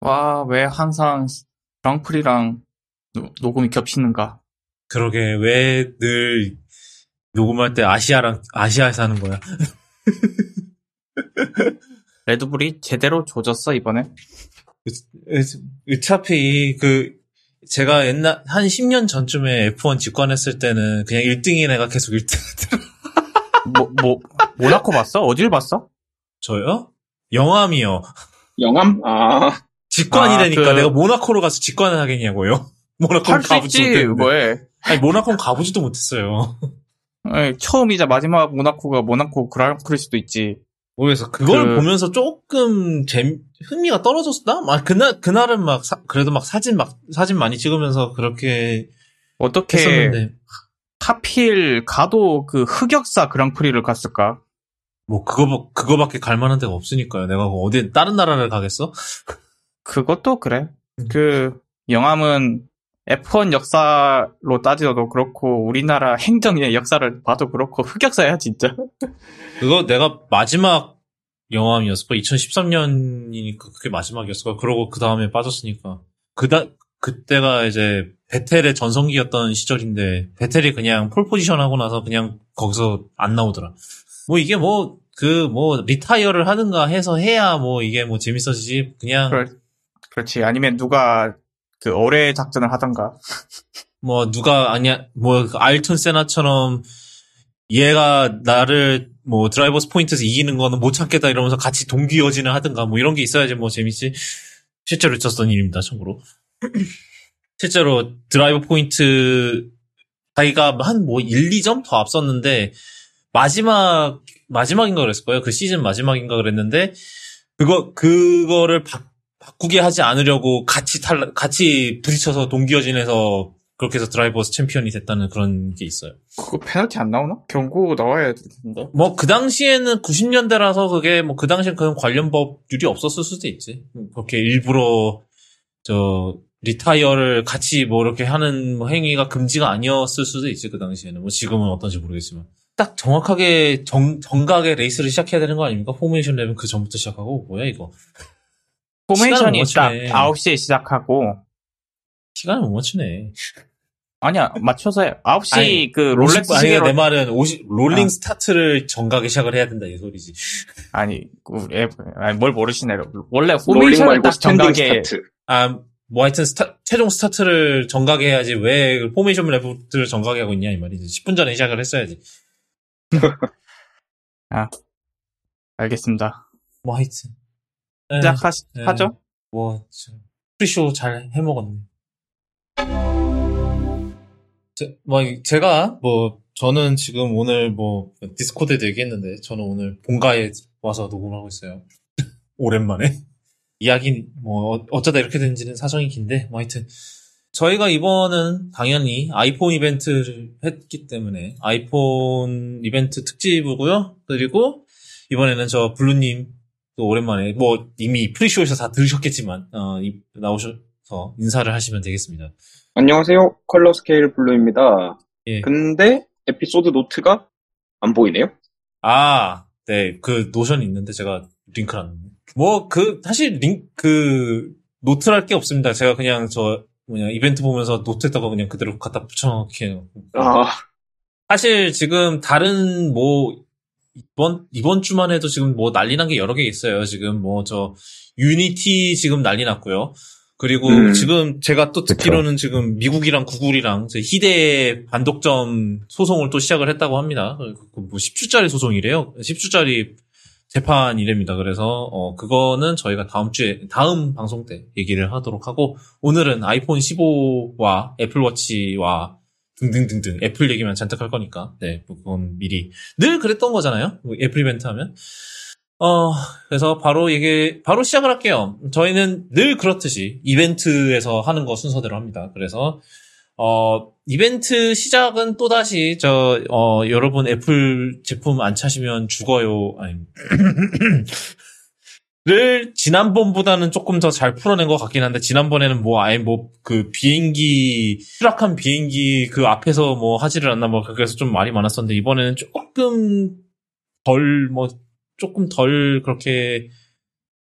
와, 왜 항상 그랑프리랑 노- 녹음이 겹치는가? 그러게 왜 늘 녹음할 때 아시아랑 아시아에서 하는 거야? 레드불이 제대로 조졌어, 이번에? 어- 어차피 그 제가 옛날 한 10년 전쯤에 F1 직관했을 때는 그냥 1등인 애가 계속 1등 뭐, 뭐, 모나코 봤어? 어딜 봤어? 저요? 영암이요. 영암? 아, 직관이라니까 아, 그- 내가 모나코로 가서 직관을 하겠냐고요. 모나코 있지, 못했는데. 아니 모나코는 가보지도 못했어요. 에이, 처음이자 마지막 모나코가 모나코 그랑프릴 수도 있지. 모르겠어. 그걸 그- 보면서 조금 재 흥미가 떨어졌나? 막 그날 그날은 막 사- 그래도 막 사진 막 사진 많이 찍으면서 그렇게 어떻게 했었는데 하필 가도 그 흑역사 그랑프리를 갔을까? 뭐 그거 그거밖에 갈 만한 데가 없으니까요. 내가 뭐 어디 다른 나라를 가겠어? 그것도 그래. 음. 그 영암은 F1 역사로 따지도 그렇고 우리나라 행정의 역사를 봐도 그렇고 흑역사야 진짜. 그거 내가 마지막 영화이었을 거 2013년이니까 그게 마지막이었을 거. 그러고 그 다음에 빠졌으니까 그다 그때가 이제 베텔의 전성기였던 시절인데 베텔이 그냥 폴 포지션 하고 나서 그냥 거기서 안 나오더라. 뭐 이게 뭐 그뭐 retire를 하든가 해서 해야 뭐 이게 뭐 재밌어지지 그냥 그럴- 그렇지. 아니면 누가 그 어뢰 작전을 하던가. 뭐 누가 아니야 뭐그 아일톤 세나처럼 얘가 나를 뭐 drivers point에서 이기는 거는 못 참겠다 이러면서 같이 동귀어진을 하든가 뭐 이런 게 있어야지 뭐 재밌지 실제로 있었던 일입니다 참고로 실제로 driver point 자기가 한 뭐 1, 2점 더 앞섰는데 마지막 마지막인가 그랬을 거예요 그 시즌 마지막인가 그랬는데 그거 그거를 바, 바꾸게 하지 않으려고 같이 탈 같이 부딪혀서 동기여진해서 그렇게 해서 드라이버스 챔피언이 됐다는 그런 게 있어요. 그거 페널티 안 나오나? 경고 나와야 되는데. 뭐 그 당시에는 90년대라서 그게 뭐 그 당시엔 그런 관련 법률이 없었을 수도 있지. 그렇게 일부러 저 retire를 같이 뭐 이렇게 하는 뭐 행위가 금지가 아니었을 수도 있지 그 당시에는 뭐 지금은 어떤지 모르겠지만 딱 정확하게 정 정각에 레이스를 시작해야 되는 거 아닙니까? formation lap은 그 전부터 시작하고 뭐야 이거 포메이션이 딱못 맞추네. 9시에 시작하고 시간을 못 맞추네. 아니야 맞춰서 해. 9시 아니, 그 롤렉스 아니, 시계로 내 말은 오시- rolling 아. 스타트를 정각에 시작을 해야 된다 이 소리지. 아니, 그 애- 아니, 뭘 모르시네. 원래 formation을 딱 정각에 start. 아, 뭐 하여튼 스타- 최종 start를 정각에 해야지 왜 formation lap을 정각에 하고 있냐 이 말이지. 10분 전에 시작을 했어야지. 알겠습니다. 뭐 하여튼. 에, 시작하죠? 네. 뭐 저, pre-show 잘 해먹었네. 제, 뭐 제가 뭐 저는 지금 오늘 뭐 디스코드에도 얘기했는데 저는 오늘 본가에 와서 녹음하고 있어요. 오랜만에. 이야기 뭐 어- 어쩌다 이렇게 된지는 사정이 긴데 뭐 하여튼 저희가 이번은 당연히 아이폰 이벤트를 했기 때문에 아이폰 이벤트 특집이고요. 그리고 이번에는 저 블루님 또 오랜만에 뭐 이미 pre-show에서 다 들으셨겠지만 어, 이- 나오셔서 인사를 하시면 되겠습니다. 안녕하세요. 컬러 스케일 블루입니다. 예. 근데 에피소드 노트가 안 보이네요? 아, 네, 그 노션이 있는데 제가 링크를 안. 뭐 그 사실 링크 노트랄 게 없습니다. 제가 그냥 저 뭐냐 이벤트 보면서 노트에다가 그냥 그대로 갖다 붙여넣기해요. 아, 사실 지금 다른 뭐 이번 이번 주만 해도 지금 뭐 난리 난 게 여러 개 있어요. 지금 뭐 저 유니티 지금 난리 났고요. 그리고 음. 지금 제가 또 듣기로는 지금 미국이랑 구글이랑 저 희대 반독점 소송을 또 시작을 했다고 합니다. 그뭐 10주짜리 소송이래요. 10주짜리 재판이랍니다. 그래서 어 그거는 저희가 다음 주에 다음 방송 때 얘기를 하도록 하고 오늘은 아이폰 15와 애플워치와 등등등등 애플 얘기만 잔뜩 할 거니까. 네. 뭐 그건 미리. 늘 그랬던 거잖아요. 뭐 애플 이벤트 하면. 어 그래서 바로 얘기 바로 시작을 할게요. 저희는 늘 그렇듯이 이벤트에서 하는 거 순서대로 합니다. 그래서 어 이벤트 시작은 또 다시 저 어 여러분 애플 제품 안 차시면 죽어요. 아니 를 지난번보다는 조금 더 잘 풀어낸 것 같긴 한데 지난번에는 뭐 아예 뭐 그 비행기 추락한 비행기 그 앞에서 뭐 하지를 않나 뭐 그래서 좀 말이 많았었는데 이번에는 조금 덜 뭐 조금 덜 그렇게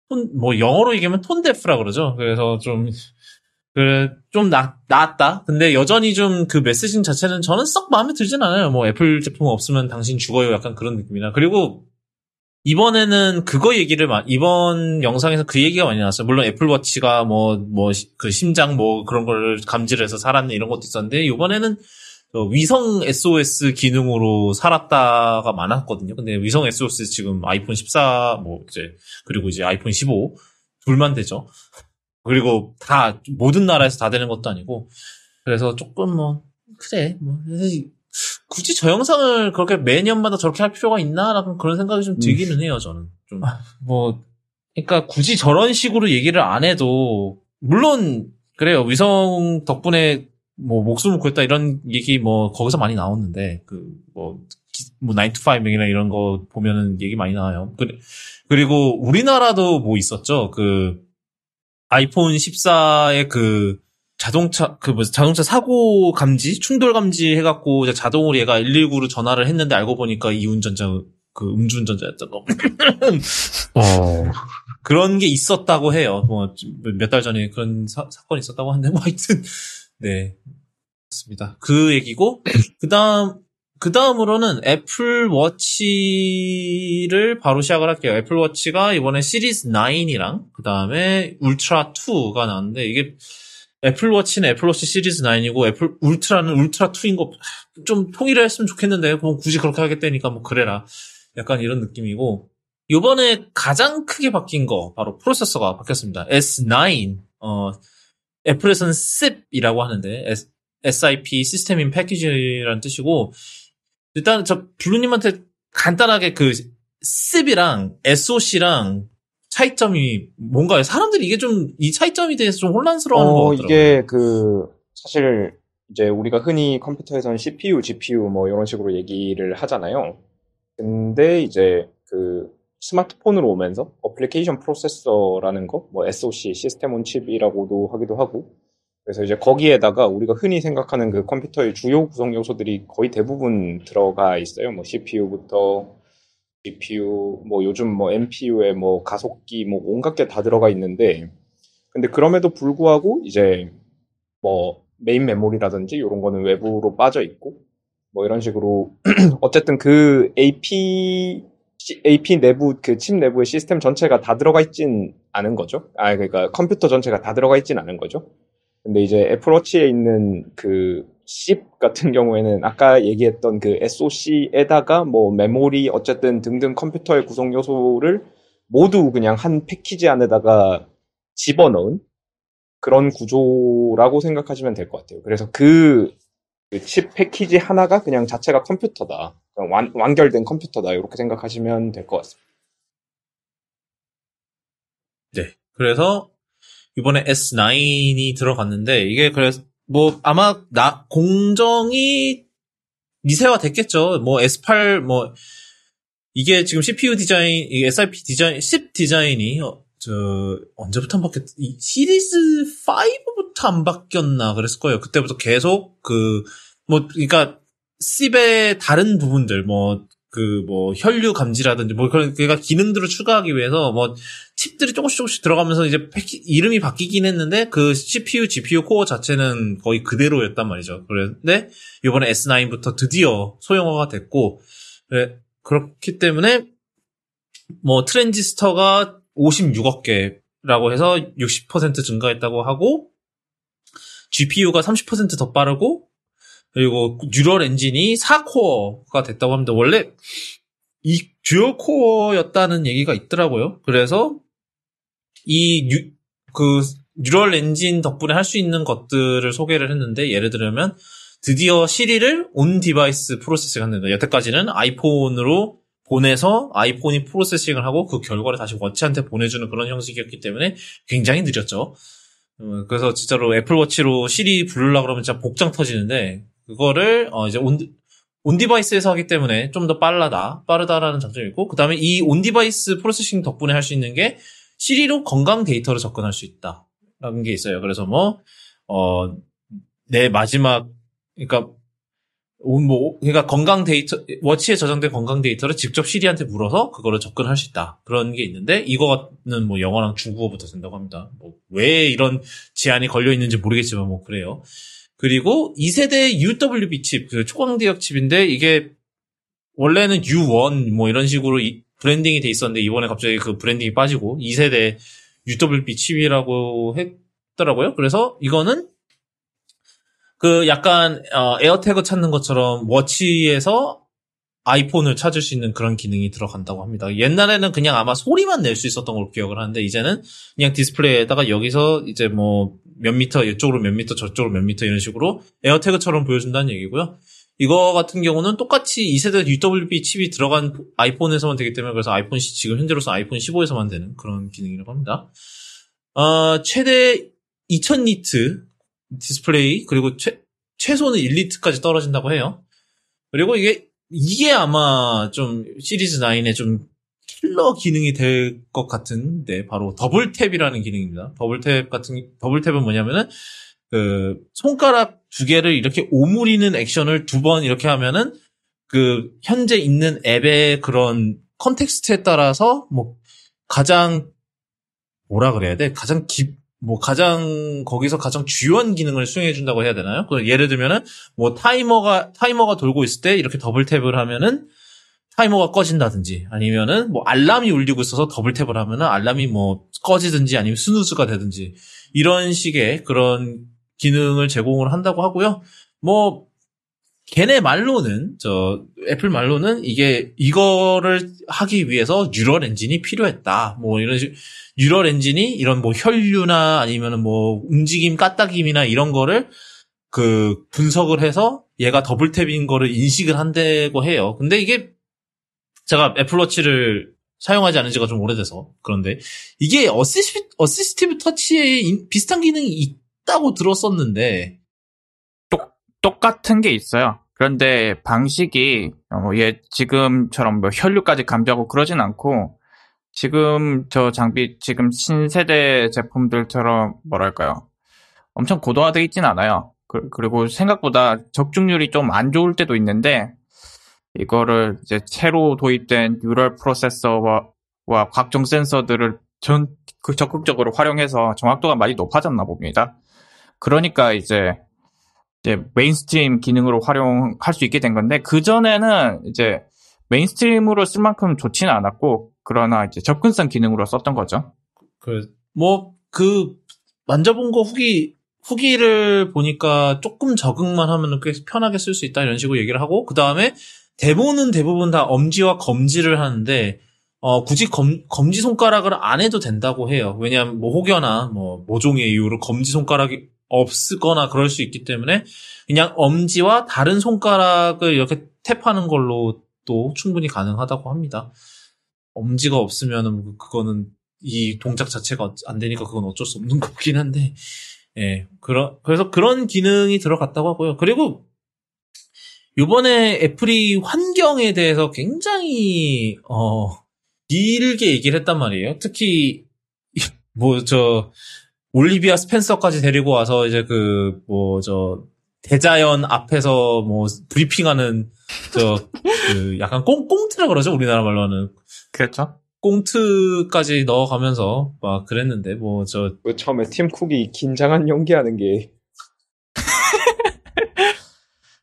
톤, 뭐 영어로 얘기하면 톤 데프라 그러죠. 그래서 좀, 그, 좀 나, 나았다. 근데 여전히 좀 그 메시징 자체는 저는 썩 마음에 들진 않아요. 뭐 애플 제품 없으면 당신 죽어요. 약간 그런 느낌이나. 그리고 이번에는 그거 얘기를 마, 이번 영상에서 그 얘기가 많이 나왔어요. 물론 애플워치가 뭐, 뭐, 그 심장 뭐 그런 걸 감지를 해서 살았네 이런 것도 있었는데, 이번에는 위성 SOS 기능으로 살았다가 많았거든요. 근데 위성 SOS 지금 아이폰 14, 뭐, 이제, 그리고 이제 아이폰 15, 둘만 되죠. 그리고 다, 모든 나라에서 다 되는 것도 아니고, 그래서 조금 뭐, 그래, 뭐, 굳이 저 영상을 그렇게 매년마다 저렇게 할 필요가 있나라는 그런 생각이 좀 들기는 해요, 저는. 좀, 뭐, 그러니까 굳이 저런 식으로 얘기를 안 해도, 물론, 그래요. 위성 덕분에 뭐 목숨을 구했다 이런 얘기 뭐 거기서 많이 나오는데 그뭐 뭐 9to5이나 이런 거 보면은 얘기 많이 나와요. 그리고 우리나라도 뭐 있었죠. 그 아이폰 14의 그 자동차 그 뭐 자동차 사고 감지 충돌 감지 해갖고 자동으로 얘가 119로 전화를 했는데 알고 보니까 이 운전자 그 음주운전자였던 거. 어. 그런 게 있었다고 해요. 뭐 몇 달 전에 그런 사, 건이 있었다고 하는데 뭐 하여튼 네. 그렇습니다. 그 얘기고, 그 다음, 그 다음으로는 애플 워치를 바로 시작을 할게요. 애플 워치가 이번에 시리즈 9이랑, 그 다음에 울트라 2가 나왔는데, 이게 애플 워치는 애플 워치 시리즈 9이고, 애플 울트라는 울트라 2인 거, 좀 통일을 했으면 좋겠는데, 뭐 굳이 그렇게 하겠다니까 뭐 그래라. 약간 이런 느낌이고, 요번에 가장 크게 바뀐 거, 바로 프로세서가 바뀌었습니다. S9, 어, 애플에서는 SIP이라고 하는데 SIP system in package라는 뜻이고 일단 저 블루님한테 간단하게 그 SIP이랑 SOC랑 차이점이 뭔가요? 사람들이 이게 좀 이 차이점에 대해서 좀 혼란스러워하는 어, 것 같더라고요. 이게 그 사실 이제 우리가 흔히 컴퓨터에서는 CPU, GPU 뭐 이런 식으로 얘기를 하잖아요. 근데 이제 그 스마트폰으로 오면서 application processor라는 거, 뭐 SoC, system on chip이라고도 하기도 하고, 그래서 이제 거기에다가 우리가 흔히 생각하는 그 컴퓨터의 주요 구성 요소들이 거의 대부분 들어가 있어요. 뭐 CPU부터 GPU, 뭐 요즘 뭐 NPU에 뭐 가속기, 뭐 온갖 게 다 들어가 있는데, 근데 그럼에도 불구하고 이제 뭐 메인 메모리라든지 이런 거는 외부로 빠져 있고, 뭐 이런 식으로 어쨌든 그 AP AP 내부 그 칩 내부의 시스템 전체가 다 들어가 있진 않은 거죠. 아 그러니까 컴퓨터 전체가 다 들어가 있진 않은 거죠. 근데 이제 애플워치에 있는 그 칩 같은 경우에는 아까 얘기했던 그 SoC에다가 뭐 메모리 어쨌든 등등 컴퓨터의 구성 요소를 모두 그냥 한 패키지 안에다가 집어넣은 그런 구조라고 생각하시면 될 것 같아요. 그래서 그 칩 패키지 하나가 그냥 자체가 컴퓨터다. 완, 완결된 컴퓨터다. 이렇게 생각하시면 될 것 같습니다. 네. 그래서 이번에 S9이 들어갔는데 이게 그래서 뭐 아마 나 공정이 미세화 됐겠죠. 뭐 S8 뭐 이게 지금 CPU 디자인, 이게 SIP 디자인, 10 디자인이 어, 저 언제부터 안 바뀌었? 이 시리즈 5부터 안 바뀌었나 그랬을 거예요. 그때부터 계속 그 뭐 그러니까 씹의 다른 부분들 뭐 그 뭐 혈류 감지라든지 뭐 그런 그러니까 기능들을 추가하기 위해서 뭐 칩들이 조금씩 조금씩 들어가면서 이제 패키, 이름이 바뀌긴 했는데 그 CPU, GPU 코어 자체는 거의 그대로였단 말이죠. 그런데 이번에 S9부터 드디어 소형화가 됐고 그래, 그렇기 때문에 뭐 트랜지스터가 56억 개라고 해서 60% 증가했다고 하고 GPU가 30%더 빠르고 그리고 neural engine이 4코어가 됐다고 합니다. 원래 이 dual core였다는 얘기가 있더라고요. 그래서 이 뉴, 그 neural engine 덕분에 할 수 있는 것들을 소개를 했는데 예를 들면 드디어 시리를 on-device processing 한다. 여태까지는 아이폰으로 보내서 아이폰이 processing을 하고 그 결과를 다시 워치한테 보내주는 그런 형식이었기 때문에 굉장히 느렸죠. 어, 그래서 진짜로 애플워치로 시리 부르려 그러면 진짜 복장 터지는데 그거를 어 이제 on, on-device에서 하기 때문에 좀더 빨라다, 빠르다라는 장점이 있고 그 다음에 이 on-device processing 덕분에 할 수 있는 게 시리로 건강 데이터를 접근할 수 있다 라는 게 있어요. 그래서 뭐 어 내 마지막 그러니까 뭐 그러니까 건강 데이터 워치에 저장된 건강 데이터를 직접 시리한테 물어서 그거를 접근할 수 있다 그런 게 있는데 이거는 뭐 영어랑 중국어부터 된다고 합니다. 뭐 왜 이런 제한이 걸려 있는지 모르겠지만 뭐 그래요. 그리고 2세대 UWB 칩, 그 초광대역 칩인데 이게 원래는 U1 뭐 이런 식으로 이- branding이 돼 있었는데 이번에 갑자기 그 branding이 빠지고 2세대 UWB 칩이라고 했더라고요. 그래서 이거는 그 약간 어, 에어태그 찾는 것처럼 워치에서 아이폰을 찾을 수 있는 그런 기능이 들어간다고 합니다. 옛날에는 그냥 아마 소리만 낼 수 있었던 걸로 기억을 하는데 이제는 그냥 디스플레이에다가 여기서 이제 뭐 몇 미터 이쪽으로 몇 미터 저쪽으로 몇 미터 이런 식으로 에어태그처럼 보여준다는 얘기고요. 이거 같은 경우는 똑같이 2세대 UWB 칩이 들어간 아이폰에서만 되기 때문에 그래서 아이폰 10 지금 현재로서 아이폰 15에서만 되는 그런 기능이라고 합니다. 어, 최대 2000 니트 디스플레이 그리고 최, 최소는 1니트까지 떨어진다고 해요. 그리고 이게 이게 아마 좀 시리즈 9의 좀 킬러 기능이 될 것 같은데 바로 double tap이라는 기능입니다. double tap 같은 double tap은 뭐냐면은 그 손가락 두 개를 이렇게 오므리는 액션을 두 번 이렇게 하면은 그 현재 있는 앱의 그런 context에 따라서 뭐 가장 뭐라 그래야 돼? 가장 기, 뭐 가장 거기서 가장 주요한 기능을 수행해 준다고 해야 되나요? 그 예를 들면은 뭐 타이머가 타이머가 돌고 있을 때 이렇게 double tap을 하면은 타이머가 꺼진다든지 아니면은 뭐 알람이 울리고 있어서 double tap을 하면은 알람이 뭐 꺼지든지 아니면 snooze가 되든지 이런 식의 그런 기능을 제공을 한다고 하고요. 뭐 걔네 말로는 저 애플 말로는 이게 이거를 하기 위해서 neural engine이 필요했다. 뭐 이런 식 neural engine이 이런 뭐 혈류나 아니면은 뭐 움직임 까딱임이나 이런 거를 그 분석을 해서 얘가 double tap인 거를 인식을 한다고 해요. 근데 이게 제가 애플워치를 사용하지 않은 지가 좀 오래돼서 그런데 이게 assis, assistive touch에 인- 비슷한 기능이 있다고 들었었는데 똑같은 게 있어요. 그런데 방식이 어, 얘 지금처럼 뭐 혈류까지 감지하고 그러진 않고 지금 저 장비 지금 신세대 제품들처럼 뭐랄까요 엄청 고도화되어 있진 않아요. 그, 리고 생각보다 적중률이 좀 안 좋을 때도 있는데 이거를 이제 새로 도입된 neural processor와 와 각종 센서들을 전 그 적극적으로 활용해서 정확도가 많이 높아졌나 봅니다. 그러니까 이제 이제 mainstream 기능으로 활용할 수 있게 된 건데 그 전에는 이제 mainstream으로 쓸 만큼 좋지는 않았고 그러나 이제 접근성 기능으로 썼던 거죠. 그 뭐 그 만져본 거 후기 후기를 보니까 조금 적응만 하면 꽤 편하게 쓸 수 있다 이런 식으로 얘기를 하고 그 다음에 대본은 대부분 다 엄지와 검지를 하는데 어 굳이 검, 검지 손가락을 안 해도 된다고 해요. 왜냐하면 뭐 혹여나 뭐 모종의 이유로 검지 손가락이 없거나 그럴 수 있기 때문에 그냥 엄지와 다른 손가락을 이렇게 탭하는 걸로 또 충분히 가능하다고 합니다. 엄지가 없으면은 그거는 이 동작 자체가 안 되니까 그건 어쩔 수 없는 거긴 한데, 예, 그러, 그래서 그런 기능이 들어갔다고 하고요. 그리고, 요번에 애플이 환경에 대해서 굉장히, 어, 길게 얘기를 했단 말이에요. 특히, 뭐, 저, 올리비아 스펜서까지 데리고 와서 이제 그, 뭐, 저, 대자연 앞에서 뭐, 브리핑하는, 저, 그, 약간 꽁, 꽁트라 그러죠? 우리나라 말로 하는. 그렇죠. 꽁트까지 넣어가면서 막 그랬는데 뭐저그 처음에 팀 쿡이 긴장한 연기하는 게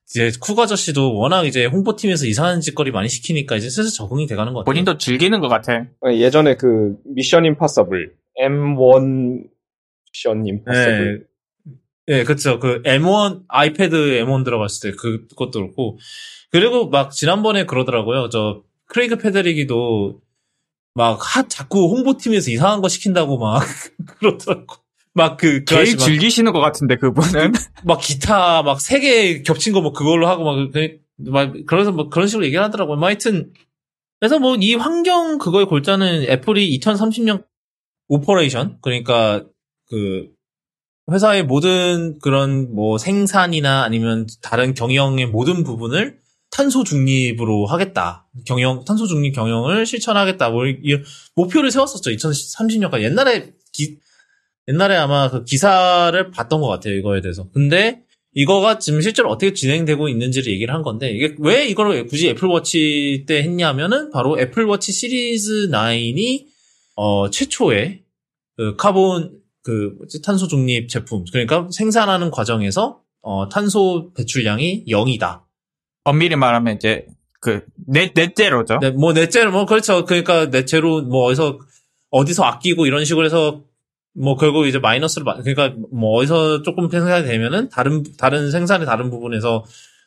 이제 쿡 아저씨도 워낙 이제 홍보팀에서 이상한 짓거리 많이 시키니까 이제 슬슬 적응이 돼가는 것 같아요. 본인도 즐기는 것 같아. 예전에 그 미션 임파서블 M1 미션 임파서블 예, 예, 그쵸. 그 M1 아이패드 M1 들어갔을 때 그- 그것도 그렇고 그리고 막 지난번에 그러더라고요. 저 크레이그 페데리기도 막 하, 자꾸 홍보팀에서 이상한 거 시킨다고 막 그러더라고. 막그 그 제일 즐기시는 것 같은데 그분은 막 기타 막 세 개 겹친 거 뭐 그걸로 하고 막, 그, 막 그래서 뭐 그런 식으로 얘기를 하더라고요. 뭐 하여튼 그래서 뭐 이 환경 그거의 골자는 애플이 2030년 operation 그러니까 그 회사의 모든 그런 뭐 생산이나 아니면 다른 경영의 모든 부분을 탄소 중립으로 하겠다. 경영 탄소 중립 경영을 실천하겠다. 뭐 이- 목표를 세웠었죠. 2030년까지 옛날에 기, 옛날에 아마 그 기사를 봤던 것 같아요, 이거에 대해서. 근데 이거가 지금 실제로 어떻게 진행되고 있는지를 얘기를 한 건데 이게 왜 이걸 굳이 애플워치 때 했냐면은 바로 애플워치 시리즈 9이 어 최초의 그 카본 그 뭐지 탄소 중립 제품 그러니까 생산하는 과정에서 어 탄소 배출량이 0이다. 엄밀히 말하면 이제 그 넷, 넷제로죠. 네, 뭐 넷째로 뭐 그렇죠. 그러니까 넷째로 뭐 어디서 어디서 아끼고 이런 식으로 해서 뭐 결국 이제 마이너스를 마- 그러니까 뭐 어디서 조금 생산이 되면은 다른 다른 생산의 다른 부분에서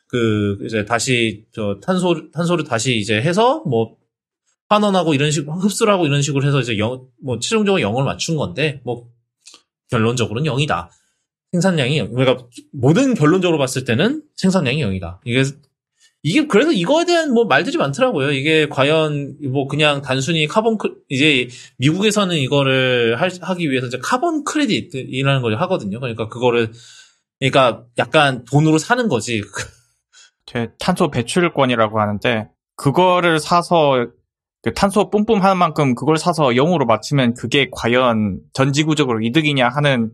그 이제 다시 저 탄소 탄소를 다시 이제 해서 뭐 환원하고 이런 식 흡수를 하고 이런 식으로 해서 이제 영 뭐 최종적으로 0을 맞춘 건데 뭐 결론적으로는 0이다. 생산량이 0. 그러니까 모든 결론적으로 봤을 때는 생산량이 0이다. 이게 이게 그래서 이거에 대한 뭐 말들이 많더라고요. 이게 과연 뭐 그냥 단순히 carbon c 이제 미국에서는 이거를 할- 하기 위해서 이제 carbon credit이라는 걸 하거든요. 그러니까 그거를 그러니까 약간 돈으로 사는 거지. 제 탄소 배출권이라고 하는데 그거를 사서 그 탄소 뿜뿜 하는 만큼 그걸 사서 0으로 맞추면 그게 과연 전지구적으로 이득이냐 하는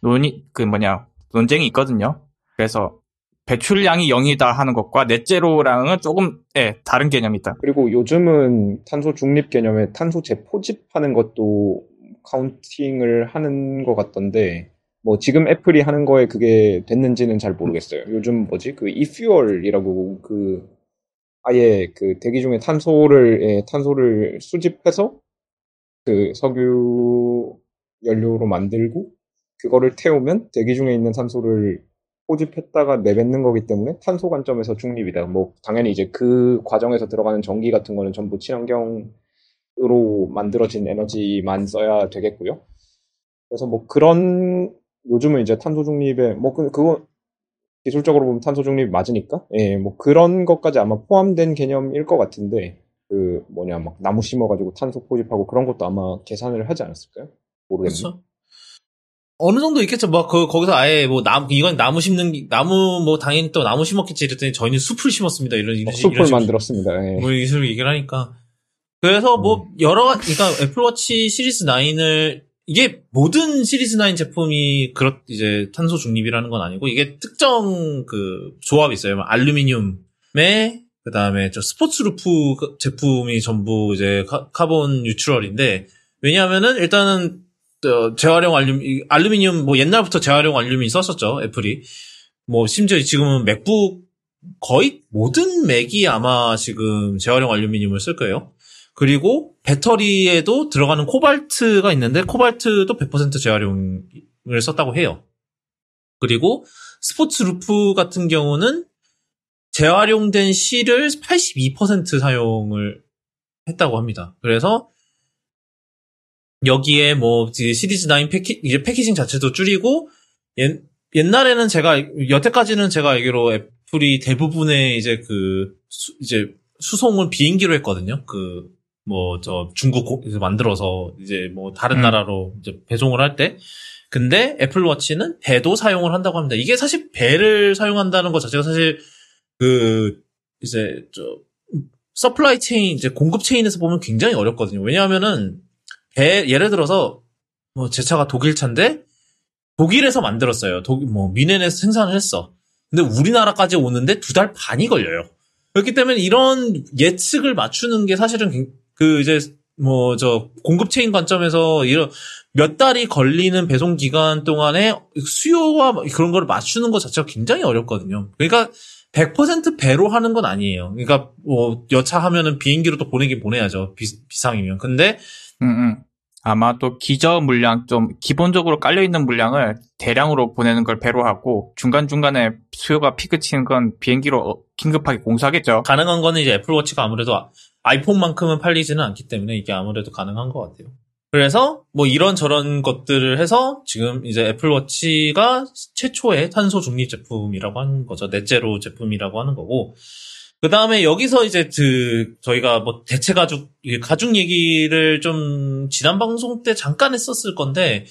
논의 그 뭐냐 논쟁이 있거든요. 그래서 배출량이 0이다 하는 것과 넷제로랑은 조금 예, 다른 개념이다. 그리고 요즘은 탄소 중립 개념에 탄소 재 포집하는 것도 카운팅을 하는 것 같던데 뭐 지금 애플이 하는 거에 그게 됐는지는 잘 모르겠어요. 요즘 뭐지 그 이퓨얼이라고 그 아예 그 대기 중에 탄소를 예, 탄소를 수집해서 그 석유 연료로 만들고 그거를 태우면 대기 중에 있는 탄소를 포집했다가 내뱉는 거기 때문에 탄소 관점에서 중립이다. 뭐 당연히 이제 그 과정에서 들어가는 전기 같은 거는 전부 친환경으로 만들어진 에너지만 써야 되겠고요. 그래서 뭐 그런 요즘은 이제 탄소 중립에 뭐 그, 그거 기술적으로 보면 탄소 중립 맞으니까 예, 뭐 그런 것까지 아마 포함된 개념일 것 같은데 그 뭐냐 막 나무 심어가지고 탄소 포집하고 그런 것도 아마 계산을 하지 않았을까요? 모르겠네. 그렇죠. 어느 정도 있겠죠. 뭐, 그, 거기서 아예 뭐, 나무, 이건 나무 심는, 기- 나무, 뭐, 당연히 또 나무 심었겠지. 이랬더니 저희는 숲을 심었습니다. 이런, 이런, 뭐 식- 숲을 이런. 만들었습니다. 예. 뭐, 이런 얘기를 하니까. 그래서 뭐, 여러 가지, 그러니까 애플워치 시리즈 9을, 이게 모든 시리즈 9 제품이, 그렇, 이제, 탄소 중립이라는 건 아니고, 이게 특정 그, 조합이 있어요. 뭐 알루미늄에, 그 다음에 저 스포츠 loop 그 제품이 전부 이제 car, carbon neutral인데, 왜냐하면은 일단은 어, 재활용 알루미, 이 알루미늄 뭐 옛날부터 재활용 알루미늄 썼었죠 애플이 뭐 심지어 지금은 맥북 거의 모든 맥이 아마 지금 재활용 알루미늄을 쓸 거예요. 그리고 배터리에도 들어가는 코발트가 있는데 코발트도 100% 재활용을 썼다고 해요. 그리고 스포츠 loop 같은 경우는 재활용된 실을 82% 사용을 했다고 합니다. 그래서 여기에 뭐 시리즈 9 패키 이제 패키징 자체도 줄이고 옛, 옛날에는 제가 여태까지는 제가 알기로 애플이 대부분의 이제 그 수, 이제 수송을 비행기로 했거든요. 그 뭐 저 중국 만들어서 이제 뭐 다른 음. 나라로 이제 배송을 할 때 근데 애플워치는 배도 사용을 한다고 합니다. 이게 사실 배를 사용한다는 것 자체가 사실 그 이제 저 supply chain 이제 공급 체인에서 보면 굉장히 어렵거든요. 왜냐하면은 배 예를 들어서 뭐 제 차가 독일 차인데 독일에서 만들었어요. 독, 뭐 뮌헨에서 생산을 했어. 근데 우리나라까지 오는데 두 달 반이 걸려요. 그렇기 때문에 이런 예측을 맞추는 게 사실은 굉- 그 이제 뭐 저 공급 체인 관점에서 이런 몇 달이 걸리는 배송 기간 동안에 수요와 그런 걸 맞추는 것 자체가 굉장히 어렵거든요. 그러니까 100% 배로 하는 건 아니에요. 그러니까 뭐 여차 하면은 비행기로 또 보내긴 보내야죠. 비, 비상이면. 근데 음, 음. 아마 또 기저 물량 좀 기본적으로 깔려 있는 물량을 대량으로 보내는 걸 배로 하고 중간 중간에 수요가 피크 치는 건 비행기로 어, 긴급하게 공수하겠죠. 가능한 거는 이제 애플워치가 아무래도 아- 아이폰만큼은 팔리지는 않기 때문에 이게 아무래도 가능한 것 같아요. 그래서 뭐 이런 저런 것들을 해서 지금 이제 애플워치가 최초의 탄소 중립 제품이라고 하는 거죠. 넷제로 제품이라고 하는 거고. 그 다음에 여기서 이제 그 저희가 뭐 대체 가죽 이 가죽 얘기를 좀 지난 방송 때 잠깐 했었을 건데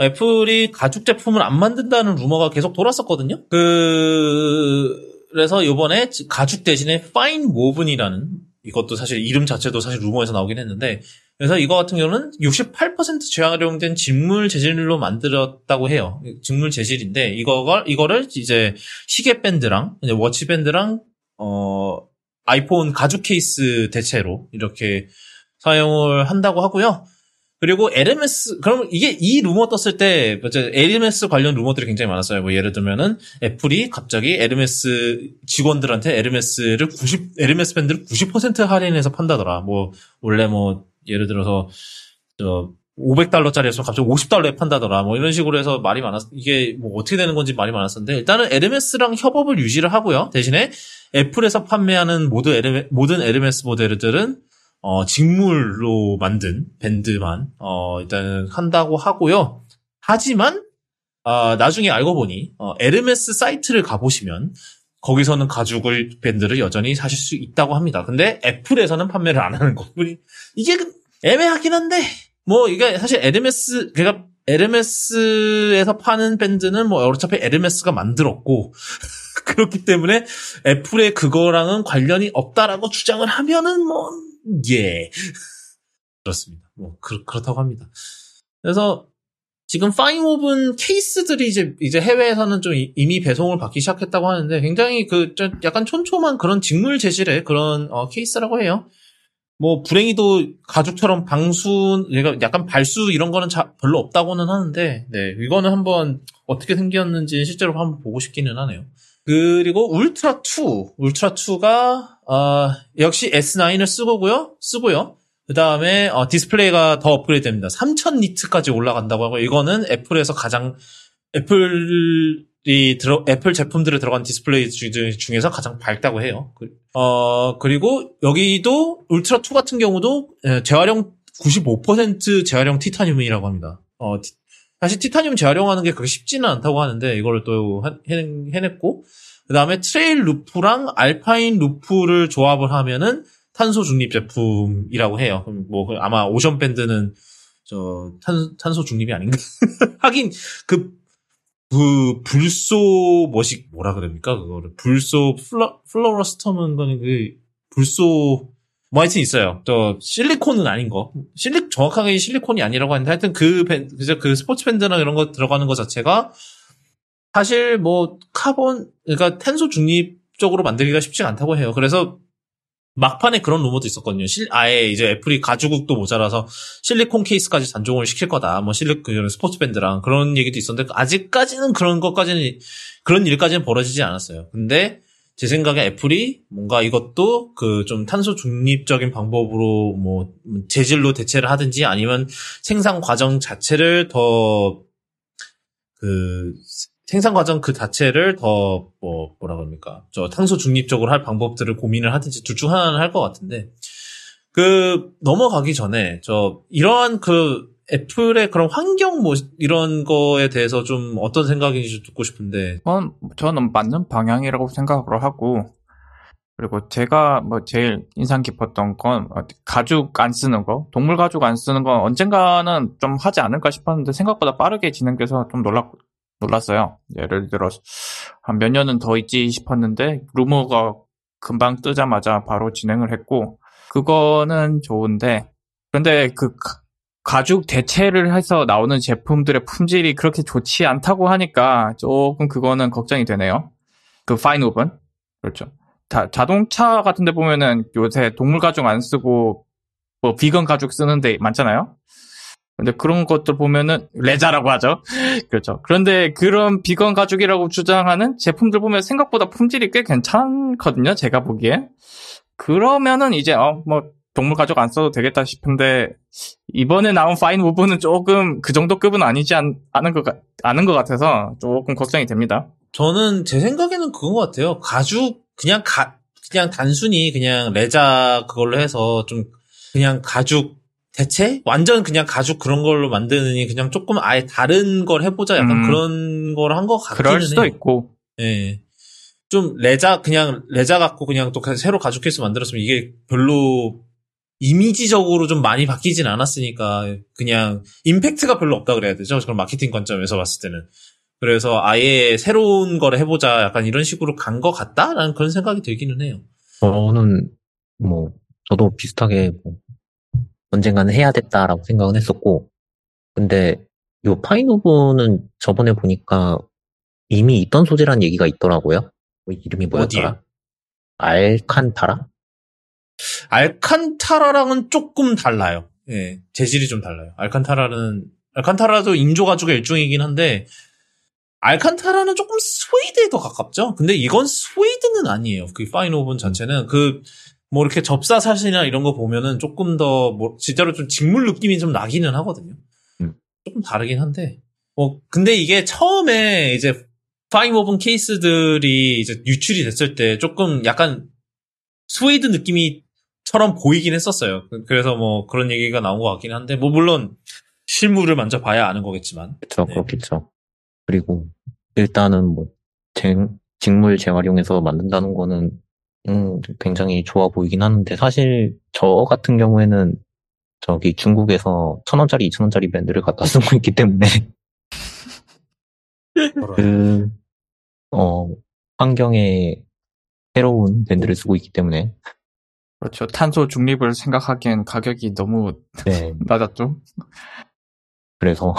애플이 가죽 제품을 안 만든다는 루머가 계속 돌았었거든요. 그 그래서 요번에 가죽 대신에 파인 모븐이라는 이것도 사실 이름 자체도 사실 루머에서 나오긴 했는데 그래서 이거 같은 경우는 68% 재활용된 직물 재질로 만들었다고 해요. 직물 재질인데 이거를 이거를 이제 시계 밴드랑 watch 밴드랑 어 아이폰 가죽 케이스 대체로 이렇게 사용을 한다고 하고요. 그리고 에르메스 그럼 이게 이 루머 떴을 때 에르메스 관련 루머들이 굉장히 많았어요. 뭐 예를 들면은 애플이 갑자기 에르메스 직원들한테 에르메스를 90 에르메스 밴드를 90% 할인해서 판다더라. 뭐 원래 뭐 예를 들어서 저 500달러짜리에서 갑자기 50달러에 판다더라. 뭐 이런 식으로 해서 말이 많았, 이게 뭐 어떻게 되는 건지 말이 많았었는데, 일단은 LMS랑 협업을 유지를 하고요. 대신에 애플에서 판매하는 모든 LMS, 모든 LMS 모델들은 어, 직물로 만든 밴드만, 어, 일단은 한다고 하고요. 하지만, 아, 나중에 알고 보니, 어, LMS 사이트를 가보시면, 거기서는 가죽을, 밴드를 여전히 사실 수 있다고 합니다. 근데 애플에서는 판매를 안 하는 거군요. 이게 그 애매하긴 한데, 뭐, 이게 사실 LMS, 그러니까 LMS에서 파는 밴드는 뭐, 어차피 LMS가 만들었고, 그렇기 때문에 애플의 그거랑은 관련이 없다라고 주장을 하면은 뭐, 예. 그렇습니다. 뭐, 그, 그렇다고 합니다. 그래서 지금 파이모븐 케이스들이 이제, 이제 해외에서는 좀 이미 배송을 받기 시작했다고 하는데 굉장히 그, 약간 촘촘한 그런 직물 재질의 그런 어, 케이스라고 해요. 뭐, 불행히도 가죽처럼 그러니까 약간 발수 이런 거는 자, 별로 없다고는 하는데, 네, 이거는 한번 어떻게 생겼는지 실제로 한번 보고 싶기는 하네요. 그리고 울트라 2, 울트라 2가 어, 역시 S9을 쓰고요, 쓰고요. 그 다음에 어, 디스플레이가 더 업그레이드 됩니다. 3000 니트까지 올라간다고 하고 이거는 애플에서 가장 애플 이 들어 애플 제품들에 들어간 디스플레이 중에서 가장 밝다고 해요. 어 그리고 여기도 울트라 2 같은 경우도 재활용 95% 재활용 티타늄이라고 합니다. 어 사실 티타늄 재활용하는 게 그렇게 쉽지는 않다고 하는데 이거를 또 해 냈고 그 다음에 Trail Loop랑 Alpine Loop를 조합을 하면은 탄소 중립 제품이라고 해요. 뭐그 아마 Ocean Band는 저 탄, 탄소 중립이 아닌가? 하긴 그, 그 불소 뭐시 뭐라 그럽니까 그거를 불소 플러 fluoroelastomer는 그 불소 뭐 하여튼 있어요. 또 실리콘은 아닌 거. 실리 정확하게 실리콘이 아니라고 하는데 하여튼 그 밴드 그 스포츠 밴드나 이런 거 들어가는 거 자체가 사실 뭐 카본 그러니까 탄소 중립적으로 만들기가 쉽지가 않다고 해요. 그래서 막판에 그런 루머도 있었거든요. 실, 아예 이제 애플이 가죽도 모자라서 실리콘 케이스까지 단종을 시킬 거다. 뭐 실리 그 스포츠 밴드랑 그런 얘기도 있었는데 아직까지는 그런 것까지는 그런 일까지는 벌어지지 않았어요. 근데 제 생각에 애플이 뭔가 이것도 그 좀 탄소 중립적인 방법으로 뭐 재질로 대체를 하든지 아니면 생산 과정 자체를 더그 생산 과정 그 자체를 더 뭐 뭐라 그럽니까 저 탄소 중립적으로 할 방법들을 고민을 하든지 둘 중 하나는 할 것 같은데 그 넘어가기 전에 저 이러한 그 애플의 그런 환경 뭐 이런 거에 대해서 좀 어떤 생각인지 좀 듣고 싶은데. 저는, 저는 맞는 방향이라고 생각을 하고 그리고 제가 뭐 제일 인상 깊었던 건 가죽 안 쓰는 거, 동물 가죽 안 쓰는 건 언젠가는 좀 하지 않을까 싶었는데 생각보다 빠르게 진행돼서 좀 놀랐 놀랐어요. 예를 들어 한 몇 년은 더 있지 싶었는데 루머가 금방 뜨자마자 바로 진행을 했고 그거는 좋은데 그런데 그 가죽 대체를 해서 나오는 제품들의 품질이 그렇게 좋지 않다고 하니까 조금 그거는 걱정이 되네요. 그 파인옵은 그렇죠. 자, 자동차 같은 데 보면은 요새 동물 가죽 안 쓰고 뭐 비건 가죽 쓰는 데 많잖아요. 근데 그런 것들 보면은 레자라고 하죠. 그렇죠. 그런데 그런 비건 가죽이라고 주장하는 제품들 보면 생각보다 품질이 꽤 괜찮거든요. 제가 보기에. 그러면은 이제 어 뭐 동물 가죽 안 써도 되겠다 싶은데 이번에 나온 파인 오브는 조금 그 정도 급은 아니지 않, 않은 것 아는 것 같아서 조금 걱정이 됩니다. 저는 제 생각에는 그건 것 같아요. 가죽 그냥 가 그냥 단순히 그냥 레자 그걸로 해서 좀 그냥 가죽 대체 완전 그냥 가죽 그런 걸로 만드느니 그냥 조금 아예 다른 걸 해보자 약간 음, 그런 걸 한 것 같기는 그럴 수도 해요. 있고. 예. 네. 좀 레자 그냥 레자 갖고 그냥 또 새로 가죽 케이스 만들었으면 이게 별로 이미지적으로 좀 많이 바뀌진 않았으니까 그냥 임팩트가 별로 없다 그래야 되죠. 그런 마케팅 관점에서 봤을 때는. 그래서 아예 새로운 걸 해보자 약간 이런 식으로 간 것 같다라는 그런 생각이 들기는 해요. 저는 뭐 저도 비슷하게 뭐 언젠가는 해야 됐다라고 생각은 했었고, 근데 요 FineWoven은 저번에 보니까 이미 있던 소재란 얘기가 있더라고요. 뭐 이름이 뭐였더라? 알칸타라? 알칸타라랑은 조금 달라요. 예, 재질이 좀 달라요. 알칸타라는 알칸타라도 인조 가죽의 일종이긴 한데 알칸타라는 조금 스웨이드에 더 가깝죠. 근데 이건 스웨이드는 아니에요. 그 FineWoven 자체는 그 뭐 이렇게 접사 사진이나 이런 거 보면은 조금 더 뭐 진짜로 좀 직물 느낌이 좀 나기는 하거든요. 음. 조금 다르긴 한데 뭐 근데 이게 처음에 이제 파인 오븐 케이스들이 이제 유출이 됐을 때 조금 약간 스웨이드 느낌이처럼 보이긴 했었어요. 그- 그래서 뭐 그런 얘기가 나온 것 같긴 한데 뭐 물론 실물을 만져봐야 아는 거겠지만 그쵸, 네. 그렇겠죠. 그리고 일단은 뭐 쟁- 직물 재활용해서 만든다는 거는 음, 굉장히 좋아 보이긴 하는데 사실 저 같은 경우에는 저기 중국에서 천 원짜리, 이천 원짜리 밴드를 갖다 쓰고 있기 때문에 그, 어, 환경에 해로운 밴드를 쓰고 있기 때문에 그렇죠. 탄소 중립을 생각하기엔 가격이 너무 네, 낮았죠. 그래서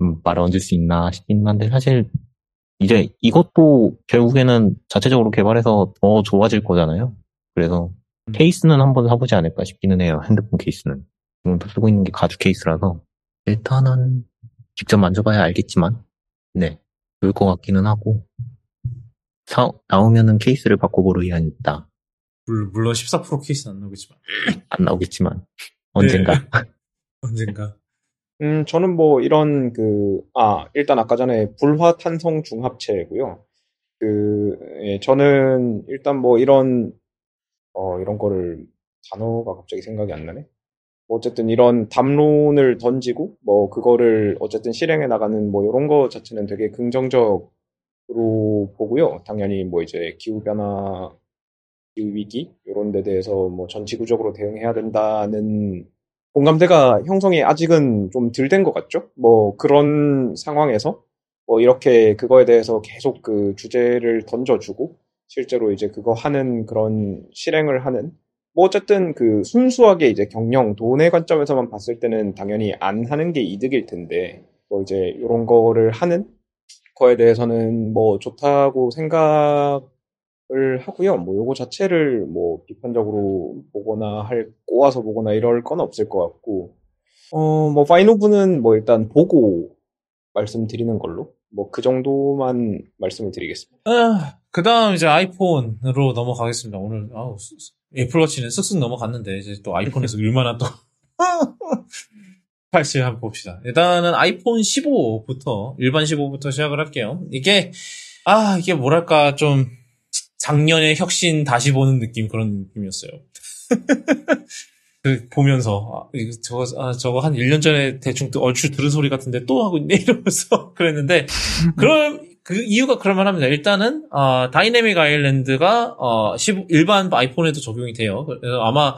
음, 말을 얹을 수 있나 싶긴 한데 사실 이제 이것도 결국에는 자체적으로 개발해서 더 좋아질 거잖아요. 그래서 음. 케이스는 한번 사보지 않을까 싶기는 해요. 핸드폰 케이스는 지금 쓰고 있는 게 가죽 케이스라서 일단은 직접 만져봐야 알겠지만 네 좋을 것 같기는 하고 사, 나오면은 케이스를 바꿔보려 의향이 있다. 물- 물론 14% 케이스 안 나오겠지만 안 나오겠지만 언젠가 네. 언젠가 음, 저는 뭐 이런 그, 아, 일단 아까 전에 불화탄성 중합체고요. 그, 예, 저는 일단 뭐 이런, 어, 이런 거를, 단어가 갑자기 생각이 안 나네. 뭐 어쨌든 이런 담론을 던지고, 뭐 그거를 어쨌든 실행해 나가는 뭐 이런 거 자체는 되게 긍정적으로 보고요. 당연히 뭐 이제 기후 변화, 기후 위기, 이런 데 대해서 뭐 전 지구적으로 대응해야 된다는 공감대가 형성이 아직은 좀 덜 된 것 같죠? 뭐 그런 상황에서 뭐 이렇게 그거에 대해서 계속 그 주제를 던져주고 실제로 이제 그거 하는 그런 실행을 하는 뭐 어쨌든 그 순수하게 이제 경영 돈의 관점에서만 봤을 때는 당연히 안 하는 게 이득일 텐데 뭐 이제 이런 거를 하는 거에 대해서는 뭐 좋다고 생각을 하고요. 뭐 요거 자체를 뭐 비판적으로 보거나 할 꼬아서 보거나 이럴 건 없을 것 같고 어뭐 파이노브는 뭐 일단 보고 말씀드리는 걸로 뭐 그 정도만 말씀을 드리겠습니다. 아, 그 다음 이제 아이폰으로 넘어가겠습니다. 오늘, 아우, 애플워치는 쓱쓱 넘어갔는데, 이제 또 아이폰에서 얼마나 또, 팔씨 한번 봅시다. 일단은 아이폰 15부터, 일반 15부터 시작을 할게요. 이게, 아, 이게 뭐랄까, 좀, 작년의 혁신 다시 보는 느낌, 그런 느낌이었어요. 그, 보면서, 아, 저거, 아, 저거 한 1년 전에 대충 또 얼추 들은 소리 같은데 또 하고 있네, 이러면서 그랬는데, 그럼 그 이유가 그럴만 합니다. 일단은 어, Dynamic Island가 어, 15 일반 아이폰에도 적용이 돼요. 그래서 아마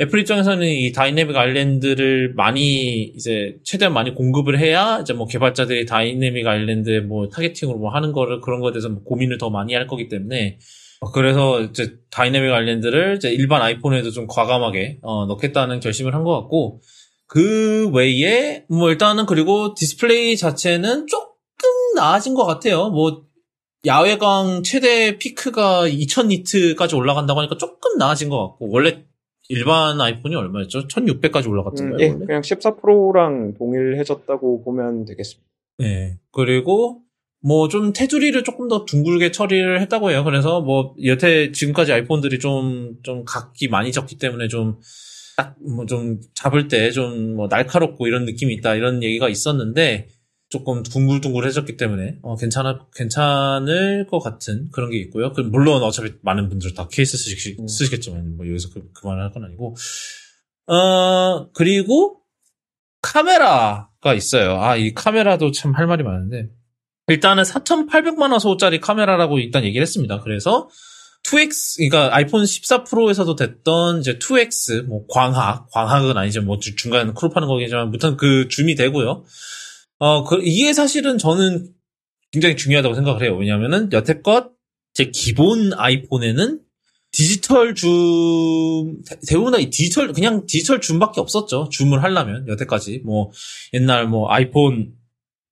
애플 입장에서는 이 Dynamic Island를 많이 이제 최대한 많이 공급을 해야 이제 뭐 개발자들이 Dynamic Island에 뭐 targeting으로 뭐 하는 거를 그런 거에 대해서 뭐 고민을 더 많이 할 거기 때문에 어, 그래서 이제 Dynamic Island를 이제 일반 아이폰에도 좀 과감하게 어, 넣겠다는 결심을 한 것 같고 그 외에 뭐 일단은 그리고 디스플레이 자체는 조금 나아진 것 같아요. 뭐 야외광 최대 피크가 2000 니트까지 올라간다고 하니까 조금 나아진 것 같고 원래 일반 아이폰이 얼마였죠? 1600까지 올라갔던가요? 음, 예, 원래? 그냥 14 프로랑 동일해졌다고 보면 되겠습니다. 네. 그리고 뭐 좀 테두리를 조금 더 둥글게 처리를 했다고 해요. 그래서 뭐 여태 지금까지 아이폰들이 좀 좀 각기 많이 적기 때문에 좀 딱 뭐 좀 잡을 때 좀 뭐 날카롭고 이런 느낌이 있다 이런 얘기가 있었는데 조금 둥글둥글해졌기 때문에 어 괜찮아 괜찮을 것 같은 그런 게 있고요. 그 물론 어차피 많은 분들 다 케이스 쓰시, 음. 쓰시겠지만 뭐 여기서 그, 그만을 할 건 아니고 어 그리고 카메라가 있어요. 아 이 카메라도 참 할 말이 많은데 일단은 4,800만 화소짜리 카메라라고 일단 얘기를 했습니다. 그래서 2X, 그러니까 아이폰 14 프로에서도 됐던 이제 2X, 뭐 광학, 광학은 아니죠. 뭐 주- 중간 crop하는 거겠지만, 무튼 그 줌이 되고요. 어, 그, 이게 사실은 저는 굉장히 중요하다고 생각을 해요. 왜냐면은 여태껏 제 기본 아이폰에는 디지털 줌 대- 대부분 다이 디지털 그냥 디지털 줌밖에 없었죠. 줌을 하려면 여태까지 뭐 옛날 뭐 아이폰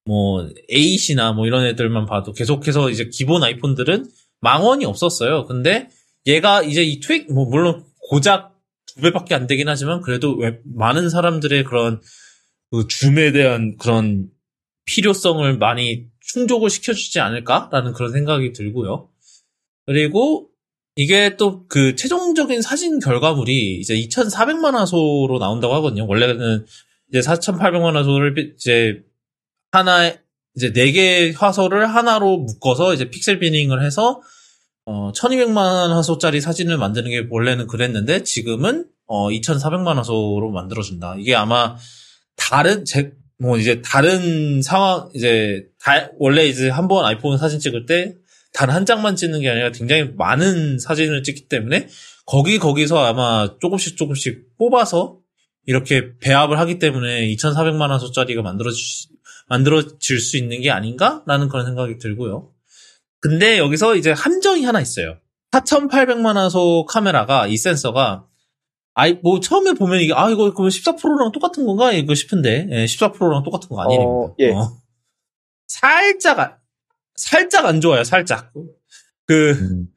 뭐 8이나 뭐 이런 애들만 봐도 계속해서 이제 기본 아이폰들은 망원이 없었어요. 근데 얘가 이제 이 트윅 뭐 물론 고작 두 배밖에 안 되긴 하지만 그래도 왜 많은 사람들의 그런 그 줌에 대한 그런 필요성을 많이 충족을 시켜주지 않을까라는 그런 생각이 들고요. 그리고 이게 또 그 최종적인 사진 결과물이 이제 2,400만 화소로 나온다고 하거든요. 원래는 이제 4,800만 화소를 이제 하나 이제 네개 화소를 하나로 묶어서 이제 픽셀 비닝을 해서 어 1200만 화소짜리 사진을 만드는 게 원래는 그랬는데 지금은 어 2400만 화소로 만들어 준다. 이게 아마 다른 제 뭐 이제 다른 상황 이제 다 원래 이제 한 번 아이폰 사진 찍을 때 단 한 장만 찍는 게 아니라 굉장히 많은 사진을 찍기 때문에 거기 거기서 아마 조금씩 조금씩 뽑아서 이렇게 배합을 하기 때문에 2,400만 화소짜리가 만들어질 수- 만들어질 수 있는 게 아닌가라는 그런 생각이 들고요. 근데 여기서 이제 함정이 하나 있어요. 4,800만 화소 카메라가 이 센서가 아이 뭐 처음에 보면 이게 아 이거 그러면 14%랑 똑같은 건가 이거 싶은데 예, 14%랑 똑같은 거 아닙니다. 어, 예. 어. 살짝 안- 살짝 안 좋아요. 살짝 그 음,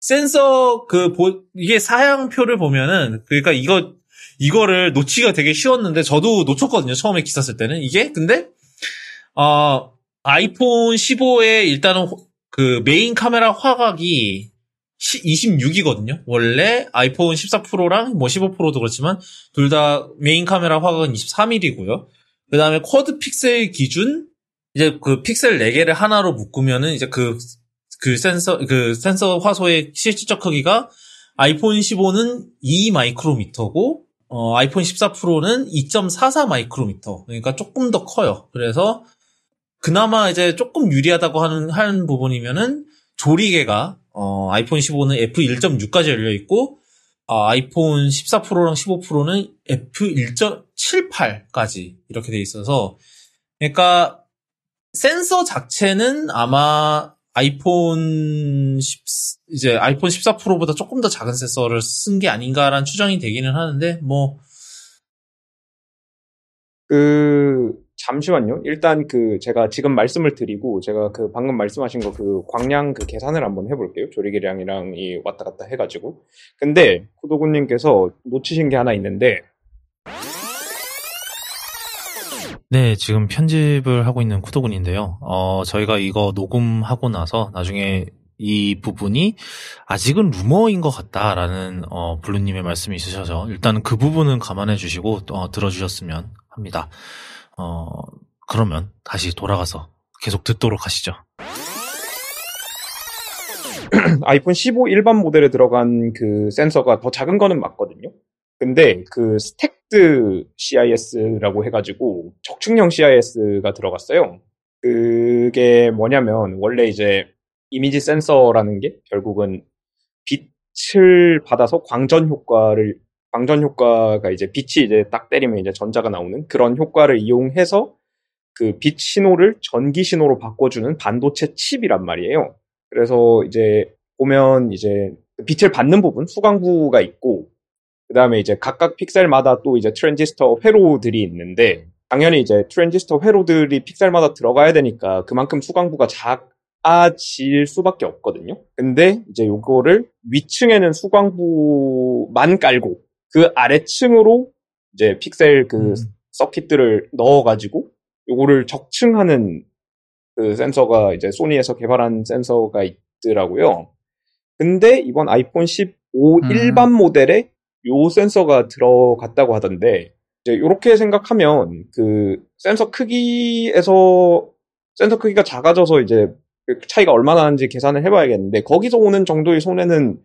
센서 그 보- 이게 사양표를 보면은 그러니까 이거 이거를 놓치기가 되게 쉬웠는데 저도 놓쳤거든요. 처음에 기사 쓸 때는 이게 근데 어 아이폰 15의 일단은 호- 그 메인 카메라 화각이 26이거든요. 원래 아이폰 14 프로랑 뭐 15 프로도 그렇지만 둘 다 메인 카메라 화각은 23mm고요. 그 다음에 quad 픽셀 기준 이제 그 픽셀 4개를 하나로 묶으면은 이제 그 그 센서 그 센서 화소의 실질적 크기가 아이폰 15는 2 마이크로미터고 어, 아이폰 14 프로는 2.44 마이크로미터. 그러니까 조금 더 커요. 그래서 그나마 이제 조금 유리하다고 하는 하는 부분이면은 조리개가 어, 아이폰 15는 f1.6까지 열려 있고 아, 아이폰 14 프로랑 15 프로는 f1.78까지 이렇게 돼 있어서 그러니까 센서 자체는 아마 아이폰 10, 이제 아이폰 14 프로보다 조금 더 작은 센서를 쓴 게 아닌가라는 추정이 되기는 하는데 뭐. 그 잠시만요. 일단 그 제가 지금 말씀을 드리고 제가 그 방금 말씀하신 거 그 광량 그 계산을 한번 해볼게요. 조리개량이랑 이 왔다 갔다 해가지고. 근데 구도구님께서 놓치신 게 하나 있는데 네, 지금 편집을 하고 있는 쿠도군인데요. 어, 저희가 이거 녹음하고 나서 나중에 이 부분이 아직은 루머인 것 같다라는 어, 블루님의 말씀이 있으셔서 일단 그 부분은 감안해 주시고 어, 들어주셨으면 합니다. 어, 그러면 다시 돌아가서 계속 듣도록 하시죠. 아이폰 15 일반 모델에 들어간 그 센서가 더 작은 거는 맞거든요. 근데 그 stacked CIS라고 해가지고 적층형 CIS가 들어갔어요. 그게 뭐냐면 원래 이제 이미지 센서라는 게 결국은 빛을 받아서 광전 효과를 광전 효과가 이제 빛이 이제 딱 때리면 이제 전자가 나오는 그런 효과를 이용해서 그 빛 신호를 전기 신호로 바꿔주는 반도체 칩이란 말이에요. 그래서 이제 보면 이제 빛을 받는 부분 수광부가 있고 그 다음에 이제 각각 픽셀마다 또 이제 트랜지스터 회로들이 있는데 당연히 이제 트랜지스터 회로들이 픽셀마다 들어가야 되니까 그만큼 수광부가 작아질 수밖에 없거든요. 근데 이제 요거를 위층에는 수광부만 깔고 그 아래층으로 이제 픽셀 그 음. circuit들을 넣어가지고 요거를 적층하는 그 센서가 이제 소니에서 개발한 센서가 있더라고요. 근데 이번 아이폰 15 음. 일반 모델에 요 센서가 들어갔다고 하던데 이제 요렇게 생각하면 그 센서 크기에서 센서 크기가 작아져서 이제 그 차이가 얼마나 나는지 계산을 해봐야겠는데 거기서 오는 정도의 손해는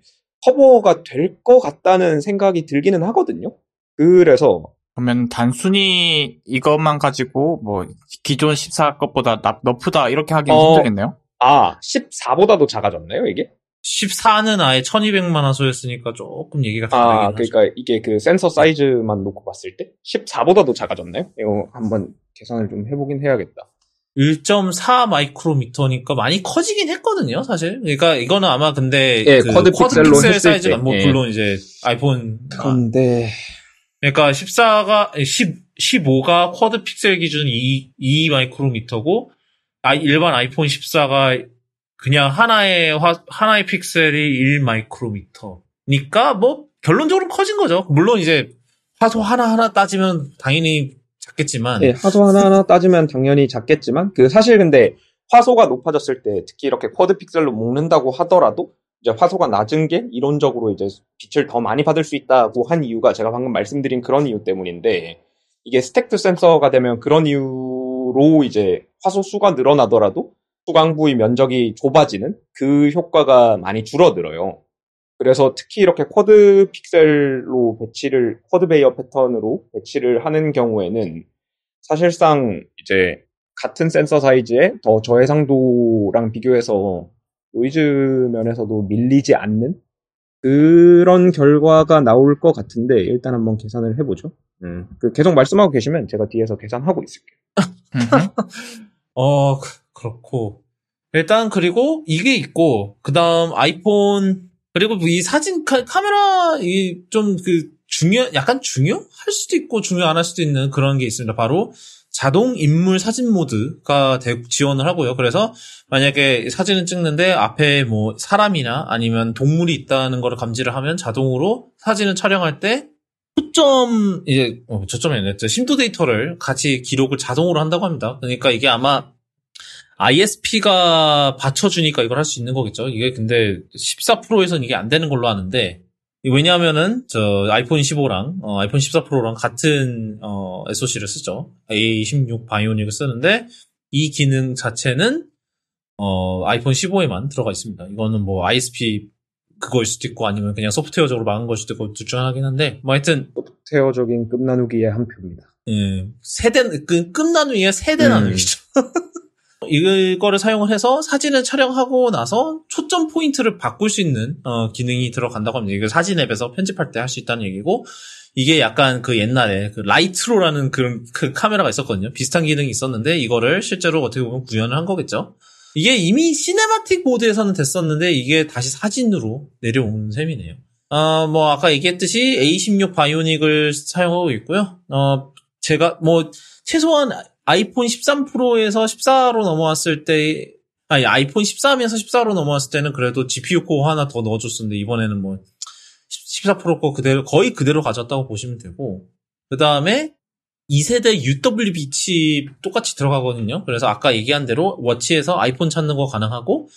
커버가 될 것 같다는 생각이 들기는 하거든요. 그래서 그러면 단순히 이것만 가지고 뭐 기존 14 것보다 나- 너프다 이렇게 하기는 어, 힘들겠네요. 아 14보다도 작아졌나요 이게? 14는 아예 1200만 화소였으니까 조금 얘기가 아 다르긴 하죠. 그러니까 이게 그 센서 사이즈만 놓고 봤을 때 14보다도 작아졌나요? 이거 한번 계산을 좀 해보긴 해야겠다. 1.4 마이크로미터니까 많이 커지긴 했거든요, 사실. 그러니까 이거는 아마 근데 예, 그 쿼드 픽셀로 픽셀 했을 사이즈가 때, 뭐 예. 물론 이제 아이폰 아, 근데 그러니까 14가 10 15가 쿼드 픽셀 기준 2, 2 마이크로미터고 아, 일반 아이폰 14가 그냥 하나의 화, 하나의 픽셀이 1 마이크로미터니까 뭐 결론적으로 커진 거죠. 물론 이제 화소 하나 하나 따지면 당연히 작겠지만 예, 화소 하나하나 따지면 당연히 작겠지만 그 사실 근데 화소가 높아졌을 때 특히 이렇게 쿼드 픽셀로 묶는다고 하더라도 이제 화소가 낮은 게 이론적으로 이제 빛을 더 많이 받을 수 있다고 한 이유가 제가 방금 말씀드린 그런 이유 때문인데 이게 stacked 센서가 되면 그런 이유로 이제 화소 수가 늘어나더라도 수광부의 면적이 좁아지는 그 효과가 많이 줄어들어요. 그래서 특히 이렇게 quad 픽셀로 배치를 quad Bayer 패턴으로 배치를 하는 경우에는 사실상 이제 같은 센서 사이즈에 더 저해상도랑 비교해서 노이즈 면에서도 밀리지 않는 그런 결과가 나올 것 같은데 일단 한번 계산을 해보죠. 음, 그 계속 말씀하고 계시면 제가 뒤에서 계산하고 있을게요. 어, 그- 그렇고. 일단, 그리고 이게 있고, 그 다음 아이폰, 그리고 이 사진 카, 카메라, 이 좀 그 중요, 약간 중요할 수도 있고 중요 안 할 수도 있는 그런 게 있습니다. 바로 자동 인물 사진 모드가 대- 지원을 하고요. 그래서 만약에 사진을 찍는데 앞에 뭐 사람이나 아니면 동물이 있다는 걸 감지를 하면 자동으로 사진을 촬영할 때 초점 이제 어, 초점이 아니라 저 심도 데이터를 같이 기록을 자동으로 한다고 합니다. 그러니까 이게 아마 ISP가 받쳐주니까 이걸 할 수 있는 거겠죠. 이게 근데 14%에서는 이게 안 되는 걸로 아는데 왜냐하면은 저 아이폰 15랑 어, 아이폰 14 프로랑 같은 어, SoC를 쓰죠. A16 바이오닉을 쓰는데 이 기능 자체는 어, 아이폰 15에만 들어가 있습니다. 이거는 뭐 ISP 그거일 수도 있고 아니면 그냥 소프트웨어적으로 막은 걸 수도 있고 둘 중 하나긴 한데 뭐 하여튼 소프트웨어적인 급 나누기에 한 표입니다. 예, 세대, 그, 급 나누기의 세대 음. 나누기죠. 이거를 사용을 해서 사진을 촬영하고 나서 초점 포인트를 바꿀 수 있는, 어, 기능이 들어간다고 합니다. 이거 사진 앱에서 편집할 때 할 수 있다는 얘기고, 이게 약간 그 옛날에 그 Lytro라는 그런 그 카메라가 있었거든요. 비슷한 기능이 있었는데, 이거를 실제로 어떻게 보면 구현을 한 거겠죠. 이게 이미 cinematic mode에서는 됐었는데, 이게 다시 사진으로 내려오는 셈이네요. 어, 뭐, 아까 얘기했듯이 A16 바이오닉을 사용하고 있고요. 어, 제가 뭐 최소한 아이폰 13 프로에서 14로 넘어왔을 때 아니 아이폰 13에서 14로 넘어왔을 때는 그래도 GPU 코어 하나 더 넣어줬었는데 이번에는 뭐 14 프로 거 그대로 거의 그대로 가졌다고 보시면 되고 그 다음에 2세대 UWB 칩 똑같이 들어가거든요. 그래서 아까 얘기한 대로 워치에서 아이폰 찾는 거 가능하고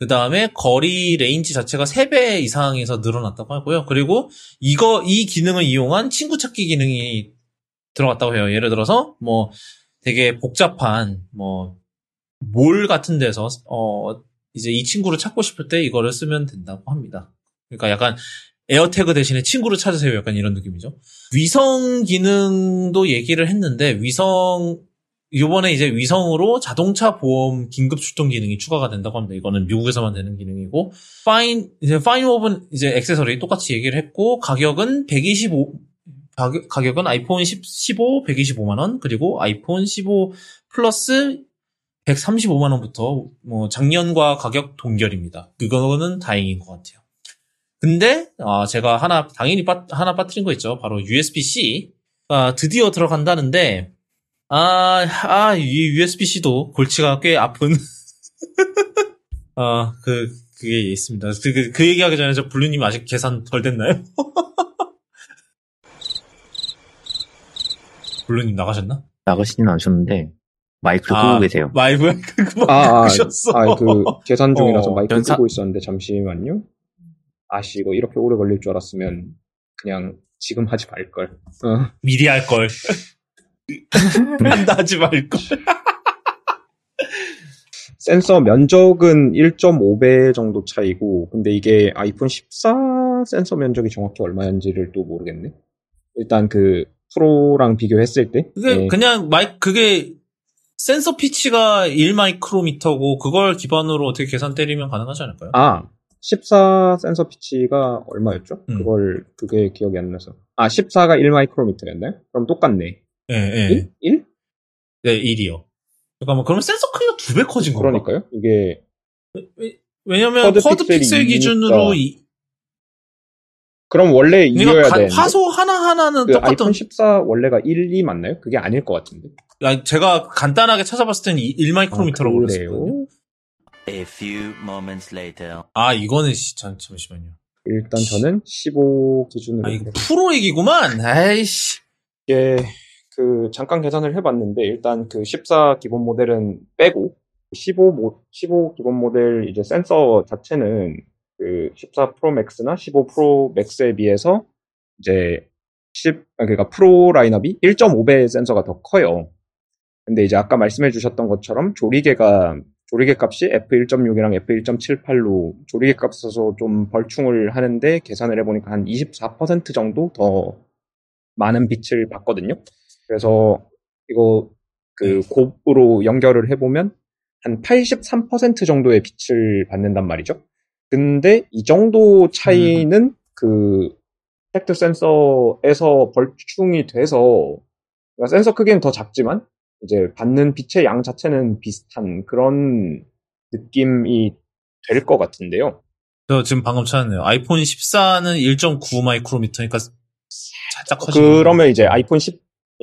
그 다음에 거리 range 자체가 3배 이상에서 늘어났다고 하고요. 그리고 이거 이 기능을 이용한 친구 찾기 기능이 들어갔다고 해요. 예를 들어서 뭐 되게 복잡한 뭐 몰 같은 데서 어 이제 이 친구를 찾고 싶을 때 이거를 쓰면 된다고 합니다. 그러니까 약간 에어태그 대신에 친구를 찾으세요. 약간 이런 느낌이죠. 위성 기능도 얘기를 했는데 위성 이번에 이제 위성으로 자동차 보험 긴급 출동 기능이 추가가 된다고 합니다. 이거는 미국에서만 되는 기능이고 Fine 이제 FineWoven 이제 액세서리 똑같이 얘기를 했고 가격은 125 가격, 가격 은 아이폰 10, 15 125만 원 그리고 아이폰 15 플러스 135만 원부터 뭐 작년과 가격 동결입니다. 그거는 다행인 것 같아요. 근데 아, 제가 하나 당연히 빠, 하나 빠뜨린 거 있죠. 바로 USB-C 아, 드디어 들어간다는데 아, 아, 이 USB-C도 골치가 꽤 아픈 아, 그 그게 있습니다. 그, 그, 그 얘기하기 전에 저 블루님 아직 계산 덜 됐나요? 블루님 나가셨나? 나가시진 않으셨는데 마이크를 끄고 계세요. 마이브 그만 아, 아, 끄셨어. 아, 그 계산 중이라서 어, 마이크 연사- 끄고 있었는데 잠시만요. 아씨 이거 이렇게 오래 걸릴 줄 알았으면 그냥 지금 하지 말 걸. 어. 미리 할 걸. 한다 하지 말 걸. 센서 면적은 1.5배 정도 차이고, 근데 이게 아이폰 14 센서 면적이 정확히 얼마인지를 또 모르겠네. 일단 그 프로랑 비교했을 때, 그게 예, 그냥 마이 그게 센서 피치가 1 마이크로미터고 그걸 기반으로 어떻게 계산 때리면 가능하지 않을까요? 아, 14 센서 피치가 얼마였죠? 음. 그걸 그게 기억이 안 나서. 아, 14가 1 마이크로미터였나요? 그럼 똑같네. 예, 예. 1? 1? 네, 1이요. 잠깐만, 그러면 센서 크기가 두 배 커진 건가? 그러니까요. 이게 왜- 왜냐면 픽셀이 픽셀 기준으로 이, 그럼 원래 그러니까 2여야 가- 되는데 화소 하나하나는 그 똑같던 아이폰 14 원래가 1, 2 맞나요? 그게 아닐 것 같은데. 아, 제가 간단하게 찾아봤을 때는 1마이크로미터라고 아, 그랬어요. A few moments later. 아, 이거는 시, 잠, 잠시만요. 일단 저는 15 기준으로 아, 이거 프로 얘기구만. 아이씨. 이게 그 잠깐 계산을 해봤는데 일단 그 14 기본 모델은 빼고 15 모, 15 기본 모델 이제 센서 자체는 그 14 프로 맥스나 15 프로 맥스에 비해서 이제 10 아, 그러니까 프로 라인업이 1.5배 센서가 더 커요. 근데 이제 아까 말씀해 주셨던 것처럼 조리개가 조리개 값이 f1.6이랑 f1.78로 조리개 값 써서 좀 벌충을 하는데 계산을 해보니까 한 24% 정도 더 많은 빛을 받거든요. 그래서 이거 그 곱으로 연결을 해보면 한 83% 정도의 빛을 받는단 말이죠. 근데 이 정도 차이는 그 텍트 센서에서 벌충이 돼서 그러니까 센서 크기는 더 작지만 이제 받는 빛의 양 자체는 비슷한 그런 느낌이 될 것 같은데요. 저 지금 방금 찾았네요. 아이폰 14는 1.9 마이크로미터니까 살짝 커진 그러면 이제 아이폰 10,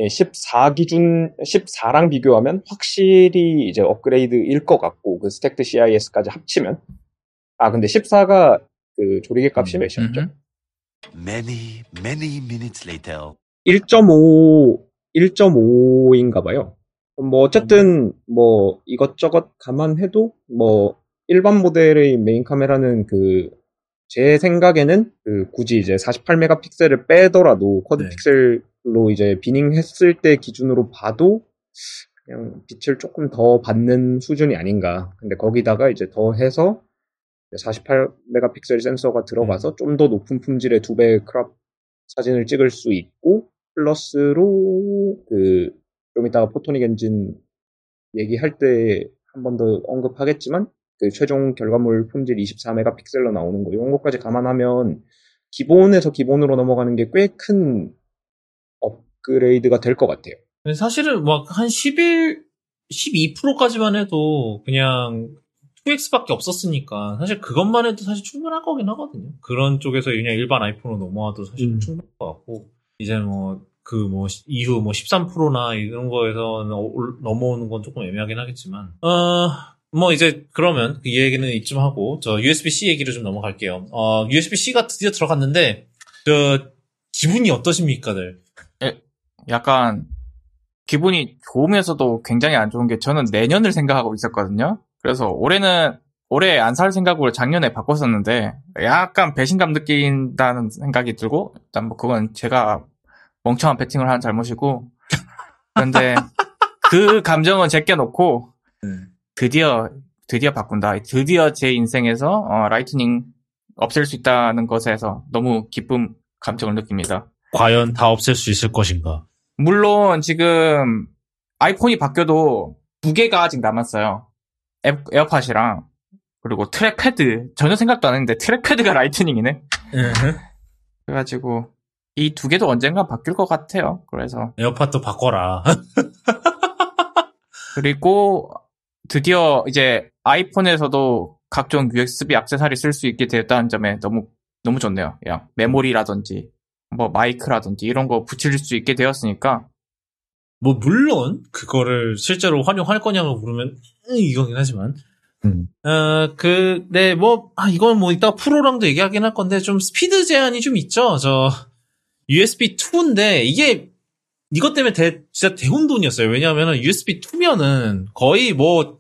14 기준, 14랑 비교하면 확실히 이제 업그레이드일 것 같고, 그 스택트 CIS까지 합치면. 아, 근데 14가 그 조리개 값이 몇이었죠? 음흠. Many, many minutes later. 1.5, 1.5인가 봐요. 뭐, 어쨌든, 뭐, 이것저것 감안해도, 뭐, 일반 모델의 메인 카메라는 그, 제 생각에는, 그, 굳이 이제 48메가픽셀을 빼더라도, 쿼드 네. 픽셀로 이제 비닝했을 때 기준으로 봐도, 그냥 빛을 조금 더 받는 수준이 아닌가. 근데 거기다가 이제 더 해서, 48메가픽셀 센서가 들어가서 좀더 높은 품질의 두배 crop 사진을 찍을 수 있고, 플러스로 그 좀 이따가 Photonic Engine 얘기할 때 한 번 더 언급하겠지만 그 최종 결과물 품질 24 megapixel로 나오는 거 이런 것까지 감안하면 기본에서 기본으로 넘어가는 게 꽤 큰 업그레이드가 될 것 같아요. 사실은 막 한 11, 12%까지만 해도 그냥 2X밖에 없었으니까 사실 그것만 해도 사실 충분할 거긴 하거든요. 그런 쪽에서 그냥 일반 아이폰으로 넘어와도 사실 음. 충분할 것 같고 이제 뭐 그 뭐 이후 뭐 13%나 이런 거에서 넘어오는 건 조금 애매하긴 하겠지만 어. 뭐 이제 그러면 그 얘기는 이쯤 하고 저 USB-C 얘기를 좀 넘어갈게요. 어, USB-C가 드디어 들어갔는데 저 기분이 어떠십니까들? 약간 기분이 좋으면서도 굉장히 안 좋은 게 저는 내년을 생각하고 있었거든요. 그래서 올해는 올해 안 살 생각으로 작년에 바꿨었는데 약간 배신감 느낀다는 생각이 들고 일단 뭐 그건 제가 멍청한 베팅을 한 잘못이고 그런데 그 감정은 제껴놓고 드디어 드디어 바꾼다. 드디어 제 인생에서 어, 라이트닝 없앨 수 있다는 것에서 너무 기쁨 감정을 느낍니다. 과연 다 없앨 수 있을 것인가? 물론 지금 아이폰이 바뀌어도 두 개가 아직 남았어요. 에, 에어팟이랑 그리고 trackpad 전혀 생각도 안 했는데 trackpad가 라이트닝이네. 그래가지고 이 두 개도 언젠가 바뀔 것 같아요. 그래서 에어팟도 바꿔라. 그리고 드디어 이제 아이폰에서도 각종 USB 액세서리 쓸 수 있게 되었다는 점에 너무 너무 좋네요. 그냥 메모리라든지 뭐 마이크라든지 이런 거 붙일 수 있게 되었으니까 뭐 물론 그거를 실제로 활용할 거냐고 물으면 음, 이거긴 하지만 음. 어 그 네 뭐 아 이건 뭐 이따 프로랑도 얘기하긴 할 건데 좀 스피드 제한이 좀 있죠. 저 USB 2인데 이게 이것 때문에 대, 진짜 대혼돈이었어요. 왜냐하면 USB 2면은 거의 뭐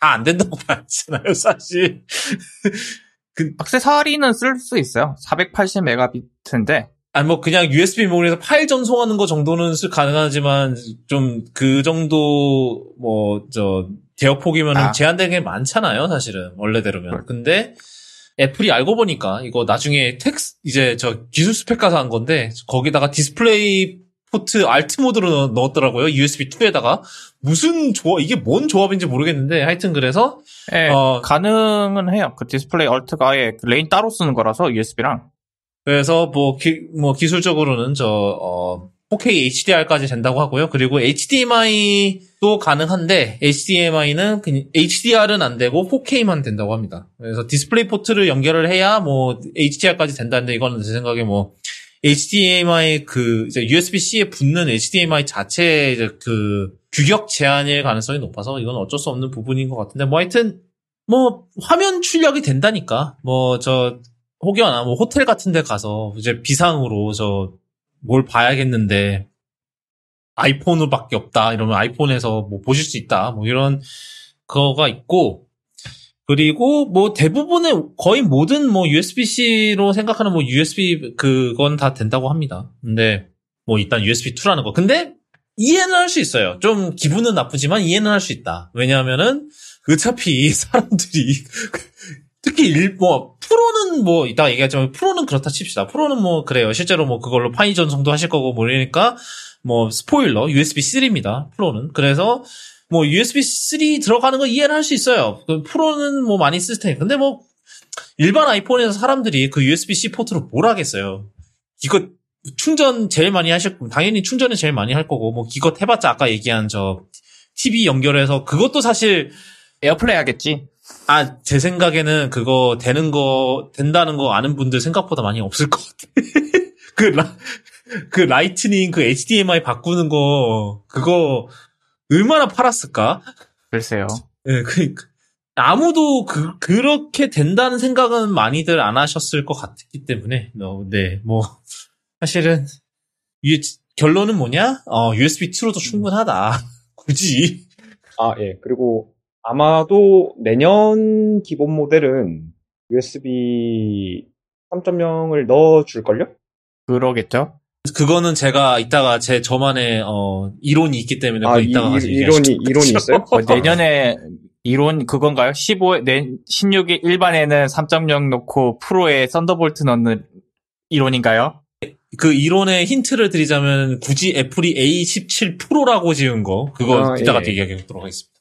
다 안 된다고 봐야잖아요, 사실. 액세서리는 쓸 수 있어요. 480 메가비트인데 아니 뭐 그냥 USB 메모리에서 파일 전송하는 거 정도는 쓸 가능하지만 좀 그 정도 뭐 저 대역폭이면은 아. 제한되는 게 많잖아요 사실은 원래대로면 근데 애플이 알고 보니까 이거 나중에 tech s- 이제 저 기술 스펙 가서 한 건데 거기다가 DisplayPort Alt Mode로 넣- 넣었더라고요 USB 2에다가 무슨 조합 이게 뭔 조합인지 모르겠는데 하여튼 그래서 예, 어. 가능은 해요. 그 디스플레이 Alt가 아예 그 lane 따로 쓰는 거라서 USB랑 그래서 뭐, 기, 뭐 기술적으로는 저 어, 4K HDR까지 된다고 하고요. 그리고 HDMI도 가능한데 HDMI는 HDR은 안 되고 4K만 된다고 합니다. 그래서 디스플레이 포트를 연결을 해야 뭐 HDR까지 된다는데 이거는 제 생각에 뭐 HDMI 그 USB-C에 붙는 HDMI 이제 그 규격 제한일 가능성이 높아서 이건 어쩔 수 없는 부분인 것 같은데 뭐 하여튼 뭐 화면 출력이 된다니까 뭐 저 혹여나 뭐 호텔 같은 데 가서 이제 비상으로 저 뭘 봐야겠는데 아이폰으로밖에 없다 이러면 아이폰에서 뭐 보실 수 있다 뭐 이런 거가 있고 그리고 뭐 대부분의 거의 모든 뭐 USB-C로 생각하는 뭐 USB 그건 다 된다고 합니다. 근데 뭐 일단 USB 2라는 거. 근데 이해는 할 수 있어요. 좀 기분은 나쁘지만 이해는 할 수 있다. 왜냐하면은 어차피 사람들이 특히 일, 뭐, 프로는 뭐, 이따가 얘기하지만, 프로는 그렇다 칩시다. 프로는 뭐, 그래요. 실제로 뭐, 그걸로 파이 전송도 하실 거고, 뭐, 이러니까, 뭐, 스포일러, USB-3입니다. 프로는. 그래서, 뭐, USB-3 들어가는 거 이해는 할 수 있어요. 그 프로는 뭐, 많이 쓸 테니. 근데 뭐, 일반 아이폰에서 사람들이 그 USB-C 포트로 뭘 하겠어요. 이거, 충전 제일 많이 하실, 당연히 충전을 제일 많이 할 거고, 뭐, 기껏 해봤자 아까 얘기한 저, TV 연결해서, 그것도 사실, AirPlay 하겠지. 아, 제 생각에는 그거 되는 거, 된다는 거 아는 분들 생각보다 많이 없을 것 같아. 그, 라, 그 Lightning, 그 HDMI 바꾸는 거, 그거, 얼마나 팔았을까? 글쎄요. 예, 그, 아무도 그, 그렇게 된다는 생각은 많이들 안 하셨을 것 같기 때문에, 어, 네, 뭐, 사실은, 이, 결론은 뭐냐? 어, USB2로도 충분하다. 굳이. 아, 예. 그리고 아마도 내년 기본 모델은 USB 3.0을 넣어줄걸요? 그러겠죠. 그거는 제가 이따가 제 저만의 어 이론이 있기 때문에 아, 그거 이, 이따가 이, 이론이, 이론이 있어요? 뭐 내년에 이론 그건가요? 15, 내, 16에 일반에는 3.0 놓고 프로에 Thunderbolt 넣는 이론인가요? 그 이론의 힌트를 드리자면 굳이 애플이 A17 Pro라고 지은 거 그거 아, 이따가 예. 얘기하도록 하겠습니다.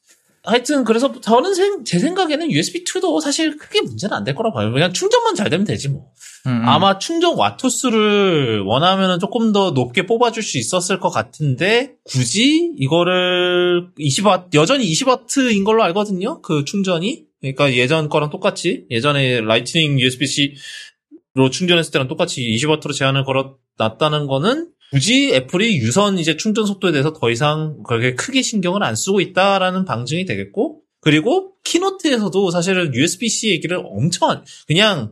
하여튼 그래서 저는 생- 제 생각에는 USB 2도 사실 크게 문제는 안 될 거라 봐요. 그냥 충전만 잘 되면 되지 뭐. 음, 음. 아마 충전 와트 수를 원하면은 조금 더 높게 뽑아줄 수 있었을 것 같은데 굳이 이거를 20W 여전히 20W인 걸로 알거든요. 그 충전이 그러니까 예전 거랑 똑같이 예전에 Lightning USB-C로 충전했을 때랑 똑같이 20W로 제한을 걸어놨다는 거는 굳이 애플이 유선 이제 충전 속도에 대해서 더 이상 그렇게 크게 신경을 안 쓰고 있다라는 방증이 되겠고 그리고 keynote에서도 사실은 USB-C 얘기를 엄청 안- 그냥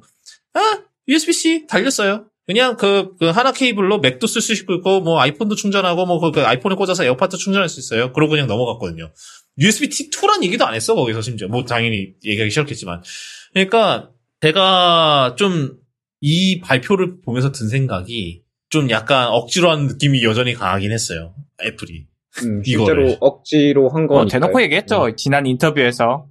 아 USB-C 달렸어요. 그냥 그, 그 하나 케이블로 맥도 쓸 수 있고 뭐 아이폰도 충전하고 뭐그 아이폰에 꽂아서 에어팟도 충전할 수 있어요. 그러고 그냥 넘어갔거든요. USB T2란 얘기도 안 했어 거기서 심지어 뭐 당연히 얘기하기 싫었겠지만 그러니까 제가 좀 이 발표를 보면서 든 생각이 좀 약간 억지로 한 느낌이 여전히 강하긴 했어요. 애플이. 음, 이거를. 실제로 억지로 한뭐 건. 대놓고 얘기했죠. 지난 인터뷰에서.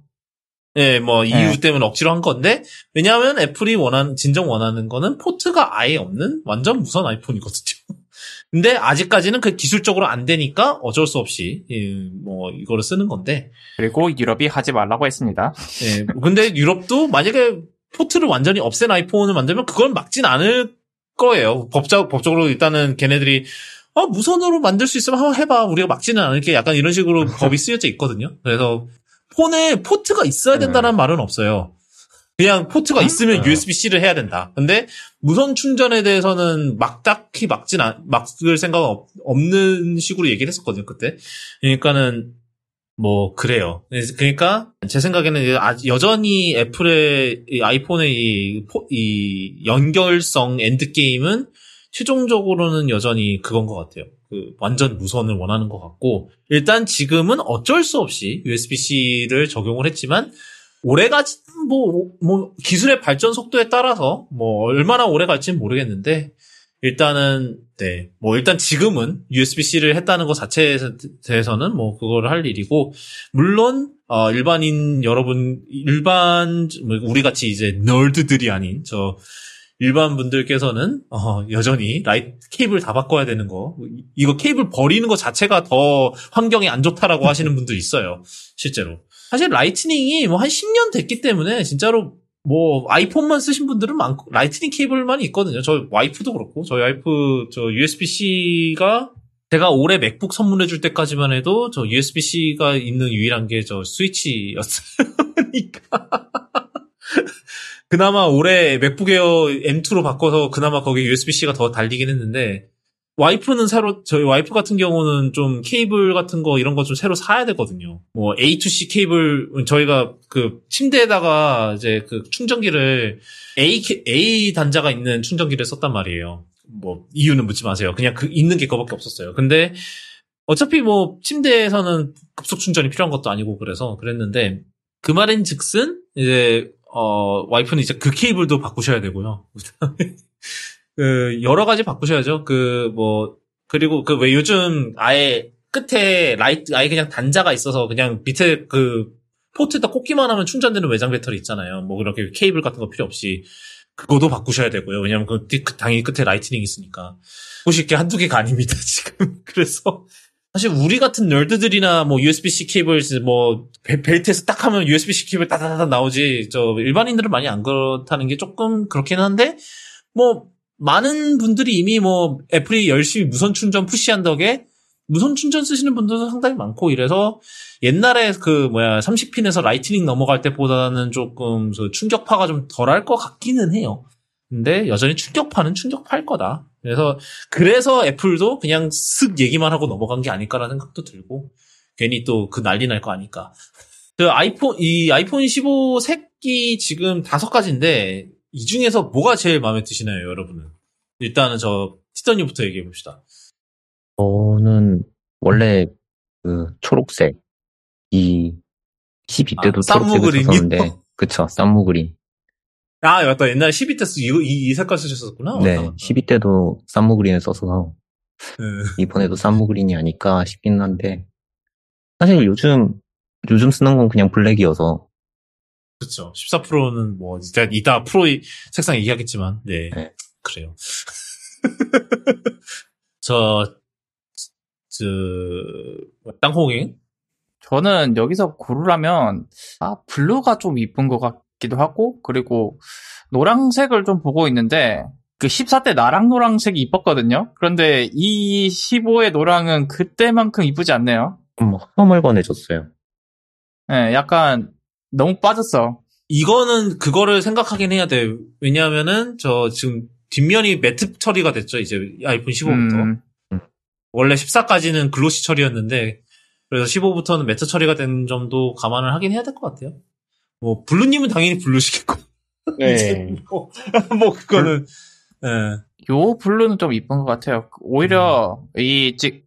예, 뭐 네. 이유 때문에 억지로 한 건데 왜냐하면 애플이 원하는 진정 원하는 거는 포트가 아예 없는 완전 무선 아이폰이거든요. 근데 아직까지는 그 기술적으로 안 되니까 어쩔 수 없이 예, 뭐 이거를 쓰는 건데 그리고 유럽이 하지 말라고 했습니다. 예, 근데 유럽도 만약에 포트를 완전히 없앤 아이폰을 만들면 그걸 막진 않을 거예요. 법적, 법적으로 일단은 걔네들이, 아, 무선으로 만들 수 있으면 한번 해봐. 우리가 막지는 않을게. 약간 이런 식으로 법이 쓰여져 있거든요. 그래서 폰에 포트가 있어야 된다는 말은 없어요. 그냥 포트가 있으면 USB-C를 해야 된다. 근데 무선 충전에 대해서는 막 딱히 막진 않, 막을 생각은 없, 없는 식으로 얘기를 했었거든요, 그때. 그러니까는 뭐 그래요. 그러니까 제 생각에는 아직 여전히 애플의 이 아이폰의 이, 포- 이 연결성 endgame은 최종적으로는 여전히 그건 것 같아요. 그 완전 무선을 원하는 것 같고 일단 지금은 어쩔 수 없이 USB-C를 적용을 했지만 오래가지 뭐, 뭐 기술의 발전 속도에 따라서 뭐 얼마나 오래 갈지는 모르겠는데 일단은 네. 뭐 일단 지금은 USB-C를 했다는 것 자체에 대해서는 뭐 그거를 할 일이고 물론 어, 일반인 여러분 일반 뭐 우리 같이 이제 널드들이 아닌 저 일반 분들께서는 어, 여전히 라이 케이블 다 바꿔야 되는 거. 이- 이거 케이블 버리는 것 자체가 더 환경에 안 좋다라고 하시는 분들 있어요 실제로. 사실 Lightning이 뭐 한 10년 됐기 때문에 진짜로 뭐 아이폰만 쓰신 분들은 많고 Lightning 케이블만 있거든요. 저 와이프도 그렇고 저희 와이프 저 USB-C가 제가 올해 맥북 선물해 줄 때까지만 해도 저 USB-C가 있는 유일한 게 저 스위치였어요. 그러니까 그나마 올해 맥북 에어 M2로 바꿔서 그나마 거기 USB-C가 더 달리긴 했는데 와이프는 새로 저희 와이프 같은 경우는 좀 케이블 같은 거 이런 거 좀 새로 사야 되거든요. 뭐 A to C 케이블 저희가 그 침대에다가 이제 그 충전기를 A A 단자가 있는 충전기를 썼단 말이에요. 뭐 이유는 묻지 마세요. 그냥 그 있는 게 그거밖에 없었어요. 근데 어차피 뭐 침대에서는 급속 충전이 필요한 것도 아니고 그래서 그랬는데 그 말인 즉슨 이제 어 와이프는 이제 그 케이블도 바꾸셔야 되고요. 그 여러 가지 바꾸셔야죠. 그 뭐 그리고 그 왜 요즘 아예 끝에 라이트 아예 그냥 단자가 있어서 그냥 밑에 그 포트에다 꽂기만 하면 충전되는 외장 배터리 있잖아요. 뭐 그렇게 케이블 같은 거 필요 없이 그거도 바꾸셔야 되고요. 왜냐면 그 당연히 끝에 Lightning 있으니까. 보실 게 한두 개가 아닙니다, 지금. 그래서 사실 우리 같은 nerd들이나 뭐 USB-C 케이블 뭐 벨- 벨트에서 딱 하면 USB-C 케이블 따다다다 나오지 저 일반인들은 많이 안 그렇다는 게 조금 그렇긴 한데 뭐 많은 분들이 이미 뭐 애플이 열심히 무선 충전 push한 덕에 무선 충전 쓰시는 분들도 상당히 많고 이래서 옛날에 그 뭐야 30핀에서 Lightning 넘어갈 때보다는 조금 그 충격파가 좀 덜할 것 같기는 해요. 근데 여전히 충격파는 충격파일 거다. 그래서 그래서 애플도 그냥 쓱 얘기만 하고 넘어간 게 아닐까라는 생각도 들고 괜히 또 그 난리 날 거 아니까. 그 아이폰 이 아이폰 15 색이 지금 다섯 가지인데 이 중에서 뭐가 제일 마음에 드시나요, 여러분은? 일단은 저 티터님부터 얘기해 봅시다. 저는 원래 그 초록색 이 12대도 아, 초록색을? 썼었는데 그쵸 쌈무 그린 아, 맞다. 옛날에 12대 스 이거 이, 이 색깔 쓰셨었구나. 네 맞다, 맞다. 12대도 쌈무 그린을 써서 네. 이번에도 쌈무 그린이 아닐까 싶긴 한데 사실 요즘 요즘 쓰는 건 그냥 블랙이어서 그렇죠. 14 프로는 뭐 이따 이따 프로 색상 얘기하겠지만, 네, 네. 그래요. 저, 저, 땅콩이 저는 여기서 고르라면 아 blue가 좀 이쁜 것 같기도 하고 그리고 노란색을 좀 보고 있는데 그 14 때 나왔던 노란색이 이뻤거든요. 그런데 이 15의 노랑은 그때만큼 이쁘지 않네요. 좀 허멀건해졌어요. 예, 약간 너무 빠졌어. 이거는 그거를 생각하긴 해야 돼. 왜냐하면은 저 지금 뒷면이 matte 처리가 됐죠. 이제 아이폰 15부터. 음, 원래 14까지는 glossy 처리였는데 그래서 15부터는 matte 처리가 된 점도 감안을 하긴 해야 될 것 같아요. 뭐 블루님은 당연히 blue시겠고 네. 뭐, 뭐 그거는 예. 요 blue는 좀 이쁜 것 같아요. 오히려 이즉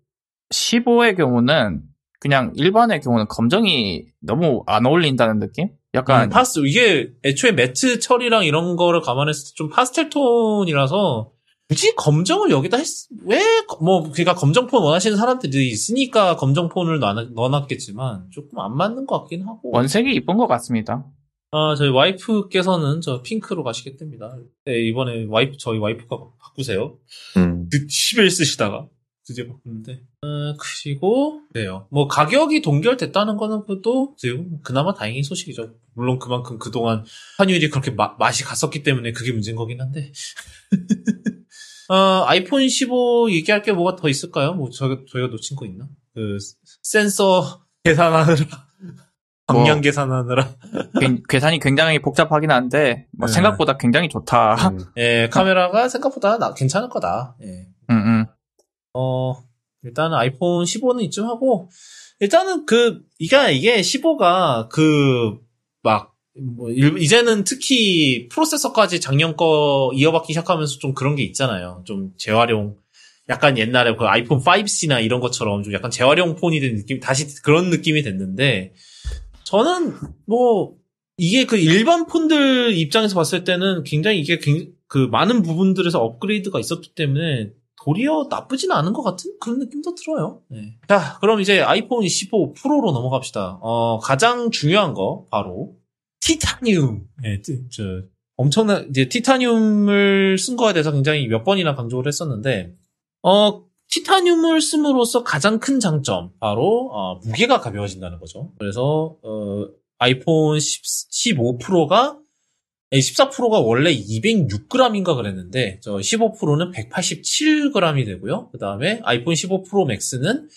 15의 경우는 그냥 일반의 경우는 검정이 너무 안 어울린다는 느낌? 약간 음, 파스 이게 애초에 matte 처리랑 이런 거를 감안했을 때 좀 파스텔 톤이라서 굳이 검정을 여기다 했, 왜, 뭐, 그니까 검정 폰 원하시는 사람들이 있으니까 검정 폰을 넣어- 넣어 놨겠지만, 조금 안 맞는 것 같긴 하고. 원색이 이쁜 것 같습니다. 아, 저희 와이프께서는 저 핑크로 가시겠답니다. 네, 이번에 와이프, 저희 와이프가 바꾸세요. 음, 10일 쓰시다가 드디어 바꾸는데. 어, 그리고, 그래요. 뭐, 가격이 동결됐다는 거는 그것도 지금 그나마 다행인 소식이죠. 물론 그만큼 그동안 환율이 그렇게 마- 맛이 갔었기 때문에 그게 문제인 거긴 한데. 어, 아이폰 15 얘기할 게 뭐가 더 있을까요? 뭐, 저희가, 저희가 놓친 거 있나? 그, 센서 계산하느라, 방향 뭐. 계산하느라. 굉- 계산이 굉장히 복잡하긴 한데 뭐 네. 생각보다 굉장히 좋다. 음, 예, 카메라가 생각보다 나- 괜찮을 거다. 예. 음, 음. 어, 일단은 아이폰 15는 이쯤 하고, 일단은 그, 이게, 이게 15가 그, 막, 뭐, 일- 이제는 특히 프로세서까지 작년 거 이어받기 시작하면서 좀 그런 게 있잖아요. 좀 재활용. 약간 옛날에 그 아이폰 5C나 이런 것처럼 좀 약간 재활용 폰이 된 느낌, 다시 그런 느낌이 됐는데, 저는 뭐, 이게 그 일반 폰들 입장에서 봤을 때는 굉장히 이게 굉- 그 많은 부분들에서 업그레이드가 있었기 때문에 도리어 나쁘진 않은 것 같은 그런 느낌도 들어요. 네. 자, 그럼 이제 아이폰 15 프로로 넘어갑시다. 어, 가장 중요한 거 바로 티타늄. 네, 티- 저 엄청난 이제 티타늄을 쓴 거에 대해서 굉장히 몇 번이나 강조를 했었는데 어, 티타늄을 씀으로써 가장 큰 장점 바로 어, 무게가 가벼워진다는 거죠. 그래서 어, 아이폰 10, 15 프로가 14%가 원래 206g인가 그랬는데 저 15%는 187g이 되고요. 그 다음에 아이폰 15 프로 맥스는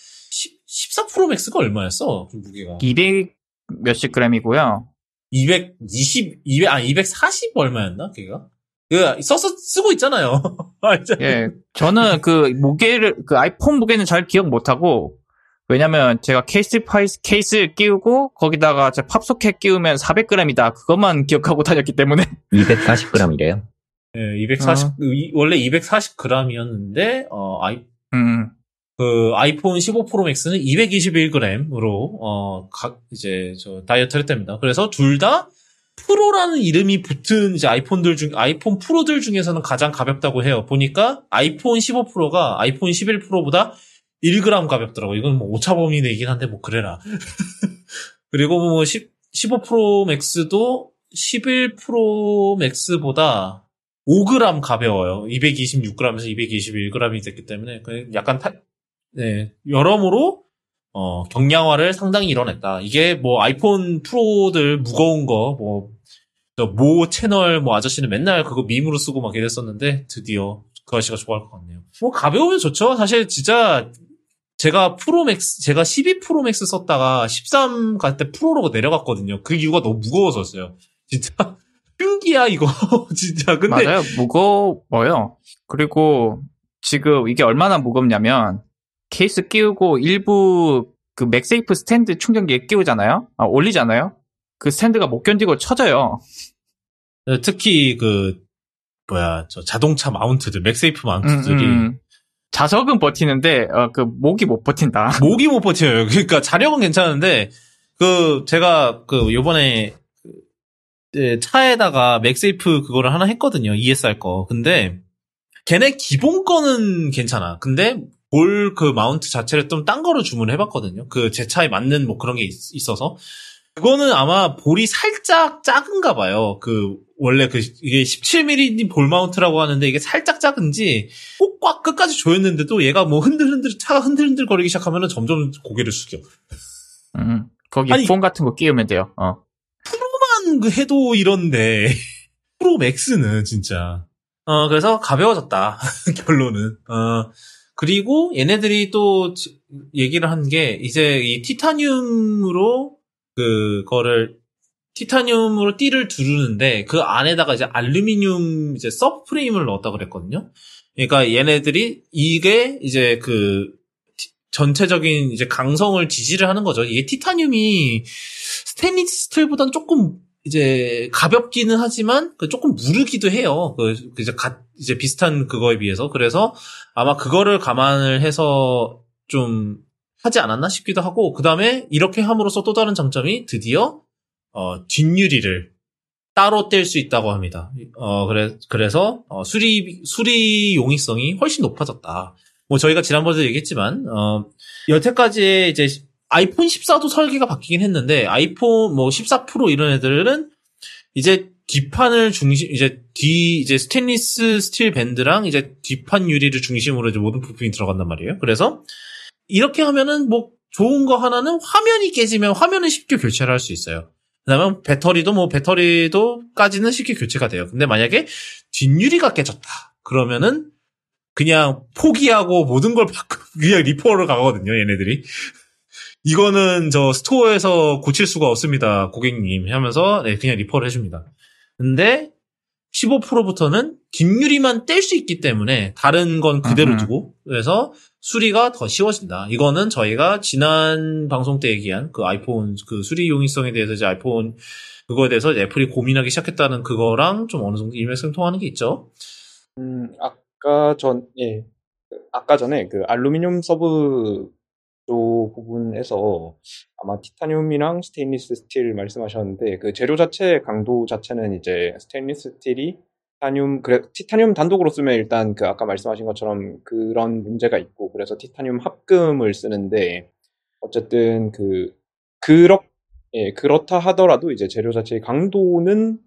14 Pro Max가 얼마였어? 그 무게가 200 몇십 그램이고요. 220, 200, 아 240 얼마였나? 걔가? 그 써서 쓰고 있잖아요. 예, 저는 그 무게를 그 아이폰 무게는 잘 기억 못하고 왜냐면 제가 케이스 파이스 케이스 끼우고 거기다가 제 PopSocket 끼우면 400g이다 그것만 기억하고 다녔기 때문에 240g이래요. 예, 240 이- 원래 240g이었는데 어 아이 음, 그 아이폰 15 프로 맥스는 221g으로 어 각 이제 저 다이어트를 했답니다. 그래서 둘 다 프로라는 이름이 붙은 이제 아이폰들 중 아이폰 프로들 중에서는 가장 가볍다고 해요. 보니까 아이폰 15 프로가 아이폰 11 프로보다 1g 가볍더라고. 이건 뭐 오차범위 내긴 한데 뭐 그래라. 그리고 뭐 10, 15 프로 맥스도 11 프로 맥스보다 5g 가벼워요. 226g에서 221g이 됐기 때문에 그 약간 타, 네, 여러모로 어, 경량화를 상당히 이뤄냈다. 이게 뭐 아이폰 프로들 무거운 거, 뭐, 저 모 채널 뭐 아저씨는 맨날 그거 밈으로 쓰고 막 이랬었는데 드디어 그 아저씨가 좋아할 것 같네요. 뭐 가벼우면 좋죠. 사실 진짜 제가 프로맥스, 제가 12 프로맥스 썼다가 13 갈 때 프로로 내려갔거든요. 그 이유가 너무 무거워서였어요. 진짜 흉기야 이거 진짜. 근데 맞아요 무거워요. 그리고 지금 이게 얼마나 무겁냐면 케이스 끼우고 일부 그 맥세이프 스탠드 충전기에 끼우잖아요. 아, 올리잖아요. 그 스탠드가 못 견디고 쳐져요. 특히 그 뭐야 저 자동차 mount들 맥세이프 음, mount들이 음. 자석은 버티는데 어, 그 목이 못 버틴다. 목이 못 버텨요. 그러니까 자력은 괜찮은데 그 제가 그 요번에 그, 네, 차에다가 맥세이프 그거를 하나 했거든요. ESR 거. 근데 걔네 기본 거는 괜찮아. 근데 볼 그 mount 자체를 좀 딴 거로 주문을 해봤거든요. 그 제 차에 맞는 뭐 그런 게 있, 있어서 그거는 아마 ball이 살짝 작은가 봐요. 그 원래 그 이게 17mm ball mount라고 하는데 이게 살짝 작은지 꼭꽉 끝까지 조였는데도 얘가 뭐 흔들흔들 차가 흔들흔들 거리기 시작하면은 점점 고개를 숙여. 음, 거기 아니- 폰 같은 거 끼우면 돼요. 어. 프로만 그 해도 이런데 프로 맥스는 진짜 어 그래서 가벼워졌다 결론은 어 그리고 얘네들이 또 지- 얘기를 한 게 이제 이 티타늄으로 그거를 티타늄으로 띠를 두르는데 그 안에다가 이제 알루미늄 이제 서브프레임을 넣었다 그랬거든요. 그러니까 얘네들이 이게 이제 그 티- 전체적인 이제 강성을 지지를 하는 거죠. 이게 티타늄이 스테인리스 스틸보단 조금 이제 가볍기는 하지만 그 조금 무르기도 해요. 그그 이제 가, 이제 비슷한 그거에 비해서 그래서 아마 그거를 감안을 해서 좀 하지 않았나 싶기도 하고 그 다음에 이렇게 함으로써 또 다른 장점이 드디어 어, 뒷유리를 따로 뗄 수 있다고 합니다. 어 그래 그래서 어, 수리 수리 용이성이 훨씬 높아졌다. 뭐 저희가 지난번에도 얘기했지만 어 여태까지 이제 아이폰 14도 설계가 바뀌긴 했는데 아이폰 뭐 14 프로 이런 애들은 이제 뒷판을 중심 이제 뒤 이제 스테인리스 스틸 밴드랑 이제 뒷판 유리를 중심으로 이제 모든 부품이 들어간단 말이에요. 그래서 이렇게 하면은 뭐 좋은 거 하나는 화면이 깨지면 화면은 쉽게 교체를 할 수 있어요. 그다음에 배터리도 뭐 배터리도까지는 쉽게 교체가 돼요. 근데 만약에 뒷유리가 깨졌다. 그러면은 그냥 포기하고 모든 걸 바꾸 그냥 리퍼를 가거든요. 얘네들이. 이거는 저 스토어에서 고칠 수가 없습니다. 고객님 하면서 네, 그냥 리퍼를 해줍니다. 근데 15 프로부터는 뒷유리만 뗄 수 있기 때문에 다른 건 그대로 음흠. 두고 그래서 수리가 더 쉬워진다. 이거는 저희가 지난 방송 때 얘기한 그 아이폰 그 수리 용이성에 대해서 이제 아이폰 그거에 대해서 애플이 고민하기 시작했다는 그거랑 좀 어느 정도 일맥상통하는 게 있죠. 음, 아까 전, 예. 그 아까 전에 그 알루미늄 sub 쪽 부분에서 아마 티타늄이랑 스테인리스 스틸 말씀하셨는데 그 재료 자체 강도 자체는 이제 스테인리스 스틸이 티타늄 그래 티타늄 단독으로 쓰면 일단 그 아까 말씀하신 것처럼 그런 문제가 있고 그래서 티타늄 합금을 쓰는데 어쨌든 그 그렇 예 그렇다 하더라도 이제 재료 자체의 강도는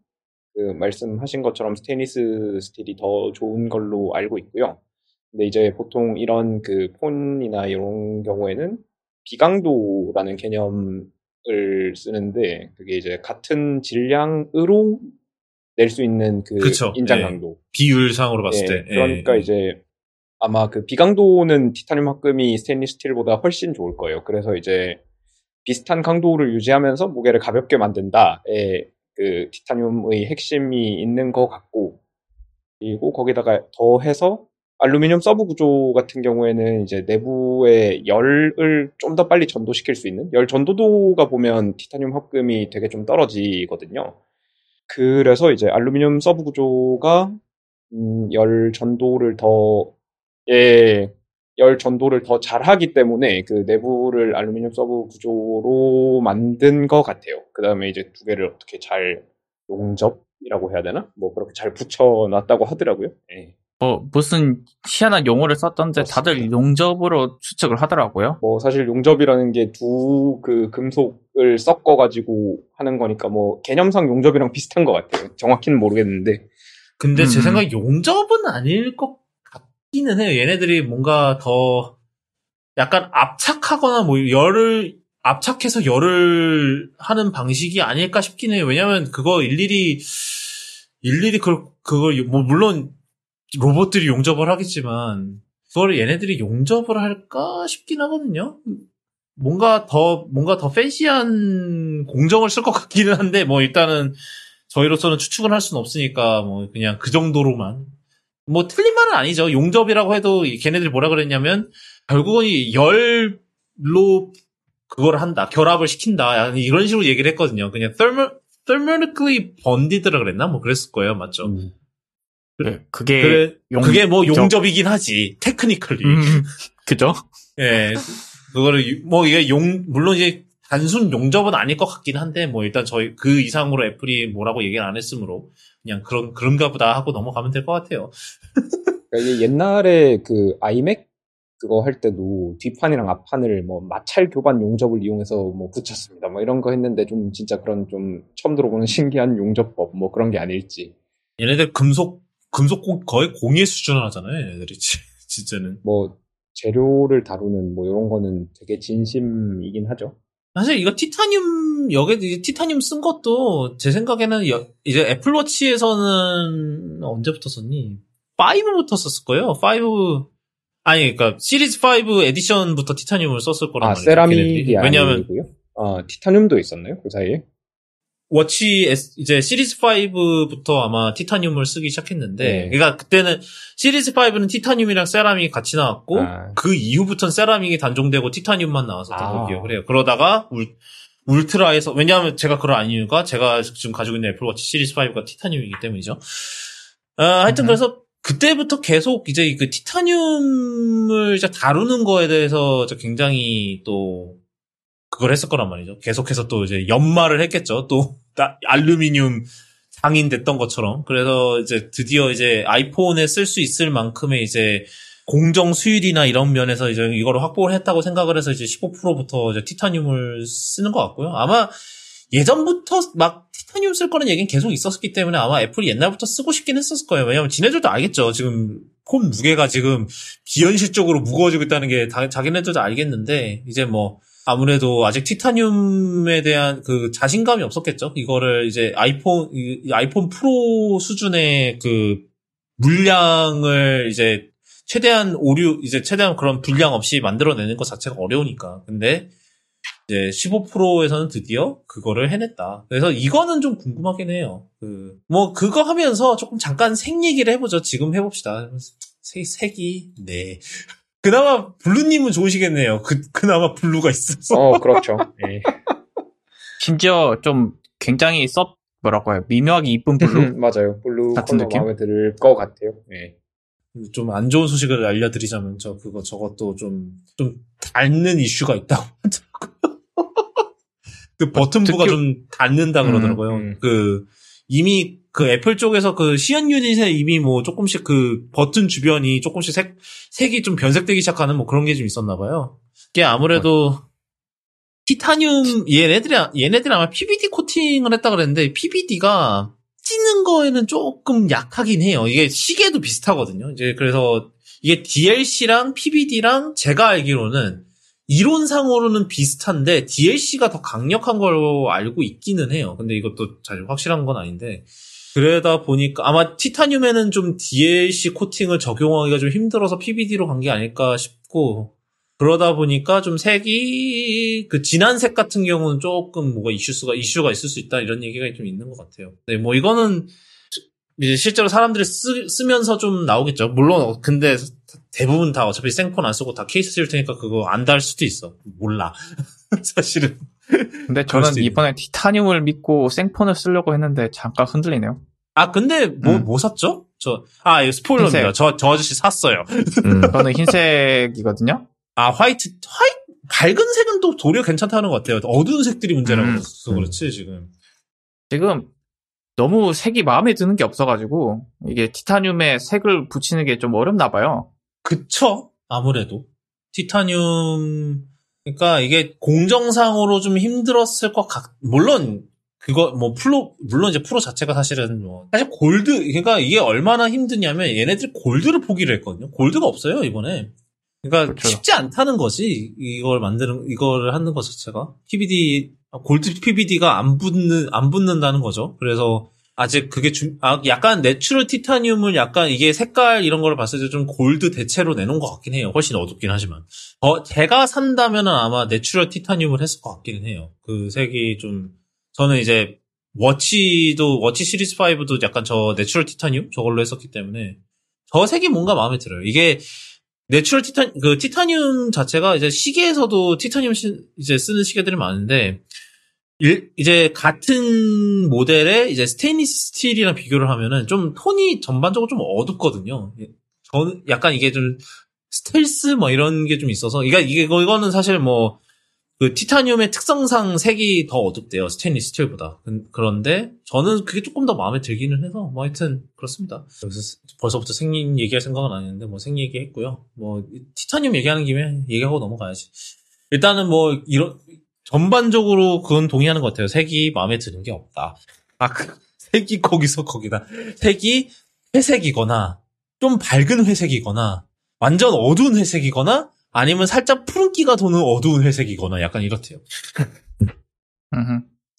그 말씀하신 것처럼 스테인리스 스틸이 더 좋은 걸로 알고 있고요. 근데 이제 보통 이런 그 폰이나 이런 경우에는 비강도라는 개념을 쓰는데 그게 이제 같은 질량으로 낼 수 있는 그 그쵸. 인장 예. 강도. 비율상으로 봤을 예, 때. 예. 그러니까 이제 아마 그 비강도는 티타늄 합금이 스테인리스 스틸보다 훨씬 좋을 거예요. 그래서 이제 비슷한 강도를 유지하면서 무게를 가볍게 만든다에 그 티타늄의 핵심이 있는 것 같고 그리고 거기다가 더해서 알루미늄 sub 구조 같은 경우에는 이제 내부의 열을 좀 더 빨리 전도시킬 수 있는 열 전도도가 보면 티타늄 합금이 되게 좀 떨어지거든요. 그래서 이제 알루미늄 sub 구조가 음, 열 전도를 더, 예, 열 전도를 더 잘하기 때문에 그 내부를 알루미늄 sub 구조로 만든 것 같아요. 그 다음에 이제 두 개를 어떻게 잘 용접이라고 해야 되나? 뭐 그렇게 잘 붙여놨다고 하더라고요. 예. 뭐 무슨 희한한 용어를 썼던데 다들. 용접으로 추측을 하더라고요. 뭐 사실 용접이라는 게 두 그 금속을 섞어 가지고 하는 거니까 뭐 개념상 용접이랑 비슷한 것 같아요. 정확히는 모르겠는데. 근데 제 음. 생각에 용접은 아닐 것 같기는 해요. 얘네들이 뭔가 더 약간 압착하거나 뭐 열을 압착해서 열을 하는 방식이 아닐까 싶긴 해요. 왜냐면 그거 일일이 일일이 그걸 그걸 뭐 물론 로봇들이 용접을 하겠지만 그걸 얘네들이 용접을 할까 싶긴 하거든요. 뭔가 더 뭔가 더 팬시한 공정을 쓸 것 같기는 한데 뭐 일단은 저희로서는 추측을 할 수는 없으니까 뭐 그냥 그 정도로만 뭐 틀린 말은 아니죠. 용접이라고 해도 이 걔네들이 뭐라 그랬냐면 결국은 이 열로 그걸 한다. 결합을 시킨다. 이런 식으로 얘기를 했거든요. 그냥 thermal thermically bonded라 그랬나? 뭐 그랬을 거예요. 맞죠? 네, 그게 그래, 용- 그게 뭐 저- 용접이긴 하지. 테크니컬리. 음, 그죠? 예. 그거를 유- 뭐 이게 용 물론 이제 단순 용접은 아닐 것 같긴 한데 뭐 일단 저희 그 이상으로 애플이 뭐라고 얘기를 안 했으므로 그냥 그런 그런가 보다 하고 넘어가면 될 것 같아요. 그러니까 옛날에 그 아이맥 그거 할 때도 뒷판이랑 앞판을 뭐 마찰 교반 용접을 이용해서 뭐 붙였습니다. 뭐 이런 거 했는데 좀 진짜 그런 좀 처음 들어보는 신기한 용접법 뭐 그런 게 아닐지. 얘네들 금속 금속 공- 거의 공예 수준을 하잖아요. 지- 진짜는. 뭐 재료를 다루는 뭐 이런 거는 되게 진심이긴 하죠. 사실 이거 티타늄 여기 이제 티타늄 쓴 것도 제 생각에는 여- 이제 애플워치에서는 언제부터 썼니? 5부터 썼을 거예요. 5 아니 그러니까 시리즈 5 에디션부터 티타늄을 썼을 거란 아 말이죠. 세라믹이 걔네들이. 왜냐하면 아니고요. 아 티타늄도 있었나요 그 사이에? 워치 S- 이제 시리즈 5부터 아마 티타늄을 쓰기 시작했는데 네. 그러니까 그때는 시리즈 5는 티타늄이랑 세라믹이 같이 나왔고 아. 그 이후부터는 세라믹이 단종되고 티타늄만 나왔었던 아. 걸 기억을 해요. 그러다가 울, 울트라에서 왜냐하면 제가 안 이유가 제가 지금 가지고 있는 애플워치 시리즈 5가 티타늄이기 때문이죠. 아, 하여튼 음. 그래서 그때부터 계속 이제 그 티타늄을 다루는 거에 대해서 굉장히 또 그걸 했을 거란 말이죠. 계속해서 또 이제 연말을 했겠죠. 또 나- 알루미늄 장인 됐던 것처럼. 그래서 이제 드디어 이제 아이폰에 쓸 수 있을 만큼의 이제 공정 수율이나 이런 면에서 이제 이거를 확보를 했다고 생각을 해서 이제 15%부터 이제 티타늄을 쓰는 것 같고요. 아마 예전부터 막 티타늄 쓸 거는 얘기는 계속 있었기 때문에 아마 애플이 옛날부터 쓰고 싶긴 했었을 거예요. 왜냐면 지네들도 알겠죠. 지금 폰 무게가 지금 비현실적으로 무거워지고 있다는 게 다- 자기네들도 알겠는데 이제 뭐 아무래도 아직 티타늄에 대한 그 자신감이 없었겠죠. 이거를 이제 아이폰 아이폰 프로 수준의 그 물량을 이제 최대한 오류 이제 최대한 그런 불량 없이 만들어내는 것 자체가 어려우니까. 근데 이제 15 프로에서는 드디어 그거를 해냈다. 그래서 이거는 좀 궁금하긴 해요. 그, 뭐, 그거 하면서 조금 잠깐 색 얘기를 해보죠. 지금 해봅시다. 색, 색이, 네. 그나마 블루님은 좋으시겠네요. 그, 그나마 블루가 있어서. 어 그렇죠. 예. 심지어 좀 굉장히 써 뭐라고 해요 미묘하게 이쁜 블루 맞아요. 블루 같은 느낌? 마음에 들 것 같아요. 예. 좀안 좋은 소식을 알려드리자면, 저 그거 저것도 좀, 좀 닳는 이슈가 있다고 하더라고요. 그 버튼부가 특히- 좀 닳는다 그러더라고요. 음, 음. 그, 이미 그 애플 쪽에서 그 시연 유닛에 이미 뭐 조금씩 그 버튼 주변이 조금씩 색, 색이 좀 변색되기 시작하는 뭐 그런 게 좀 있었나 봐요. 그게 아무래도 티타늄, 얘네들이, 얘네들이 아마 PBD 코팅을 했다 그랬는데, PBD가 찌는 거에는 조금 약하긴 해요. 이게 시계도 비슷하거든요. 이제 그래서 이게 DLC랑 PBD랑 제가 알기로는 이론상으로는 비슷한데 DLC가 더 강력한 걸로 알고 있기는 해요. 근데 이것도 잘 확실한 건 아닌데 그러다 보니까 아마 티타늄에는 좀 DLC 코팅을 적용하기가 좀 힘들어서 PBD로 간 게 아닐까 싶고 그러다 보니까 좀 색이 그 진한 색 같은 경우는 조금 뭐가 이슈가 이슈가 있을 수 있다 이런 얘기가 좀 있는 것 같아요. 네, 뭐 이거는 이제 실제로 사람들이 쓰, 쓰면서 좀 나오겠죠. 물론 근데 대부분 다 어차피 생폰 안 쓰고 다 케이스 쓸 테니까 그거 안 달 수도 있어. 몰라. 사실은. 근데 저는. 이번에 티타늄을 믿고 생폰을 쓰려고 했는데 잠깐 흔들리네요. 아 근데 뭐 음. 뭐 샀죠? 저 아 이거 스포일러입니다. 저 저 아저씨 샀어요. 음, 저는 흰색이거든요. 아 화이트 화이 밝은 색은 또 도리어 괜찮다는 것 같아요. 어두운 색들이 문제라고 음. 해서 그렇지 지금. 지금 너무 색이 마음에 드는 게 없어가지고 이게 티타늄에 색을 붙이는 게 좀 어렵나 봐요. 그쵸? 아무래도. 티타늄, 그러니까 이게 공정상으로 좀 힘들었을 것 같, 물론, 그거, 뭐, 프로, 물론 이제 프로 자체가 사실은 뭐, 사실 골드, 그러니까 이게 얼마나 힘드냐면 얘네들이 골드를 포기를 했거든요. 골드가 없어요, 이번에. 그러니까 그렇죠. 쉽지 않다는 거지. 이걸 만드는, 이거를 하는 것 자체가. PBD, 골드 PVD가 안 붙는, 안 붙는다는 거죠. 그래서 아직 그게 좀, 아, 약간 내추럴 티타늄을 약간 이게 색깔 이런 거를 봤을 때 좀 골드 대체로 내놓은 것 같긴 해요. 훨씬 어둡긴 하지만. 어, 제가 산다면은 아마 내추럴 티타늄을 했을 것 같기는 해요. 그 색이 좀, 저는 이제, 워치도, 워치 시리즈 5도 약간 저 내추럴 티타늄? 저걸로 했었기 때문에, 저 색이 뭔가 마음에 들어요. 이게, 내추럴 티타, 그 티타늄 자체가 이제 시계에서도 티타늄 시- 이제 쓰는 시계들이 많은데, 일- 이제 같은 모델의 이제 스테인리스 스틸이랑 비교를 하면은 좀 톤이 전반적으로 좀 어둡거든요. 예, 저는 약간 이게 좀 스텔스 뭐 이런 게 좀 있어서 이게 이게 이거는 사실 뭐 그 티타늄의 특성상 색이 더 어둡대요 스테인리스 스틸보다. 그- 그런데 저는 그게 조금 더 마음에 들기는 해서 뭐 하여튼 그렇습니다. 스- 벌써부터 색 얘기할 생각은 아니었는데 뭐 색 얘기했고요. 뭐 티타늄 얘기하는 김에 얘기하고 넘어가야지. 일단은 뭐 이런 전반적으로 그건 동의하는 것 같아요. 색이 마음에 드는 게 없다. 아, 그, 색이 거기서 거기다. 색이 회색이거나, 좀 밝은 회색이거나, 완전 어두운 회색이거나, 아니면 살짝 푸른기가 도는 어두운 회색이거나, 약간 이렇대요.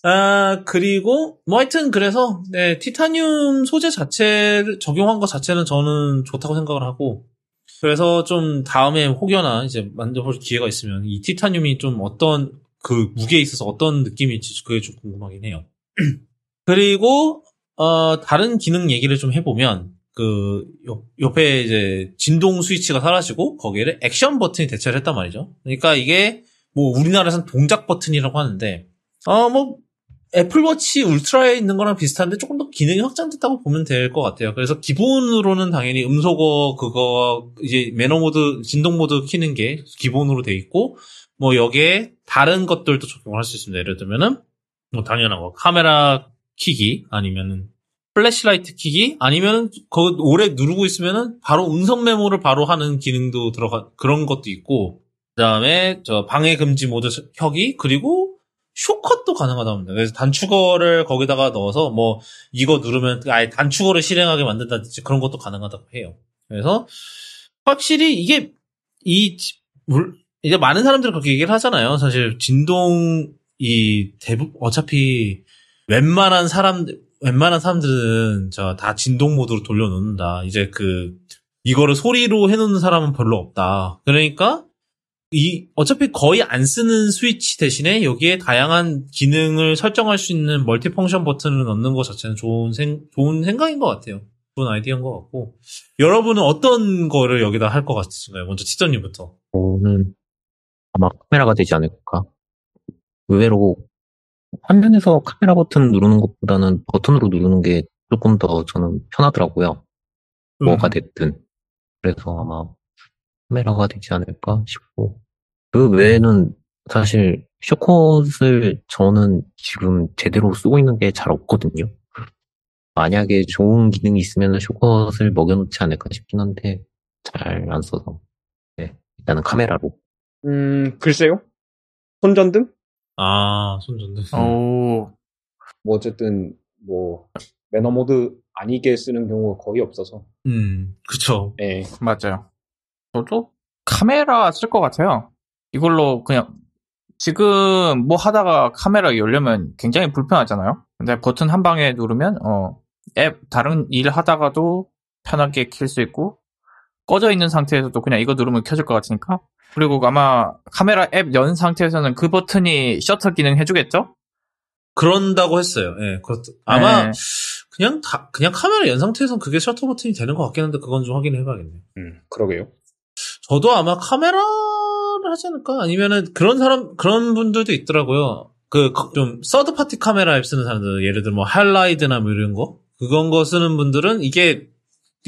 아, 그리고, 뭐 하여튼 그래서, 네, 티타늄 소재 자체를 적용한 것 자체는 저는 좋다고 생각을 하고, 그래서 좀 다음에 혹여나 이제 만져볼 기회가 있으면 이 티타늄이 좀 어떤 그 무게에 있어서 어떤 느낌일지 그게 좀 궁금하긴 해요. 그리고, 어, 다른 기능 얘기를 좀 해보면, 그, 옆, 옆에 이제 진동 스위치가 사라지고 거기를 액션 버튼이 대체를 했단 말이죠. 그러니까 이게 뭐 우리나라에서는 동작 버튼이라고 하는데, 어, 뭐, 애플워치 울트라에 있는 거랑 비슷한데 조금 더 기능이 확장됐다고 보면 될 것 같아요. 그래서 기본으로는 당연히 음소거 그거 이제 매너 모드 진동 모드 키는 게 기본으로 돼 있고 뭐 여기에 다른 것들도 적용을 할수 있습니다. 예를 들면은 뭐 당연한 거 카메라 키기 아니면은 flashlight 키기 아니면 그 오래 누르고 있으면은 바로 음성 메모를 바로 하는 기능도 들어가 그런 것도 있고 그다음에 저 방해 금지 모드 켜기 그리고 쇼컷도 가능하답니다. 그래서 단축어를 거기다가 넣어서 뭐 이거 누르면 아예 단축어를 실행하게 만든다든지 그런 것도 가능하다고 해요. 그래서 확실히 이게 이 지- 물 이제 많은 사람들이 그렇게 얘기를 하잖아요. 사실 진동 이 대부 어차피 웬만한 사람들 웬만한 사람들은 저다 진동 모드로 돌려놓는다. 이제 그 이거를 소리로 해놓는 사람은 별로 없다. 그러니까 이 어차피 거의 안 쓰는 스위치 대신에 여기에 다양한 기능을 설정할 수 있는 멀티 펑션 버튼을 넣는 것 자체는 좋은 생 좋은 생각인 것 같아요. 좋은 아이디어인 것 같고 여러분은 어떤 거를 여기다 할 것 같으신가요? 먼저 티저님부터. 저는 아마 카메라가 되지 않을까. 의외로 화면에서 카메라 버튼 누르는 것보다는 버튼으로 누르는 게 조금 더 저는 편하더라고요. 뭐가 됐든. 그래서 아마 카메라가 되지 않을까 싶고. 그 외에는 사실 쇼컷을 저는 지금 제대로 쓰고 있는 게 잘 없거든요. 만약에 좋은 기능이 있으면 쇼컷을 먹여놓지 않을까 싶긴 한데 잘 안 써서. 네, 일단은 카메라로. 음, 글쎄요. 손전등? 아 손전등. 오, 뭐 어쨌든 뭐 매너 모드 아니게 쓰는 경우가 거의 없어서. 음 그쵸. 예. 맞아요. 저도 카메라 쓸 것 같아요. 이걸로 그냥 지금 뭐 하다가 카메라 열려면 굉장히 불편하잖아요. 근데 버튼 한 방에 누르면 어, 앱 다른 일 하다가도 편하게 킬 수 있고 꺼져 있는 상태에서도 그냥 이거 누르면 켜질 것 같으니까. 그리고 아마 카메라 앱 연 상태에서는 그 버튼이 셔터 기능 해주겠죠? 그런다고 했어요. 예, 그렇 아마 네. 그냥 다, 그냥 카메라 연 상태에서는 그게 셔터 버튼이 되는 것 같긴 한데 그건 좀 확인해 봐야겠네요. 음, 그러게요. 저도 아마 카메라를 하지 않을까? 아니면은 그런 사람, 그런 분들도 있더라고요. 그, 좀, third party 카메라 앱 쓰는 사람들, 예를 들어 뭐, Halide나 뭐 이런 거? 그건 거 쓰는 분들은 이게,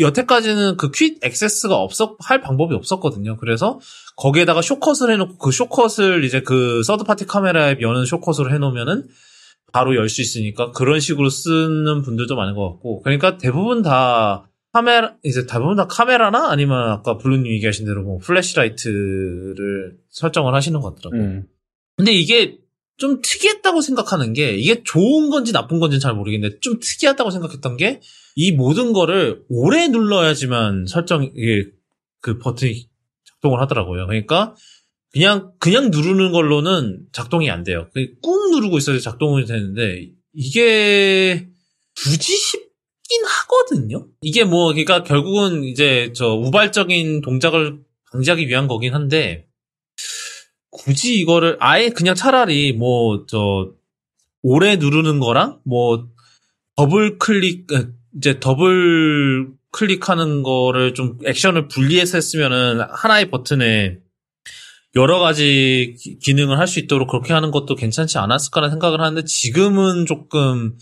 여태까지는 그 quick access가 없었, 할 방법이 없었거든요. 그래서 거기에다가 shortcut을 해놓고 그 쇼컷을 이제 그 third party 카메라 앱 여는 쇼컷으로 해놓으면은 바로 열 수 있으니까 그런 식으로 쓰는 분들도 많은 것 같고. 그러니까 대부분 다 카메라, 이제 대부분 다 카메라나 아니면 아까 블루님 얘기하신 대로 뭐 flashlight를 설정을 하시는 것 같더라고요. 음. 근데 이게 좀 특이했다고 생각하는 게 이게 좋은 건지 나쁜 건지는 잘 모르겠는데 좀 특이하다고 생각했던 게 이 모든 거를 오래 눌러야지만 설정 그 버튼이 작동을 하더라고요. 그러니까 그냥 그냥 누르는 걸로는 작동이 안 돼요. 그꾹 누르고 있어야 작동이 되는데 이게 굳이 쉽긴 하거든요. 이게 뭐 그러니까 결국은 이제 저 우발적인 동작을 방지하기 위한 거긴 한데 굳이 이거를 아예 그냥 차라리 뭐 저 오래 누르는 거랑 뭐 더블 클릭 에, 이제 더블 클릭하는 거를 좀 액션을 분리해서 했으면은 하나의 버튼에 여러 가지 기- 기능을 할 수 있도록 그렇게 하는 것도 괜찮지 않았을까라는 생각을 하는데 지금은 조금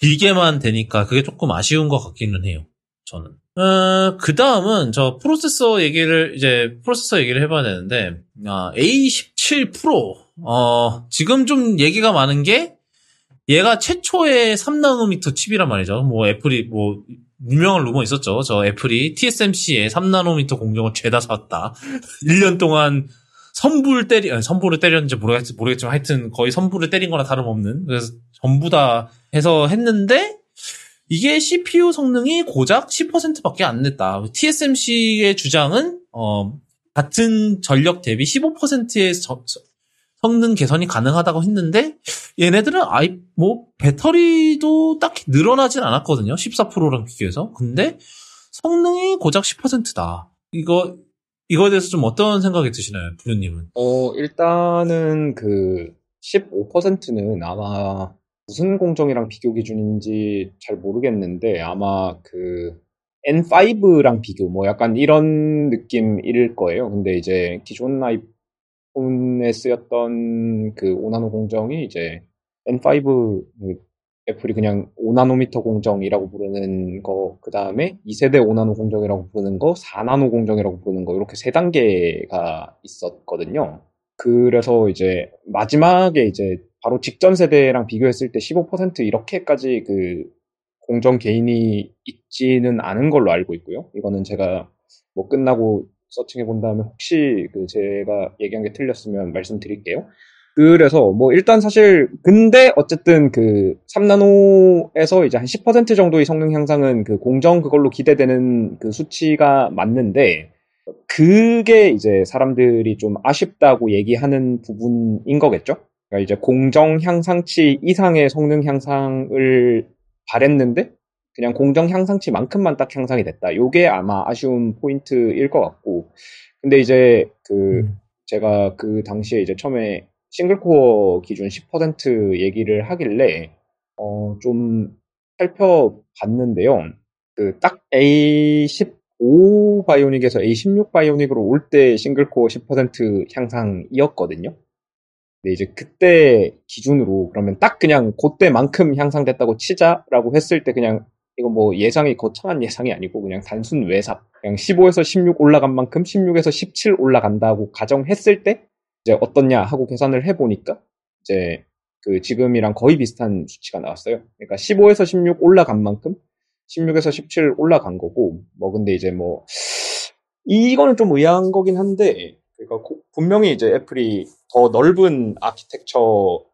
길게만 되니까 그게 조금 아쉬운 것 같기는 해요. 저는. 어, 그 다음은 저 프로세서 얘기를 이제 프로세서 얘기를 해봐야 되는데 아, A17 프로 어, 지금 좀 얘기가 많은 게 얘가 최초의 3나노미터 칩이란 말이죠. 뭐 애플이 뭐 유명한 루머 있었죠. 저 애플이 TSMC에 3나노미터 공정을 죄다 샀다. 1년 동안 선불 때리, 아니, 선불을 때렸는지 모르겠, 모르겠지만 하여튼 거의 선불을 때린 거나 다름없는. 그래서 전부 다 해서 했는데 이게 CPU 성능이 고작 10%밖에 안 냈다. TSMC의 주장은, 어, 같은 전력 대비 15%의 성능 개선이 가능하다고 했는데 얘네들은 아이 뭐 배터리도 딱히 늘어나진 않았거든요. 14%랑 비교해서. 근데 성능이 고작 10%다. 이거 이거에 대해서 좀 어떤 생각이 드시나요, 부녀님은? 어, 일단은 그 15%는 아마 무슨 공정이랑 비교 기준인지 잘 모르겠는데 아마 그 N5랑 비교 뭐 약간 이런 느낌일 거예요. 근데 이제 기존 아이폰에 쓰였던 그 5나노 공정이 이제 N5 그 애플이 그냥 5나노미터 공정이라고 부르는 거, 그 다음에 2세대 5나노 공정이라고 부르는 거, 4나노 공정이라고 부르는 거, 이렇게 세 단계가 있었거든요. 그래서 이제 마지막에 이제 바로 직전 세대랑 비교했을 때 15% 이렇게까지 그 공정 개인이 있지는 않은 걸로 알고 있고요. 이거는 제가 뭐 끝나고 서칭해 본 다음에 혹시 그 제가 얘기한 게 틀렸으면 말씀드릴게요. 그래서 뭐 일단 사실 근데 어쨌든 그 3나노에서 이제 한 10% 정도의 성능 향상은 그 공정 그걸로 기대되는 그 수치가 맞는데 그게 이제 사람들이 좀 아쉽다고 얘기하는 부분인 거겠죠? 그러니까 이제 공정 향상치 이상의 성능 향상을 바랬는데 그냥 공정 향상치만큼만 딱 향상이 됐다. 요게 아마 아쉬운 포인트일 것 같고. 근데 이제 그 제가 그 당시에 이제 처음에 싱글코어 기준 10% 얘기를 하길래 어, 좀 살펴봤는데요. 그 딱 A15 바이오닉에서 A16 바이오닉으로 올 때 싱글코어 10% 향상이었거든요. 근데 이제 그때 기준으로 그러면 딱 그냥 그때만큼 향상됐다고 치자라고 했을 때 그냥 이거 뭐 예상이 거창한 예상이 아니고 그냥 단순 외삽. 그냥 15에서 16 올라간 만큼 16에서 17 올라간다고 가정했을 때 이제 어떻냐 하고 계산을 해보니까 이제 그 지금이랑 거의 비슷한 수치가 나왔어요. 그러니까 15에서 16 올라간 만큼 16에서 17 올라간 거고 뭐 근데 이제 뭐 이거는 좀 의아한 거긴 한데 그러니까 고- 분명히 이제 애플이 더 넓은 아키텍처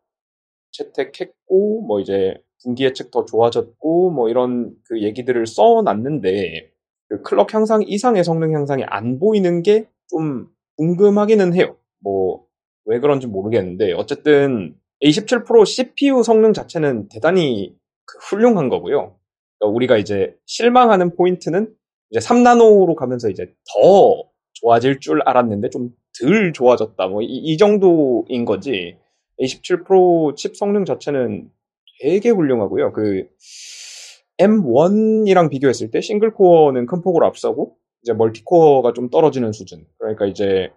채택했고 뭐 이제 분기 예측 더 좋아졌고 뭐 이런 그 얘기들을 써놨는데 그 클럭 향상 이상의 성능 향상이 안 보이는 게 좀 궁금하기는 해요. 뭐 왜 그런지 모르겠는데 어쨌든 A17 프로 CPU 성능 자체는 대단히 그 훌륭한 거고요. 그러니까 우리가 이제 실망하는 포인트는 이제 3나노로 가면서 이제 더 좋아질 줄 알았는데 좀 덜 좋아졌다. 뭐이 정도인 거지. A17 프로 칩 성능 자체는 되게 훌륭하고요. 그 M1이랑 비교했을 때 single core는 큰 폭으로 앞서고 이제 multi core가 좀 떨어지는 수준. 그러니까 이제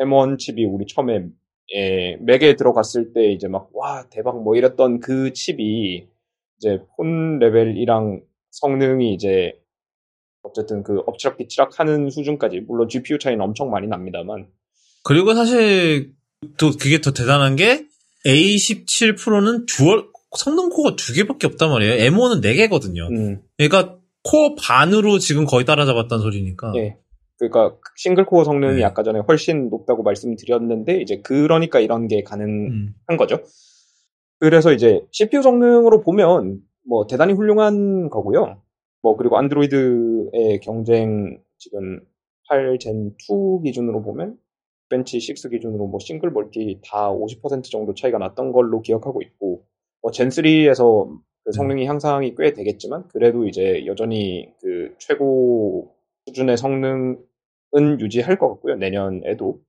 M1 칩이 우리 처음에 예, 맥에 들어갔을 때 이제 막 와 대박 뭐 이랬던 그 칩이 이제 폰 레벨이랑 성능이 이제 어쨌든 그 엎치락뒤치락 하는 수준까지 물론 GPU 차이는 엄청 많이 납니다만 그리고 사실 또 그게 더 대단한 게 A17 프로는 듀얼 성능 코어가 두 개밖에 없단 말이에요. M1은 네 개거든요. 음, 그러니까 코어 반으로 지금 거의 따라잡았다는 소리니까. 예. 그러니까 single core 성능이 네. 아까 전에 훨씬 높다고 말씀드렸는데 이제 그러니까 이런 게 가능한 음. 거죠. 그래서 이제 CPU 성능으로 보면 뭐 대단히 훌륭한 거고요. 뭐 그리고 안드로이드의 경쟁 지금 8젠 2 기준으로 보면 벤치 6 기준으로 뭐 싱글 멀티 다 50% 정도 차이가 났던 걸로 기억하고 있고 뭐 젠 3에서 그 성능이 향상이 꽤 되겠지만 그래도 이제 여전히 그 최고 수준의 성능은 유지할 것 같고요 내년에도.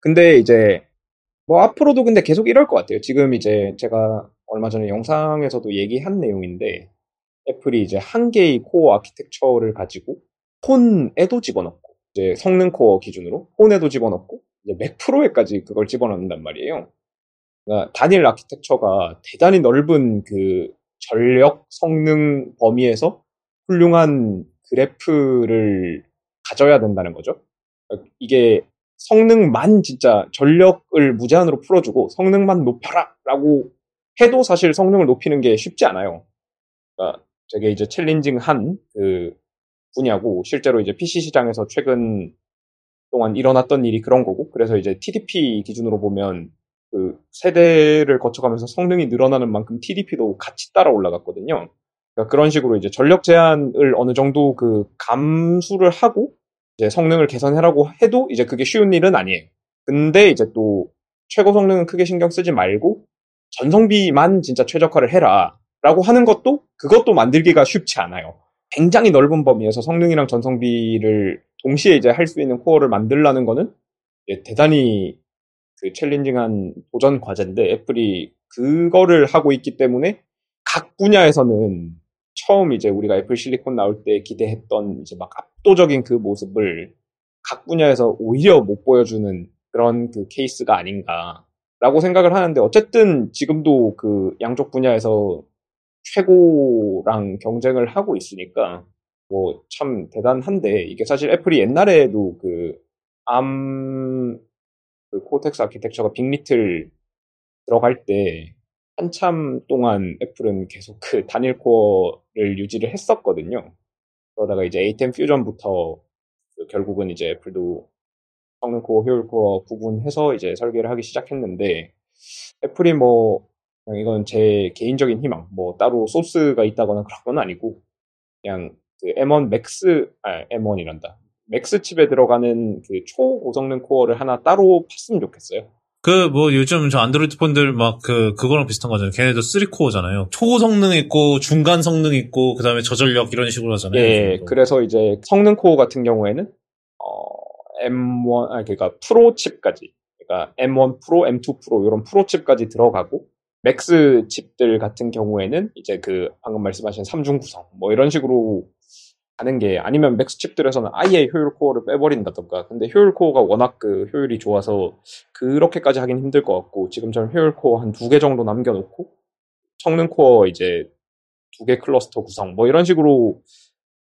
근데 이제 뭐 앞으로도 근데 계속 이럴 것 같아요. 지금 이제 제가 얼마 전에 영상에서도 얘기한 내용인데 애플이 이제 한 개의 코어 아키텍처를 가지고 폰에도 집어넣고 이제 성능 코어 기준으로 폰에도 집어넣고 이제 맥 프로에까지 그걸 집어넣는단 말이에요. 그러니까 단일 architecture가 대단히 넓은 그 전력 성능 범위에서 훌륭한 그래프를 가져야 된다는 거죠. 이게 성능만 진짜 전력을 무제한으로 풀어주고 성능만 높여라 라고 해도 사실 성능을 높이는 게 쉽지 않아요. 그러니까 되게 이제 챌린징한 그 분야고 실제로 이제 PC 시장에서 최근 동안 일어났던 일이 그런 거고 그래서 이제 TDP 기준으로 보면 그 세대를 거쳐가면서 성능이 늘어나는 만큼 TDP도 같이 따라 올라갔거든요. 그러니까 그런 식으로 이제 전력 제한을 어느 정도 그 감수를 하고 이제 성능을 개선해라고 해도 이제 그게 쉬운 일은 아니에요. 근데 이제 또 최고 성능은 크게 신경 쓰지 말고 전성비만 진짜 최적화를 해라. 라고 하는 것도 그것도 만들기가 쉽지 않아요. 굉장히 넓은 범위에서 성능이랑 전성비를 동시에 이제 할 수 있는 코어를 만들라는 거는 대단히 그 챌린징한 도전 과제인데 애플이 그거를 하고 있기 때문에 각 분야에서는 처음 이제 우리가 애플 실리콘 나올 때 기대했던 이제 막 압도적인 그 모습을 각 분야에서 오히려 못 보여주는 그런 그 케이스가 아닌가라고 생각을 하는데 어쨌든 지금도 그 양쪽 분야에서 최고랑 경쟁을 하고 있으니까 뭐 참 대단한데 이게 사실 애플이 옛날에도 그 ARM 그 Cortex 아키텍처가 big.LITTLE 들어갈 때 한참 동안 애플은 계속 그 단일 코어를 유지를 했었거든요. 그러다가 이제 A10 퓨전부터 그 결국은 이제 애플도 성능 코어, 효율 코어 구분해서 이제 설계를 하기 시작했는데 애플이 뭐 그냥 이건 제 개인적인 희망, 뭐 따로 소스가 있다거나 그런 건 아니고 그냥 그 M1 맥스, 아 M1이란다. 맥스 칩에 들어가는 그 초고성능 코어를 하나 따로 팠으면 좋겠어요. 그 뭐 요즘 저 안드로이드 폰들 막 그 그거랑 비슷한 거잖아요. 걔네도 3코어잖아요. 초성능 있고 중간 성능 있고 그다음에 저전력 이런 식으로 하잖아요. 예. 그래서 이제 성능 코어 같은 경우에는 어, M1, 아 그러니까 프로 칩까지, 그러니까 M1 프로, M2 프로 이런 프로 칩까지 들어가고 맥스 칩들 같은 경우에는 이제 그 방금 말씀하신 3중 구성 뭐 이런 식으로 가는 게 아니면 맥스 칩들에서는 아예 효율 코어를 빼버린다던가 근데 효율 코어가 워낙 그 효율이 좋아서 그렇게까지 하긴 힘들 것 같고 지금처럼 효율 코어 한 두 개 정도 남겨놓고 성능 코어 이제 두 개 클러스터 구성 뭐 이런 식으로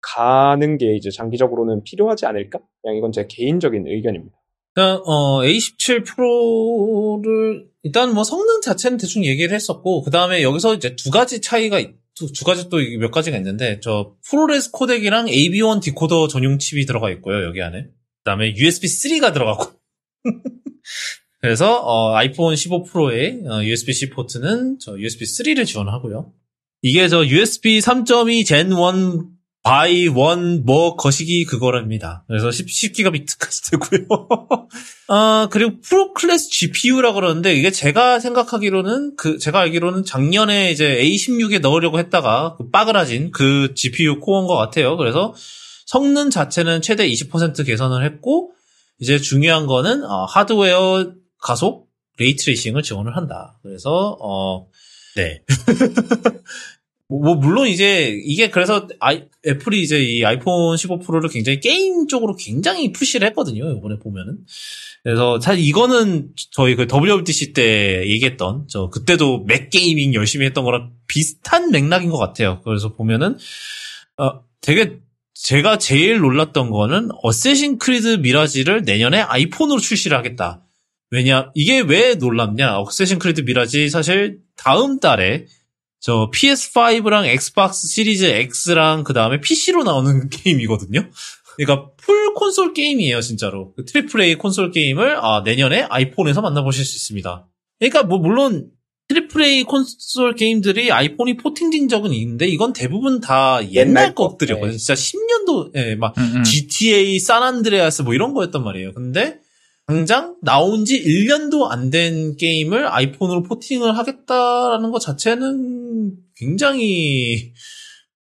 가는 게 이제 장기적으로는 필요하지 않을까? 그냥 이건 제 개인적인 의견입니다. 그냥 어, A17 프로를 일단 뭐 성능 자체는 대충 얘기를 했었고 그 다음에 여기서 이제 두 가지 차이가 있- 두, 두 가지 또 몇 가지가 있는데 저 ProRes 코덱이랑 AV1 디코더 전용 칩이 들어가 있고요 여기 안에. 그 다음에 USB 3가 들어가고. 그래서 어, 아이폰 15 프로의 어, USB-C 포트는 저 USB 3를 지원하고요. 이게 저 USB 3.2 Gen 1 by one 뭐 거시기 그거랍니다. 그래서 10, 10 기가비트까지 되고요. 아 그리고 프로 클래스 GPU라 그러는데 이게 제가 생각하기로는 그 제가 알기로는 작년에 이제 A16에 넣으려고 했다가 그 빠그라진 그 GPU 코어인 것 같아요. 그래서 성능 자체는 최대 20% 개선을 했고 이제 중요한 거는 어, 하드웨어 가속 ray tracing을 지원을 한다. 그래서 어 네. 뭐, 뭐, 물론 이제 이게 그래서 아이, 애플이 이제 이 아이폰 15 프로를 굉장히 게임 쪽으로 굉장히 push를 했거든요. 이번에 보면은. 그래서 사실 이거는 저희 그 WWDC 때 얘기했던 저 그때도 맥 gaming 열심히 했던 거랑 비슷한 맥락인 것 같아요. 그래서 보면은 어 되게 제가 제일 놀랐던 거는 어쌔신 크리드 미라지를 내년에 아이폰으로 출시를 하겠다. 왜냐 이게 왜 놀랍냐? 어쌔신 크리드 미라지 사실 다음 달에 저 PS5랑 엑스박스 시리즈 X랑 그 다음에 PC로 나오는 게임이거든요. 그러니까 풀 콘솔 게임이에요, 진짜로. 그 triple A 콘솔 게임을 아, 내년에 아이폰에서 만나보실 수 있습니다. 그러니까 뭐 물론 triple A 콘솔 게임들이 아이폰이 porting된 적은 있는데 이건 대부분 다 옛날. 것들이었거든요. 네. 진짜 10년도 예, 막 음, 음. GTA 산안드레아스 뭐 이런 거였단 말이에요. 근데 당장 나온 지 1년도 안 된 게임을 아이폰으로 포팅을 하겠다라는 것 자체는 굉장히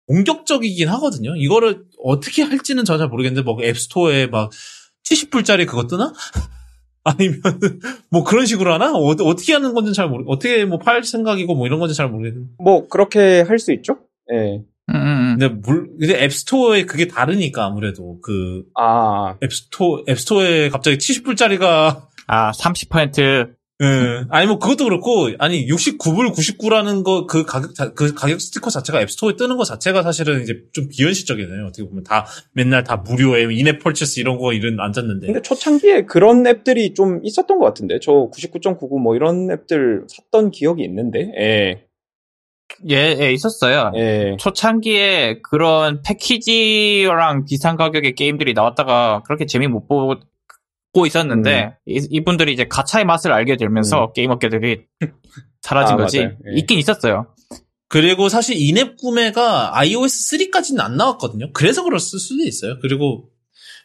공격적이긴 하거든요. 이거를 어떻게 할지는 전혀 잘 모르겠는데 뭐 앱스토어에 막 70불짜리 그거 뜨나? 아니면 뭐 그런 식으로 하나? 어, 어떻게 하는 건지 잘 모르. 어떻게 뭐 팔 생각이고 뭐 이런 건지 잘 모르겠는데. 뭐 그렇게 할 수 있죠. 예. 음, 음. 근데 물 근데 앱스토어에 그게 다르니까 아무래도 그 아 앱스토어 앱스토어에 갑자기 70불짜리가 아, 30% 예. 아니 뭐 그것도 그렇고 아니 69불 99라는 거 그 가격 자- 그 가격 스티커 자체가 앱스토어에 뜨는 거 자체가 사실은 이제 좀 비현실적이네요. 어떻게 보면 다 맨날 다 무료에 인앱 펄체스 이런 거 이런 앉았는데. 근데 초창기에 그런 앱들이 좀 있었던 것 같은데 저 99.99 뭐 이런 앱들 샀던 기억이 있는데 예. 예, 예, 있었어요. 예. 초창기에 그런 패키지랑 비슷한 가격의 게임들이 나왔다가 그렇게 재미 못 보 고 있었는데 이, 분들이 이제 가차의 맛을 알게 되면서 게임 업계들이 사라진 아, 거지. 예. 있긴 있었어요. 그리고 사실 인앱 구매가 iOS 3까지는 안 나왔거든요. 그래서 그랬을 수도 있어요. 그리고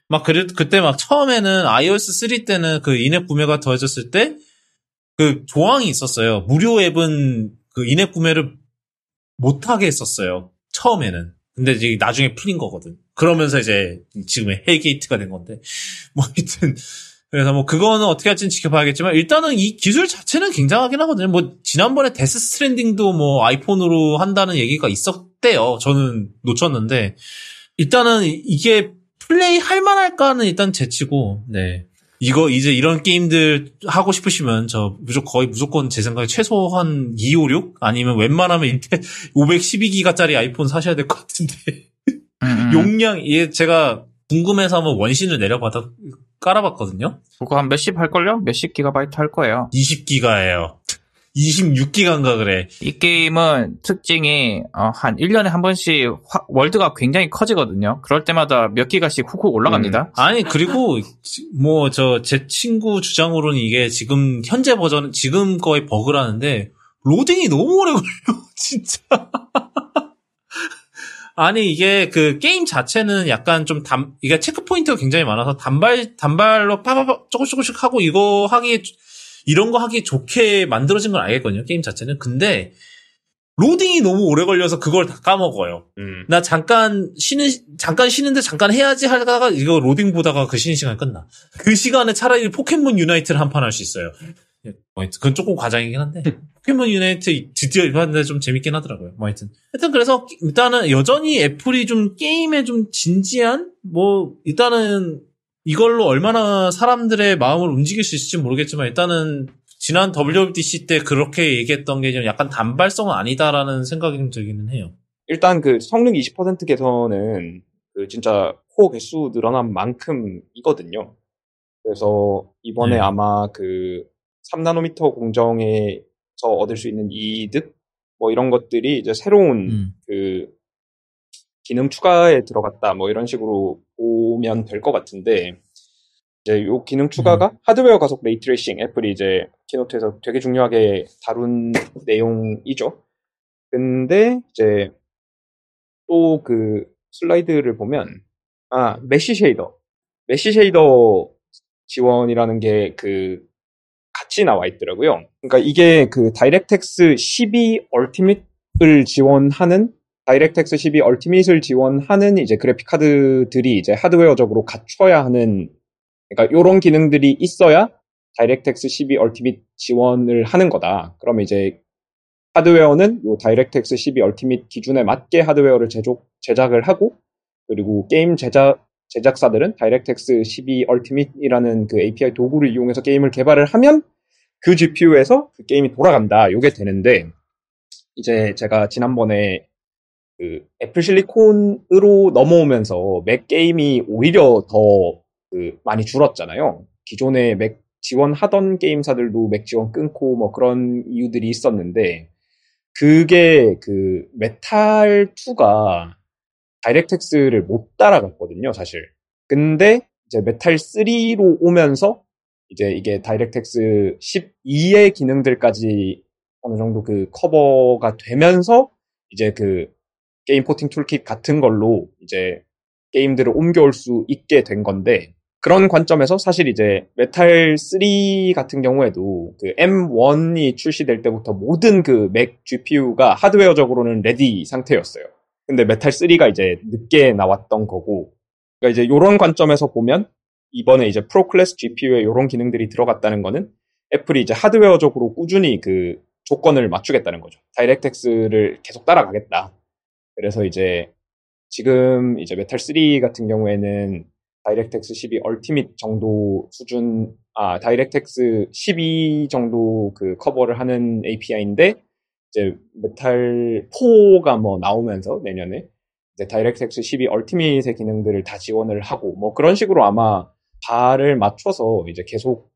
막 그래 그때 막 처음에는 iOS 3 때는 그 인앱 구매가 더해졌을 때 그 조항이 있었어요. 무료 앱은 그 인앱 구매를 못 하게 했었어요. 처음에는. 근데 이제 나중에 풀린 거거든. 그러면서 이제 지금의 hell gate가 된 건데 뭐 하여튼 그래서 뭐 그거는 어떻게 할지는 지켜봐야겠지만 일단은 이 기술 자체는 굉장하긴 하거든요. 뭐 지난번에 데스 스트랜딩도 뭐 아이폰으로 한다는 얘기가 있었대요. 저는 놓쳤는데 일단은 이게 플레이 할 만할까는 일단 제치고 네. 이거 이제 이런 게임들 하고 싶으시면 저 무조건 거의 무조건 제 생각에 최소한 256 아니면 웬만하면 인텔 512기가짜리 아이폰 사셔야 될 것 같은데 음, 음. 용량 예 제가 궁금해서 한번 원신을 내려받아 깔아봤거든요. 그거 한 몇십 할걸요? 몇십 기가바이트 할 거예요. 20기가예요. 26기가인가 그래. 이 게임은 특징이 어, 한 1년에 한 번씩 화- 월드가 굉장히 커지거든요. 그럴 때마다 몇 기가씩 훅훅 올라갑니다. 아니 그리고 뭐 저 제 친구 주장으로는 이게 지금 현재 버전 지금 거의 버그라는데 로딩이 너무 오래 걸려 진짜. 아니 이게 그 게임 자체는 약간 좀담 이게 체크 포인트가 굉장히 많아서 단발 단발로 파파파 조금씩 조금씩 하고 이거 하기 이런 거 하기 좋게 만들어진 건 알겠거든요 게임 자체는 근데 로딩이 너무 오래 걸려서 그걸 다 까먹어요. 음. 나 잠깐 쉬는 잠깐 쉬는데 잠깐 해야지 하다가 이거 로딩 보다가 그 쉬는 시간 끝나. 그 시간에 차라리 포켓몬 유나이트를 한 판 할 수 있어요. 예, 뭐 하여튼 그건 조금 과장이긴 한데 포켓몬 유나이트 드디어 입었는데 좀 재밌긴 하더라고요. 뭐 하여튼 하여튼 그래서 일단은 여전히 애플이 좀 게임에 좀 진지한 뭐 일단은 이걸로 얼마나 사람들의 마음을 움직일 수 있을지 모르겠지만 일단은 지난 WWDC 때 그렇게 얘기했던 게 좀 약간 단발성은 아니다라는 생각이 좀 들기는 해요. 일단 그 성능 20% 개선은 그 진짜 코어 개수 늘어난 만큼이거든요. 그래서 이번에 네. 아마 그 3나노미터 공정에서 얻을 수 있는 이득 뭐 이런 것들이 이제 새로운 음. 그 기능 추가에 들어갔다 뭐 이런 식으로 보면 될 것 같은데 이제 요 기능 추가가 하드웨어 가속 ray tracing 애플이 이제 키노트에서 되게 중요하게 다룬 내용이죠. 근데 이제 또 그 슬라이드를 보면 아 mesh shader, mesh shader 지원이라는 게 그 같이 나와 있더라고요. 그러니까 이게 그 DirectX 12 Ultimate을 지원하는 DirectX 12 Ultimate을 지원하는 이제 그래픽 카드들이 이제 하드웨어적으로 갖춰야 하는 그러니까 요런 기능들이 있어야 DirectX 12 Ultimate 지원을 하는 거다. 그러면 이제 하드웨어는 요 DirectX 12 Ultimate 기준에 맞게 하드웨어를 제조, 제작을 하고 그리고 게임 제작 제작사들은 DirectX 12 Ultimate이라는 그 API 도구를 이용해서 게임을 개발을 하면 그 GPU에서 그 게임이 돌아간다. 요게 되는데 이제 제가 지난번에 그 애플 실리콘으로 넘어오면서 맥 게임이 오히려 더 그 많이 줄었잖아요. 기존에 맥 지원하던 게임사들도 맥 지원 끊고 뭐 그런 이유들이 있었는데 그게 그 메탈 2가 DirectX를 못 따라갔거든요, 사실. 근데 이제 메탈 3로 오면서 이제 이게 DirectX 12의 기능들까지 어느 정도 그 커버가 되면서 이제 그 게임 porting toolkit 같은 걸로 이제 게임들을 옮겨올 수 있게 된 건데 그런 관점에서 사실 이제 메탈 3 같은 경우에도 그 M1이 출시될 때부터 모든 그 맥 GPU가 하드웨어적으로는 ready 상태였어요. 근데 메탈 3가 이제 늦게 나왔던 거고 그러니까 이제 이런 관점에서 보면 이번에 이제 pro class GPU에 이런 기능들이 들어갔다는 거는 애플이 이제 하드웨어적으로 꾸준히 그 조건을 맞추겠다는 거죠. DirectX를 계속 따라가겠다. 그래서 이제 지금 이제 메탈 3 같은 경우에는 DirectX 12 Ultimate 정도 수준, 아, DirectX 12 정도 그 커버를 하는 API인데, 이제 메탈 4가 뭐 나오면서 내년에 이제 DirectX 12 Ultimate의 기능들을 다 지원을 하고, 뭐 그런 식으로 아마 발을 맞춰서 이제 계속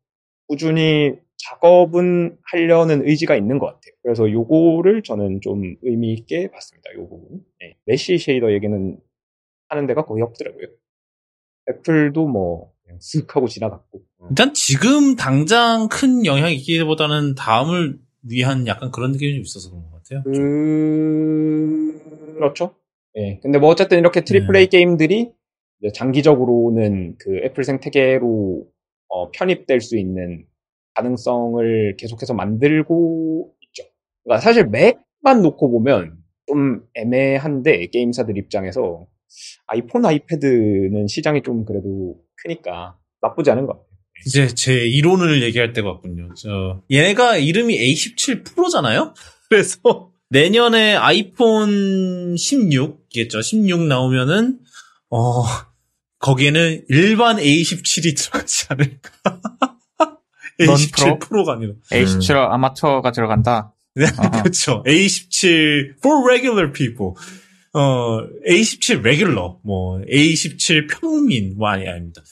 꾸준히 작업은 하려는 의지가 있는 것 같아요. 그래서 요거를 저는 좀 의미 있게 봤습니다. 요 부분. 네. mesh shader 얘기는 하는 데가 거의 없더라고요. 애플도 뭐 그냥 쓱 하고 지나갔고. 어. 일단 지금 당장 큰 영향이 있기보다는 다음을 위한 약간 그런 느낌이 좀 있어서 그런 것 같아요. 그... 그렇죠. 예. 근데 뭐 어쨌든 이렇게 triple A 게임들이 이제 장기적으로는 그 애플 생태계로 어, 편입될 수 있는 가능성을 계속해서 만들고 있죠. 그러니까 사실 맥만 놓고 보면 좀 애매한데 게임사들 입장에서 아이폰, 아이패드는 시장이 좀 그래도 크니까 나쁘지 않은 것 같아요. 이제 제 이론을 얘기할 때가 왔군요. 저 얘네가 이름이 A17 프로잖아요. 그래서 내년에 아이폰 16겠죠. 16 나오면은 어 거기에는 일반 A17이 들어가지 않을까. A17 프로 가 아니라. A17 아마추어가 들어간다. 네. 그렇죠. A17 for regular people. 어, A17 regular, 뭐, A17 평민, 뭐, 아니, 아닙니다.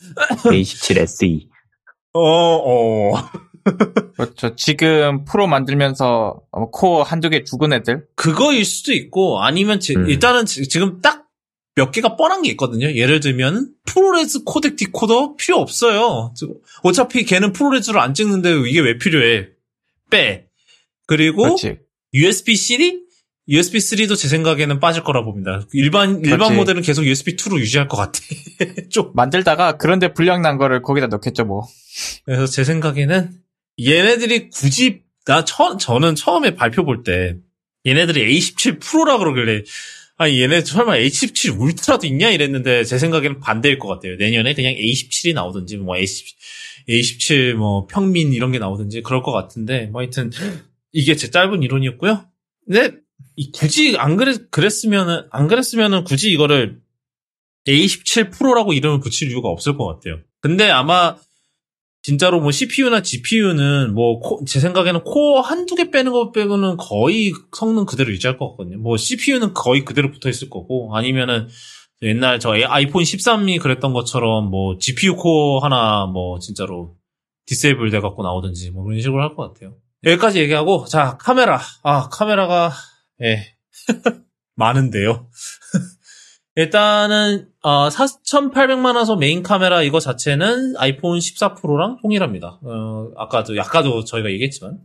A17 SE. 어, 어. 그렇죠. 지금 프로 만들면서 어, 코어 한두 개 죽은 애들. 그거일 수도 있고, 아니면, 지, 음. 일단은 지, 금 딱 몇 개가 뻔한 게 있거든요. 예를 들면, ProRes 코덱 디코더 필요 없어요. 저- 어차피 걔는 ProRes를 안 찍는데 이게 왜 필요해? 빼. 그리고, 그렇지. USB-C? USB-3도 제 생각에는 빠질 거라 봅니다. 일반, 일반 그렇지. 모델은 계속 USB-2로 유지할 것 같아. 좀. 만들다가 그런데 불량 난 거를 거기다 넣겠죠 뭐. 그래서 제 생각에는 얘네들이 굳이 나 처, 저는 처음에 발표 볼 때 얘네들이 A17 프로라 그러길래 아니 얘네 설마 A17 울트라도 있냐 이랬는데 제 생각에는 반대일 것 같아요. 내년에 그냥 A17이 나오든지 뭐 A17, A17 뭐 평민 이런 게 나오든지 그럴 것 같은데 뭐 하여튼 이게 제 짧은 이론이었고요. 이- 굳이 안 그랬 그랬으면은 안 그랬으면은 굳이 이거를 A17 프로라고 이름을 붙일 이유가 없을 것 같아요. 근데 아마 진짜로 뭐 CPU나 GPU는 뭐 제 생각에는 코어 한두 개 빼는 것 빼고는 거의 성능 그대로 유지할 것 같거든요. 뭐 CPU는 거의 그대로 붙어 있을 거고 아니면은 옛날 저 아이폰 13이 그랬던 것처럼 뭐 GPU 코어 하나 뭐 진짜로 disable 돼 갖고 나오든지 뭐 그런 식으로 할 것 같아요. 여기까지 얘기하고 자 카메라 아 카메라가 예 많은데요. 일단은 어, 4,800만 화소 메인 카메라 이거 자체는 아이폰 14 프로랑 동일합니다. 어, 아까도 아까도 저희가 얘기했지만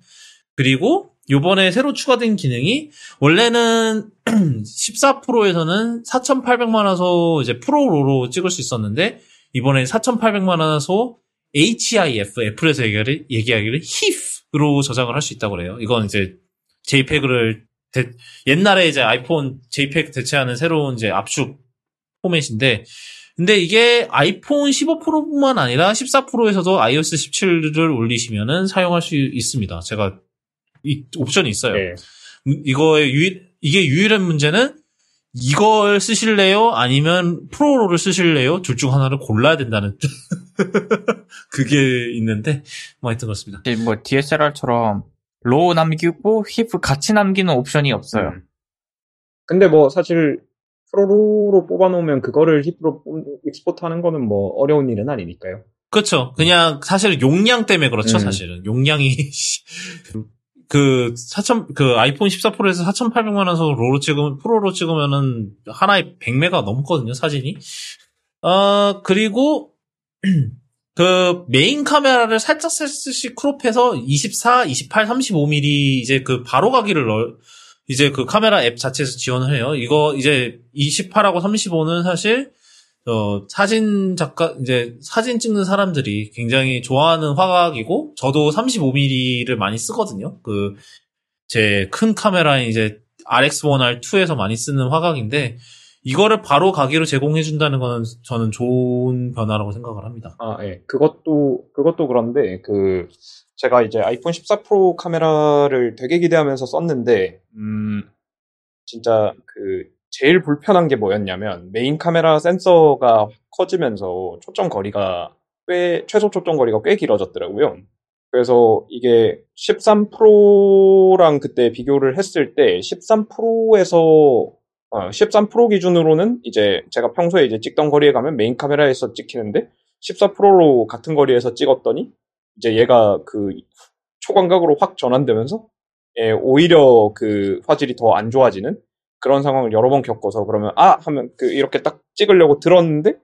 그리고 요번에 새로 추가된 기능이 원래는 14%에서는 4,800만 화소 이제 프로로로 찍을 수 있었는데 이번에 4,800만 화소 HIF 애플에서 얘기하기를, 얘기하기를 HIF로 저장을 할 수 있다고 그래요. 이건 이제 JPEG를 대- 옛날에 이제 아이폰 JPEG 대체하는 새로운 이제 압축 포맷인데 근데 이게 아이폰 15 프로뿐만 아니라 14 프로에서도 iOS 17를 올리시면은 사용할 수 있습니다. 제가 이 옵션이 있어요. 네. 음, 이거의 유일 이게 유일한 문제는 이걸 쓰실래요? 아니면 ProRAW를 쓰실래요? 둘 중 하나를 골라야 된다는 그게 있는데 뭐 하여튼 그렇습니다. 이제 뭐 DSLR처럼 RAW 남기고 HEIF 같이 남기는 옵션이 없어요. 음. 근데 뭐 사실 ProRAW로 뽑아놓으면 그거를 HEIF로 export 하는 거는 뭐 어려운 일은 아니니까요. 그렇죠. 그냥 사실 용량 때문에 그렇죠. 음. 사실은 용량이 그 4천 그 아이폰 14 프로에서 4,800만 화소 RAW로 찍으면 ProRAW로 찍으면은 하나에 100메가 넘거든요 사진이. 어 그리고 그 메인 카메라를 살짝 살짝씩 crop해서 24, 28, 35mm 이제 그 바로 가기를 넣 이제 그 카메라 앱 자체에서 지원을 해요. 이거 이제 28하고 35는 사실 어, 사진 작가, 이제 사진 찍는 사람들이 굉장히 좋아하는 화각이고, 저도 35mm를 많이 쓰거든요. 그, 제 큰 카메라인 이제 RX1R2에서 많이 쓰는 화각인데, 이거를 바로 가기로 제공해 준다는 거는 저는 좋은 변화라고 생각을 합니다. 아, 예. 그것도, 그것도 그런데, 그, 제가 이제 아이폰 14 프로 카메라를 되게 기대하면서 썼는데, 음, 진짜 그, 제일 불편한 게 뭐였냐면, 메인 카메라 센서가 커지면서 초점 거리가 꽤, 최소 초점 거리가 꽤 길어졌더라고요. 그래서 이게 13 프로랑 그때 비교를 했을 때, 13 프로에서 어, 13 프로 기준으로는 이제 제가 평소에 이제 찍던 거리에 가면 메인 카메라에서 찍히는데 14 프로로 같은 거리에서 찍었더니 이제 얘가 그 초광각으로 확 전환되면서 예, 오히려 그 화질이 더 안 좋아지는 그런 상황을 여러 번 겪어서 그러면 아! 하면 그 이렇게 딱 찍으려고 들었는데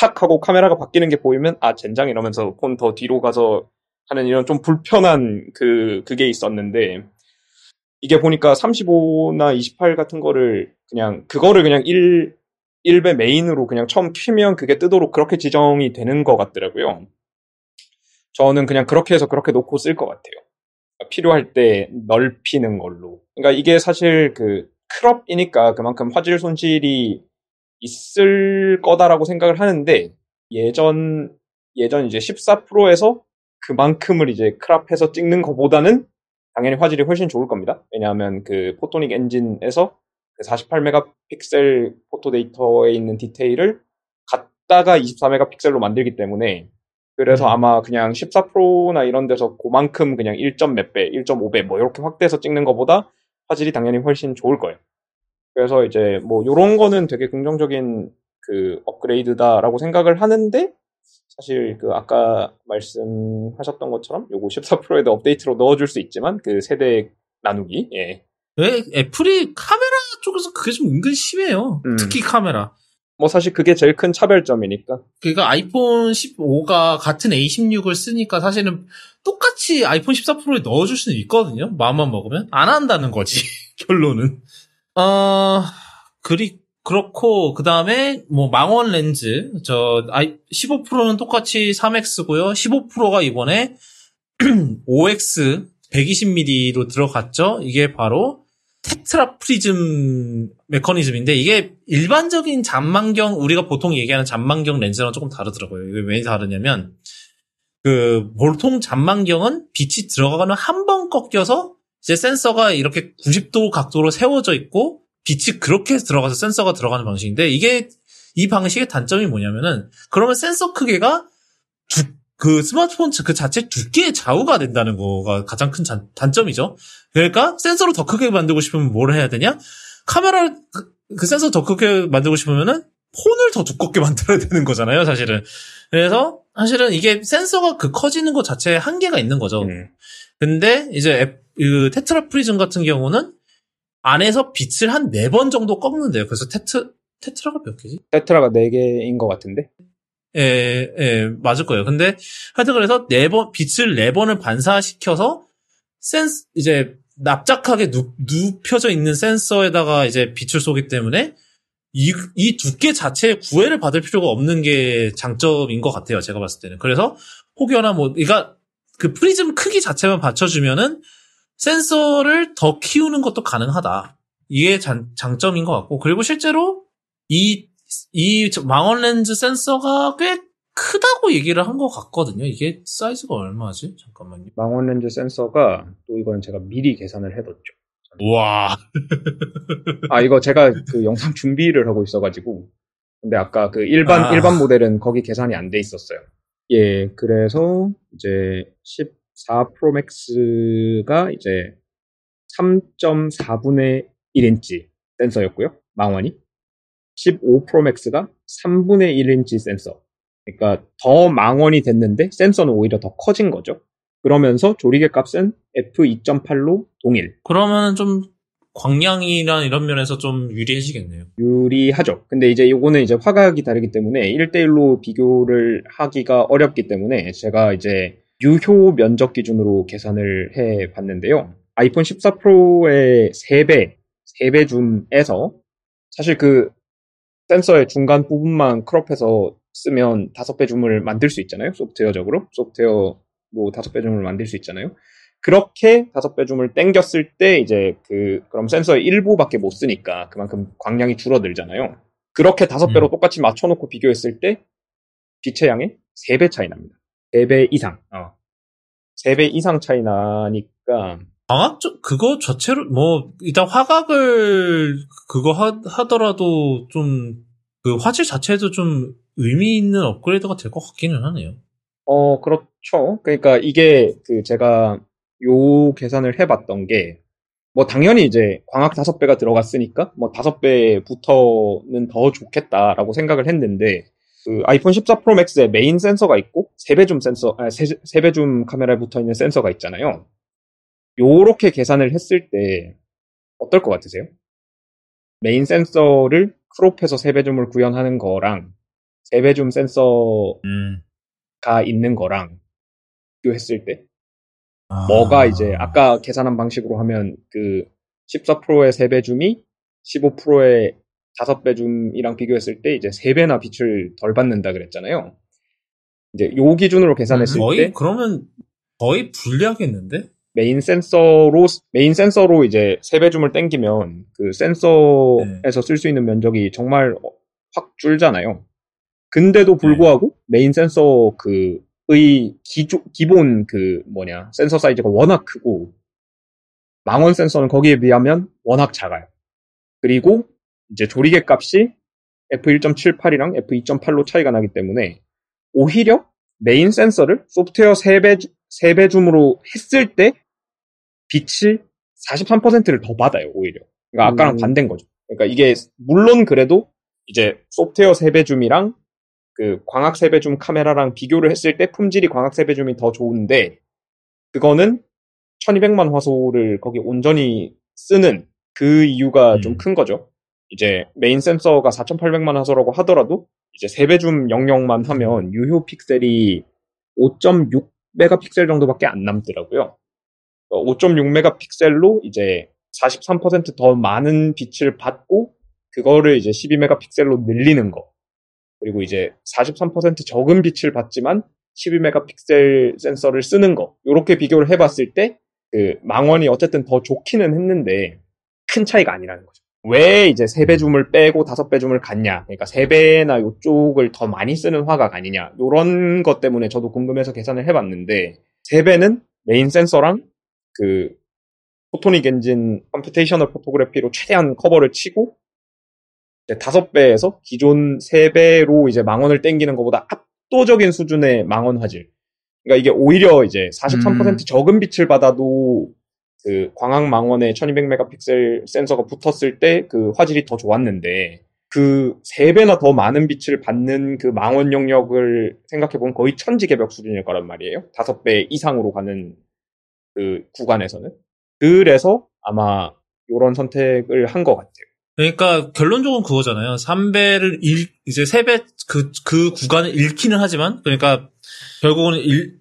탁 하고 카메라가 바뀌는 게 보이면 아! 젠장 이러면서 폰 더 뒤로 가서 하는 이런 좀 불편한 그 그게 있었는데 이게 보니까 35나 28 같은 거를 그냥 그거를 그냥 1 1배 메인으로 그냥 처음 키면 그게 뜨도록 그렇게 지정이 되는 것 같더라고요. 저는 그냥 그렇게 해서 그렇게 놓고 쓸 것 같아요. 필요할 때 넓히는 걸로. 그러니까 이게 사실 그 crop이니까 그만큼 화질 손실이 있을 거다라고 생각을 하는데 예전 예전 이제 14 프로에서 그만큼을 이제 crop해서 찍는 것보다는 당연히 화질이 훨씬 좋을 겁니다. 왜냐하면 그 Photonic Engine에서 그 48 megapixel photo data에 있는 디테일을 갖다가 24메가픽셀로 만들기 때문에 그래서 음. 아마 그냥 14 프로나 이런 데서 그만큼 그냥 1점 몇 배, 1.5배 뭐 이렇게 확대해서 찍는 것보다 화질이 당연히 훨씬 좋을 거예요. 그래서 이제 뭐 요런 거는 되게 긍정적인 그 업그레이드다라고 생각을 하는데 사실 그 아까 말씀하셨던 것처럼 요거 14 프로에도 업데이트로 넣어줄 수 있지만 그 세대 나누기 예. 왜 애플이 카메라 쪽에서 그게 좀 은근 심해요. 음. 특히 카메라. 뭐 사실 그게 제일 큰 차별점이니까 그러니까 아이폰 15가 같은 A16을 쓰니까 사실은 똑같이 아이폰 14 프로에 넣어줄 수는 있거든요. 마음만 먹으면 안 한다는 거지 결론은. 어 그리 그렇고 그 다음에 뭐 망원 렌즈 저 아이 15 프로는 똑같이 3x고요. 15 프로가 이번에 5x 120mm로 들어갔죠. 이게 바로 tetraprism 메커니즘인데 이게 일반적인 잠망경 우리가 보통 얘기하는 잠망경 렌즈랑 조금 다르더라고요. 이게 왜 다르냐면 그 보통 잠망경은 빛이 들어가는 한 번 꺾여서 이제 센서가 이렇게 90도 각도로 세워져 있고 빛이 그렇게 들어가서 센서가 들어가는 방식인데 이게 이 방식의 단점이 뭐냐면은 그러면 센서 크기가 두, 그 스마트폰 그 자체 두께의 좌우가 된다는 거가 가장 큰 잔- 단점이죠. 그러니까 센서를 더 크게 만들고 싶으면 뭘 해야 되냐? 카메라를 그, 그 센서 더 크게 만들고 싶으면은 폰을 더 두껍게 만들어야 되는 거잖아요, 사실은. 그래서 사실은 이게 센서가 그 커지는 것 자체에 한계가 있는 거죠. 음. 근데 이제 앱, 그 tetra 프리즘 같은 경우는 안에서 빛을 한 네 번 정도 꺾는데요. 그래서 tet tetra가 몇 개지? tetra가 4개인 것 같은데 예, 예, 맞을 거예요. 근데 하여튼 그래서 네 번, 빛을 네 번을 반사시켜서 센스, 이제 납작하게 눕, 눕혀져 있는 센서에다가 이제 빛을 쏘기 때문에 이, 이 두께 자체에 구애를 받을 필요가 없는 게 장점인 것 같아요. 제가 봤을 때는. 그래서 혹여나 뭐, 그러니까 그 프리즘 크기 자체만 받쳐주면은 센서를 더 키우는 것도 가능하다. 이게 장, 장점인 것 같고. 그리고 실제로 이, 이 망원 렌즈 센서가 꽤 크다고 얘기를 한 것 같거든요. 이게 사이즈가 얼마지? 잠깐만요. 망원 렌즈 센서가 또 이건 제가 미리 계산을 해뒀죠. 와. 아 이거 제가 그 영상 준비를 하고 있어가지고 근데 아까 그 일반 아. 일반 모델은 거기 계산이 안 돼 있었어요. 예, 그래서 이제 14 프로맥스가 이제 3.4분의 1인치 센서였고요. 망원이 15 프로맥스가 3분의 1인치 센서. 그러니까 더 망원이 됐는데 센서는 오히려 더 커진 거죠. 그러면서 조리개 값은 f2.8로 동일. 그러면 좀 광량이나 이런 면에서 좀 유리해지겠네요. 유리하죠. 근데 이제 요거는 이제 화각이 다르기 때문에 1대1로 비교를 하기가 어렵기 때문에 제가 이제 유효 면적 기준으로 계산을 해 봤는데요. 아이폰 14 프로의 3배, 3배 줌에서 사실 그 센서의 중간 부분만 크롭해서 쓰면 5배 줌을 만들 수 있잖아요. 소프트웨어적으로. 소프트웨어로 5배 줌을 만들 수 있잖아요. 그렇게 다섯 배 줌을 땡겼을 때 이제 그 그럼 센서의 일부밖에 못 쓰니까 그만큼 광량이 줄어들잖아요. 그렇게 다섯 배로 음. 똑같이 맞춰놓고 비교했을 때 빛의 양의 세배 차이 납니다. 세배 이상. 어. 세배 이상 차이 나니까 광학적 그거 자체로 뭐 일단 화각을 그거 하, 하더라도 좀 그 화질 자체도 좀 의미 있는 업그레이드가 될 것 같기는 하네요. 어 그렇죠. 그러니까 이게 그 제가 요 계산을 해봤던 게 뭐 당연히 이제 광학 다섯 배가 들어갔으니까 뭐 다섯 배부터는 더 좋겠다라고 생각을 했는데 그 아이폰 14 프로 맥스에 메인 센서가 있고 세배 줌 센서 아, 세배 줌 카메라에 붙어 있는 센서가 있잖아요. 요렇게 계산을 했을 때 어떨 것 같으세요? 메인 센서를 크롭해서 세배 줌을 구현하는 거랑 세배 줌 센서가 음. 있는 거랑 비교했을 때 아. 뭐가 이제 아까 계산한 방식으로 하면 그 14 프로의 3배 줌이 15 프로의 5배 줌이랑 비교했을 때 이제 3배나 빛을 덜 받는다 그랬잖아요. 이제 요 기준으로 계산했을 거의 때 그러면 거의 불리하겠는데? 메인 센서로 메인 센서로 이제 3배 줌을 땡기면 그 센서에서 쓸수 있는 면적이 정말 확 줄잖아요. 근데도 불구하고 메인 센서 그의 기조, 기본 그 뭐냐 센서 사이즈가 워낙 크고 망원 센서는 거기에 비하면 워낙 작아요. 그리고 이제 조리개 값이 f1.78이랑 f2.8로 차이가 나기 때문에 오히려 메인 센서를 소프트웨어 3배, 3배 줌으로 했을 때 빛이 43%를 더 받아요, 오히려. 그러니까 아까랑 음. 반대인 거죠. 그러니까 이게, 물론 그래도 이제 소프트웨어 3배 줌이랑 그 광학 3배 줌 카메라랑 비교를 했을 때 품질이 광학 3배 줌이 더 좋은데, 그거는 1200만 화소를 거기 온전히 쓰는 그 이유가 음. 좀큰 거죠. 이제 메인 센서가 4800만 화소라고 하더라도 이제 3배 줌 00만 하면 유효 픽셀이 5.6 메가픽셀 정도밖에 안 남더라고요. 5.6 메가픽셀로 이제 43%더 많은 빛을 받고 그거를 이제 12 메가픽셀로 늘리는 거. 그리고 이제 43% 적은 빛을 받지만 12 메가픽셀 센서를 쓰는 거. 요렇게 비교를 해봤을 때 그 망원이 어쨌든 더 좋기는 했는데 큰 차이가 아니라는 거죠. 왜 이제 3배 줌을 빼고 5배 줌을 갔냐. 그러니까 3배나 요쪽을 더 많이 쓰는 화각 아니냐. 요런 것 때문에 저도 궁금해서 계산을 해봤는데 3배는 메인 센서랑 그 Photonic Engine computational photography로 최대한 커버를 치고 이제 5배에서 기존 3배로 이제 망원을 땡기는 것보다 압도적인 수준의 망원 화질. 그러니까 이게 오히려 이제 43% 음. 적은 빛을 받아도 그 광학 망원에 1200메가픽셀 센서가 붙었을 때 그 화질이 더 좋았는데 그 3배나 더 많은 빛을 받는 그 망원 영역을 생각해보면 거의 천지 개벽 수준일 거란 말이에요. 5배 이상으로 가는 그 구간에서는. 그래서 아마 이런 선택을 한 것 같아요. 그러니까 결론적으로 그거잖아요. 3배를 일, 이제 3배 그, 그 구간을 잃기는 하지만, 그러니까 결국은 일,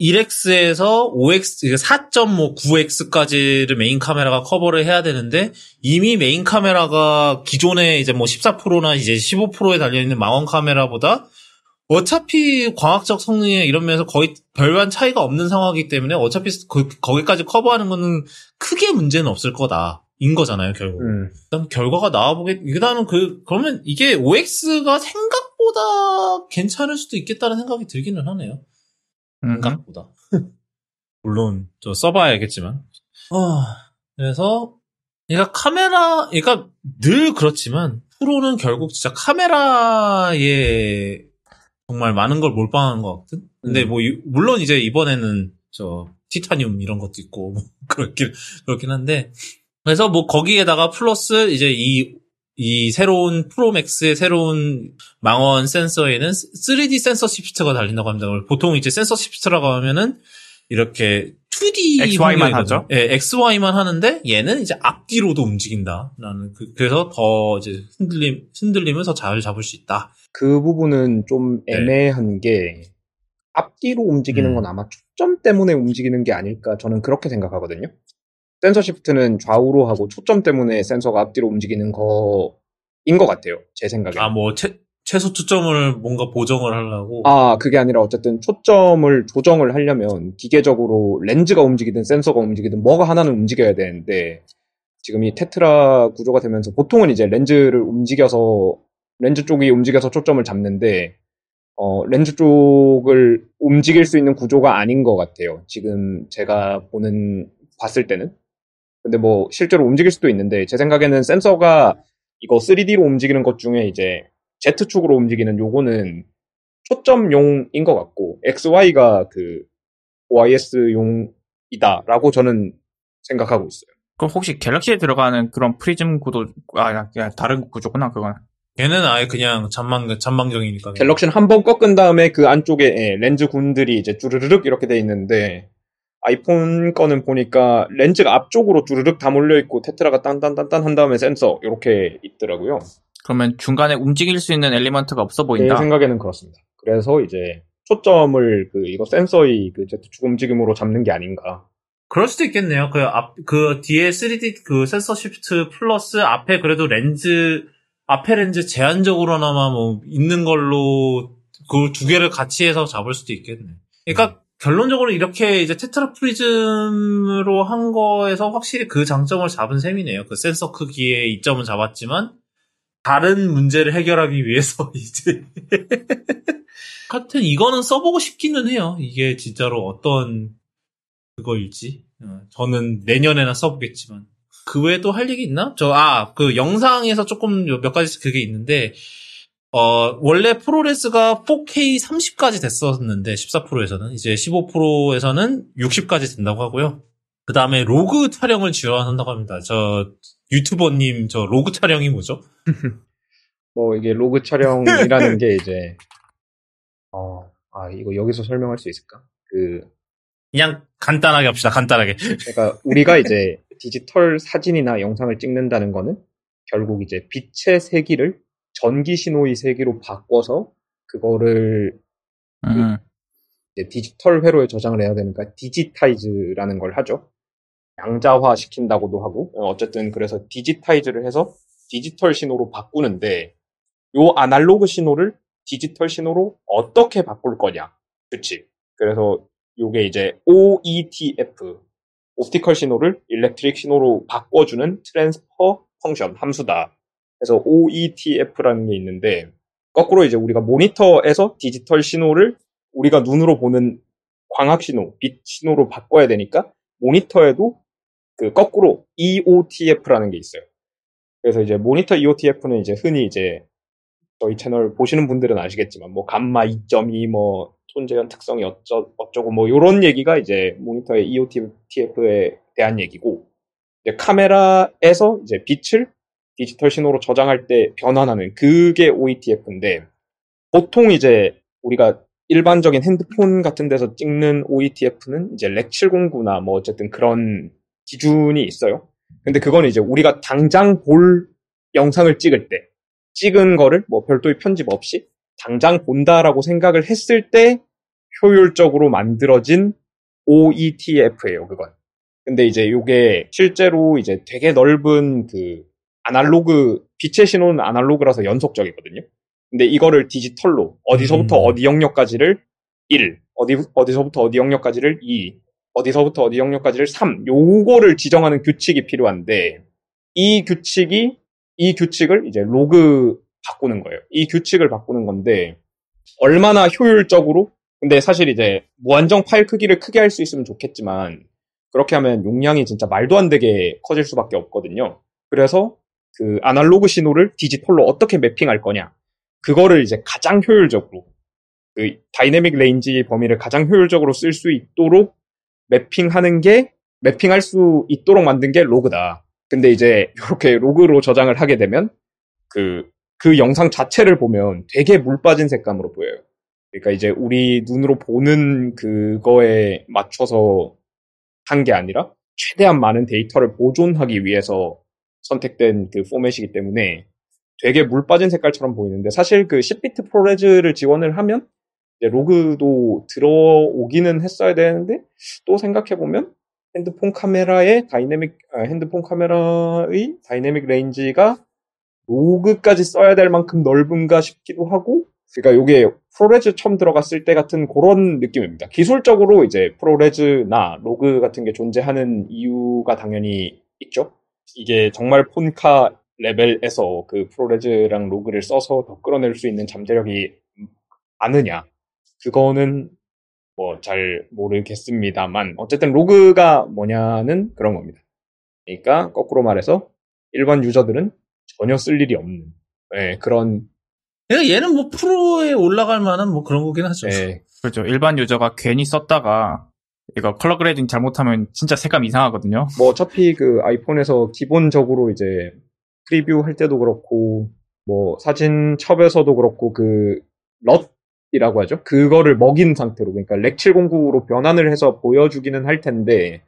1x에서 5x, 4.9x까지를 메인 카메라가 커버를 해야 되는데 이미 메인 카메라가 기존에 이제 뭐 14 프로나 이제 15 프로에 달려있는 망원 카메라보다 어차피 광학적 성능에 이런 면에서 거의 별반 차이가 없는 상황이기 때문에 어차피 그- 거기까지 커버하는 거는 크게 문제는 없을 거다. 인 거잖아요, 결국. 음. 일단 결과가 나와보게, 일단은 그, 그러면 이게 5x가 생각보다 괜찮을 수도 있겠다는 생각이 들기는 하네요. 음. 생각보다. 물론, 저 써봐야 알겠지만. 어, 그래서, 그러니까 카메라, 그러니까 늘 그렇지만, 프로는 결국 진짜 카메라에 정말 많은 걸 몰빵한 것 같은? 근데 음. 뭐, 이- 물론 이제 이번에는 저, 티타늄 이런 것도 있고, 뭐 그렇긴, 그렇긴 한데, 그래서 뭐 거기에다가 플러스 이제 이, 이 새로운 프로맥스의 새로운 망원 센서에는 3D 센서 시프트가 달린다고 합니다. 보통 이제 센서 시프트라고 하면은 이렇게 2D XY만. 하죠. 예, XY만 하는데 얘는 이제 앞뒤로도 움직인다 라는 그, 래서더 이제 흔들림 흔들림을 더잘 잡을 수 있다. 그 부분은 좀 네. 애매한 게 앞뒤로 움직이는 음. 건 아마 초점 때문에 움직이는 게 아닐까 저는 그렇게 생각하거든요. 센서 시프트는 좌우로 하고 초점 때문에 센서가 앞뒤로 움직이는 거인 것 같아요. 제 생각에. 아뭐 최소 초점을 뭔가 보정을 하려고 아, 그게 아니라 어쨌든 초점을 조정을 하려면 기계적으로 렌즈가 움직이든 센서가 움직이든 뭐가 하나는 움직여야 되는데 지금 이 테트라 구조가 되면서 보통은 이제 렌즈를 움직여서 렌즈 쪽이 움직여서 초점을 잡는데 어, 렌즈 쪽을 움직일 수 있는 구조가 아닌 것 같아요. 지금 제가 보는 봤을 때는 근데 뭐 실제로 움직일 수도 있는데 제 생각에는 센서가 이거 3D로 움직이는 것 중에 이제 Z축으로 움직이는 요거는 초점용인 것 같고 XY가 그 OIS용이다라고 저는 생각하고 있어요. 그럼 혹시 갤럭시에 들어가는 그런 프리즘 구도, 아, 야, 야, 다른 구조구나, 그건. 걔는 아예 그냥 잠망 잠망경이니까 갤럭시는 한 번 꺾은 다음에 그 안쪽에 예, 렌즈 군들이 이제 쭈르르륵 이렇게 돼 있는데 아이폰 거는 보니까 렌즈가 앞쪽으로 쭈르륵 다 몰려 있고 tetra가 딴딴딴딴 한 다음에 센서 이렇게 있더라고요. 그러면 중간에 움직일 수 있는 element가 없어 보인다. 제 생각에는 그렇습니다. 그래서 이제 초점을 그 이거 센서의 그 Z축 움직임으로 잡는 게 아닌가. 그럴 수도 있겠네요. 그 앞, 그 뒤에 3D 그 센서 shift 플러스 앞에 그래도 렌즈, 앞에 렌즈 제한적으로나마 뭐 있는 걸로 그 두 개를 같이 해서 잡을 수도 있겠네. 그러니까 결론적으로 이렇게 이제 tetra 프리즘으로 한 거에서 확실히 그 장점을 잡은 셈이네요. 그 센서 크기의 이점은 잡았지만 다른 문제를 해결하기 위해서 이제 하여튼 이거는 써보고 싶기는 해요. 이게 진짜로 어떤 그거일지. 어, 저는 내년에나 써보겠지만. 그 외에 또 할 얘기 있나? 저, 아, 그 영상에서 조금 몇 가지 그게 있는데, 어, 원래 프로레스가 4K 30까지 됐었는데, 14%에서는. 이제 15%에서는 60까지 된다고 하고요. 그 다음에 로그 촬영을 지원한다고 합니다. 저, 유튜버님, 저 로그 촬영이 뭐죠? 뭐 이게 로그 촬영이라는 게 이제 어, 아 이거 여기서 설명할 수 있을까? 그 그냥 간단하게 합시다, 간단하게. 그러니까 우리가 이제 디지털 사진이나 영상을 찍는다는 거는 결국 이제 빛의 세기를 전기 신호의 세기로 바꿔서 그거를 음. 이제 디지털 회로에 저장을 해야 되니까 digitize라는 걸 하죠. 양자화 시킨다고도 하고 어, 어쨌든 그래서 digitize를 해서 디지털 신호로 바꾸는데 요 아날로그 신호를 디지털 신호로 어떻게 바꿀 거냐. 그치. 그래서 요게 이제 OETF optical 신호를 electric 신호로 바꿔주는 transfer function 함수다. 그래서 OETF라는 게 있는데 거꾸로 이제 우리가 모니터에서 디지털 신호를 우리가 눈으로 보는 광학 신호, 빛 신호로 바꿔야 되니까 모니터에도 그 거꾸로 EOTF라는 게 있어요. 그래서 이제 모니터 EOTF는 이제 흔히 이제 저희 채널 보시는 분들은 아시겠지만 뭐 감마 2.2뭐 톤재현 특성이 어쩌, 어쩌고 뭐 요런 얘기가 이제 모니터의 EOTF에 대한 얘기고 이제 카메라에서 이제 빛을 디지털 신호로 저장할 때 변환하는 그게 OETF인데 보통 이제 우리가 일반적인 핸드폰 같은 데서 찍는 OETF는 이제 렉 709나 뭐 어쨌든 그런 기준이 있어요. 근데 그거는 이제 우리가 당장 볼 영상을 찍을 때 찍은 거를 뭐 별도의 편집 없이 당장 본다라고 생각을 했을 때 효율적으로 만들어진 OETF예요, 그건. 근데 이제 요게 실제로 이제 되게 넓은 그 아날로그, 빛의 신호는 아날로그라서 연속적이거든요. 근데 이거를 디지털로 어디서부터 음. 어디 영역까지를 1, 어디, 어디서부터 어디 영역까지를 2, 어디서부터 어디 영역까지를 3, 요거를 지정하는 규칙이 필요한데 이 규칙이, 이 규칙을 이제 로그 바꾸는 거예요. 이 규칙을 바꾸는 건데 얼마나 효율적으로 근데 사실 이제 무한정 파일 크기를 크게 할 수 있으면 좋겠지만 그렇게 하면 용량이 진짜 말도 안 되게 커질 수밖에 없거든요. 그래서 그 아날로그 신호를 디지털로 어떻게 mapping할 거냐. 그거를 이제 가장 효율적으로 그 dynamic range 범위를 가장 효율적으로 쓸 수 있도록 mapping하는 게 mapping할 수 있도록 만든 게 로그다. 근데 이제 이렇게 로그로 저장을 하게 되면 그, 그 영상 자체를 보면 되게 물 빠진 색감으로 보여요. 그러니까 이제 우리 눈으로 보는 그거에 맞춰서 한 게 아니라 최대한 많은 데이터를 보존하기 위해서 선택된 그 포맷이기 때문에 되게 물 빠진 색깔처럼 보이는데 사실 그 10비트 ProRes를 지원을 하면 로그도 들어오기는 했어야 되는데 또 생각해 보면 핸드폰 카메라의 다이내믹 아, 핸드폰 카메라의 dynamic range가 로그까지 써야 될 만큼 넓은가 싶기도 하고 그러니까 이게 ProRes 처음 들어갔을 때 같은 그런 느낌입니다. 기술적으로 이제 ProRes나 로그 같은 게 존재하는 이유가 당연히 있죠. 이게 정말 폰카 레벨에서 그 ProRes랑 로그를 써서 더 끌어낼 수 있는 잠재력이 많으냐. 그거는 뭐 잘 모르겠습니다만 어쨌든 로그가 뭐냐는 그런 겁니다. 그러니까 거꾸로 말해서 일반 유저들은 전혀 쓸 일이 없는 예, 그런 그러니까 얘는 뭐 프로에 올라갈 만한 뭐 그런 거긴 하죠. 예, 그렇죠. 일반 유저가 괜히 썼다가 이거 color grading 잘못하면 진짜 색감 이상하거든요. 뭐 어차피 그 아이폰에서 기본적으로 이제 preview 할 때도 그렇고 뭐 사진 첩에서도 그렇고 그 LUT이라고 하죠. 그거를 먹인 상태로 그러니까 Rec. 709로 변환을 해서 보여주기는 할 텐데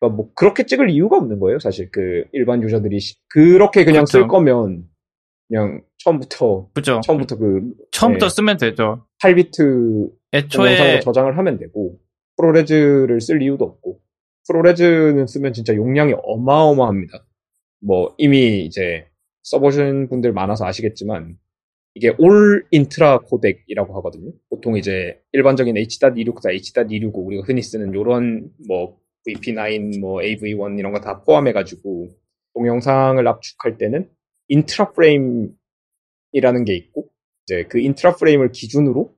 그러니까 뭐 그렇게 찍을 이유가 없는 거예요. 사실 그 일반 유저들이 시- 그렇게 그냥 쓸 그렇죠. 거면 그냥 처음부터 그죠. 처음부터 그 처음부터 네. 쓰면 되죠. 8비트 애초에 저장을 하면 되고 ProRes를 쓸 이유도 없고 ProRes는 쓰면 진짜 용량이 어마어마합니다. 뭐 이미 이제 써보신 분들 많아서 아시겠지만 이게 all intra 코덱이라고 하거든요. 보통 이제 일반적인 H.264, H.265 우리가 흔히 쓰는 요런 뭐 VP9, 뭐 AV1 이런 거 다 포함해가지고 동영상을 압축할 때는 intra 프레임이라는 게 있고 이제 그 intra 프레임을 기준으로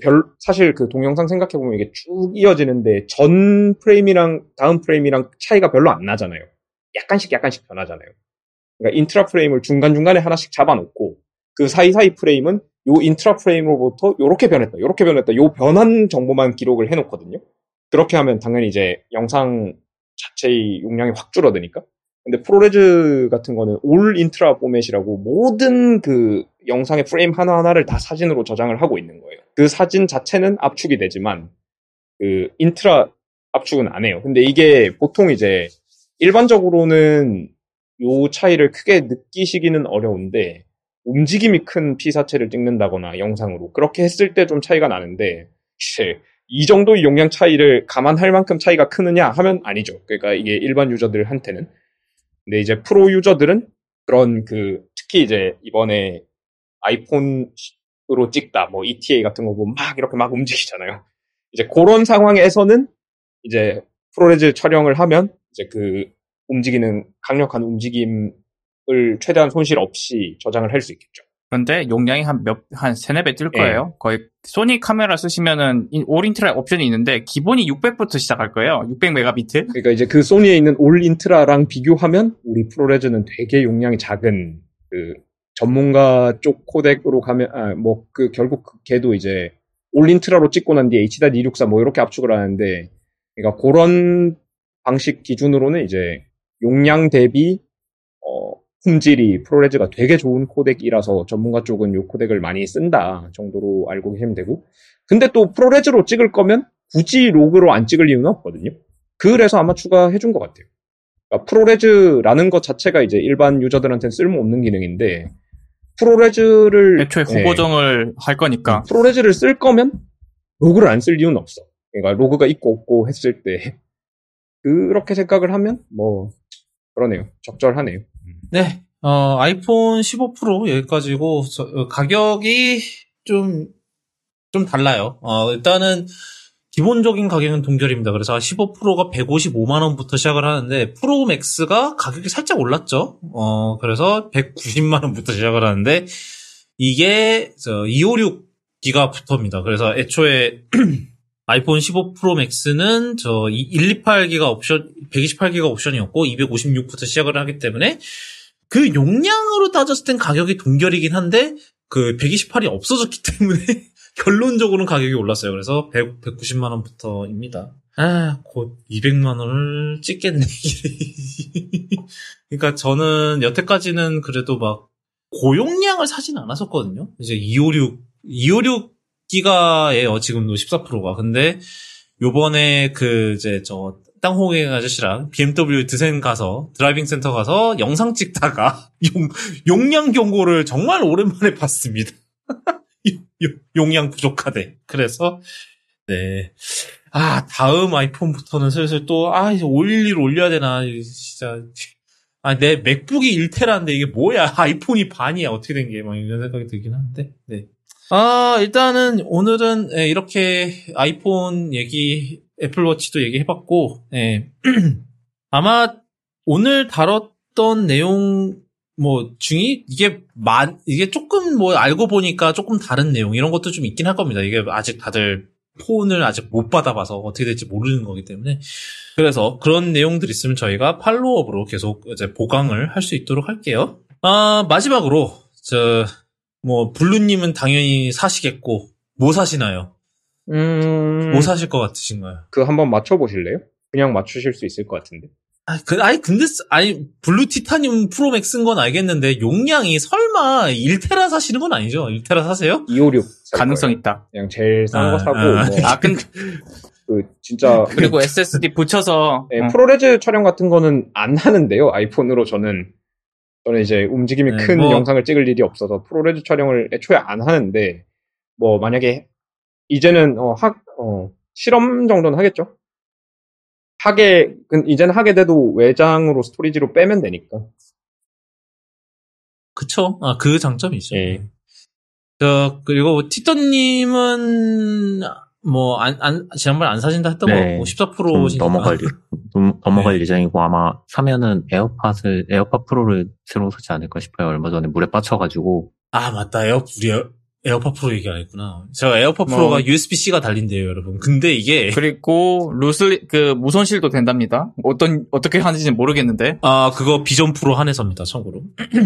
별 사실 그 동영상 생각해 보면 이게 쭉 이어지는데 전 프레임이랑 다음 프레임이랑 차이가 별로 안 나잖아요. 약간씩 약간씩 변하잖아요. 그러니까 intra 프레임을 중간 중간에 하나씩 잡아놓고 그 사이사이 프레임은 요 intra 프레임으로부터 요렇게 변했다, 요렇게 변했다, 요 변한 정보만 기록을 해놓거든요. 그렇게 하면 당연히 이제 영상 자체의 용량이 확 줄어드니까. 근데 ProRes 같은 거는 all intra 포맷이라고 모든 그 영상의 프레임 하나하나를 다 사진으로 저장을 하고 있는 거예요. 그 사진 자체는 압축이 되지만 그 intra 압축은 안 해요. 근데 이게 보통 이제 일반적으로는 요 차이를 크게 느끼시기는 어려운데 움직임이 큰 피사체를 찍는다거나 영상으로 그렇게 했을 때 좀 차이가 나는데 쉐, 이 정도의 용량 차이를 감안할 만큼 차이가 크느냐 하면 아니죠. 그러니까 이게 일반 유저들한테는 근데 이제 프로 유저들은 그런 그 특히 이제 이번에 아이폰으로 찍다 뭐 ETA 같은 거 보면 막 이렇게 막 움직이잖아요. 이제 그런 상황에서는 이제 프로레즈 촬영을 하면 이제 그 움직이는 강력한 움직임을 최대한 손실 없이 저장을 할 수 있겠죠. 그런데 용량이 한 몇, 한 세네 배뜰 예. 거예요. 거의 소니 카메라 쓰시면은 인- all intra 옵션이 있는데 기본이 600부터 시작할 거예요. 600 메가비트. 그러니까 이제 그 소니에 있는 all intra랑 비교하면 우리 ProRes는 되게 용량이 작은 그 전문가 쪽 코덱으로 가면 아 뭐 그 결국 그 걔도 이제 all intra로 찍고 난 뒤에 H.264 뭐 이렇게 압축을 하는데 그러니까 그런 방식 기준으로는 이제 용량 대비 어 품질이 ProRes가 되게 좋은 코덱이라서 전문가 쪽은 요 코덱을 많이 쓴다 정도로 알고 계시면 되고 근데 또 ProRes로 찍을 거면 굳이 로그로 안 찍을 이유는 없거든요. 그래서 아마 추가해준 것 같아요. 그러니까 ProRes라는 것 자체가 이제 일반 유저들한테는 쓸모없는 기능인데 ProRes를 애초에 예, 후보정을 할 거니까. ProRes를 쓸 거면 로그를 안 쓸 이유는 없어. 그러니까 로그가 있고 없고 했을 때 그렇게 생각을 하면 뭐 그러네요. 적절하네요. 네, 어, 아이폰 15 프로 여기까지고 저, 어, 가격이 좀, 좀 달라요. 어, 일단은 기본적인 가격은 동결입니다. 그래서 15 프로가 155만 원부터 시작을 하는데 프로 맥스가 가격이 살짝 올랐죠. 어, 그래서 190만 원부터 시작을 하는데 이게 저 256 기가부터입니다. 그래서 애초에 아이폰 15 프로 맥스는 저 128기가 옵션, 128기가 옵션이었고 256부터 시작을 하기 때문에 그 용량으로 따졌을 땐 가격이 동결이긴 한데 그 128이 없어졌기 때문에 결론적으로는 가격이 올랐어요. 그래서 100, 190만 원부터입니다. 아, 곧 200만 원을 찍겠네. 그러니까 저는 여태까지는 그래도 막 고용량을 사진 않았었거든요. 이제 256, 256 기가예요. 지금도 14%가. 근데 요번에 그 이제 저 땅홍의 아저씨랑 BMW 드센 가서 드라이빙 센터 가서 영상 찍다가 용, 용량 경고를 정말 오랜만에 봤습니다. 용량 부족하대. 그래서 네. 아, 다음 아이폰부터는 슬슬 또, 아, 이제 511 올려야 되나, 진짜. 아, 내 맥북이 1테라인데 이게 뭐야? 아이폰이 반이야. 어떻게 된 게? 막 이런 생각이 들긴 하는데, 네. 아, 일단은 오늘은 예, 이렇게 아이폰 얘기, 애플워치도 얘기해봤고, 예. 아마 오늘 다뤘던 내용 뭐 중이 이게 만 이게 조금 뭐 알고 보니까 조금 다른 내용 이런 것도 좀 있긴 할 겁니다. 이게 아직 다들 폰을 아직 못 받아봐서 어떻게 될지 모르는 거기 때문에 그래서 그런 내용들 있으면 저희가 follow-up으로 계속 이제 보강을 할 수 있도록 할게요. 아 마지막으로 저 뭐 블루님은 당연히 사시겠고 뭐 사시나요? 음, 뭐 사실 것 같으신가요? 그 한번 맞춰보실래요? 그냥 맞추실 수 있을 것 같은데. 아, 그, 아니, 근데, 쓰- 아니, 블루 티타늄 프로맥스인 건 알겠는데, 용량이 설마 1테라 사시는 건 아니죠? 1테라 사세요? 256. 살 가능성 거예요. 있다. 그냥 제일 싼 아, 거 사고, 아. 뭐, 아, 근데, 그, 진짜. 그리고 SSD 붙여서, 네, 어, ProRes 촬영 같은 거는 안 하는데요. 아이폰으로 저는 저는 이제 움직임이 네, 큰 뭐- 영상을 찍을 일이 없어서 ProRes 촬영을 애초에 안 하는데 뭐 만약에 이제는 어, 학 어, 실험 정도는 하겠죠. 하게 근 이제는 하게 돼도 외장으로 storage로 빼면 되니까. 그쵸. 아, 그 장점이 있죠. 예. 저, 그리고 티터님은, 뭐, 안, 안, 지난번에 안 사신다 했던 네. 거고, 좀 14 Pro시니까. 넘어갈, 예- 좀 넘어갈 네. 예정이고 아마 사면은 에어팟을 에어팟 프로를 새로 사지 않을까 싶어요. 얼마 전에 물에 빠쳐가지고 아, 맞다. 에어, 우리 에어, 에어팟 프로 얘기 안 했구나. 제가 에어팟 뭐- 프로가 USB-C가 달린대요, 여러분. 근데 이게, 그리고 lossl-, 그, 무손실도 된답니다. 어떤, 어떻게 하는지는 모르겠는데. 아, 그거 비전 프로 한해서입니다, 참고로.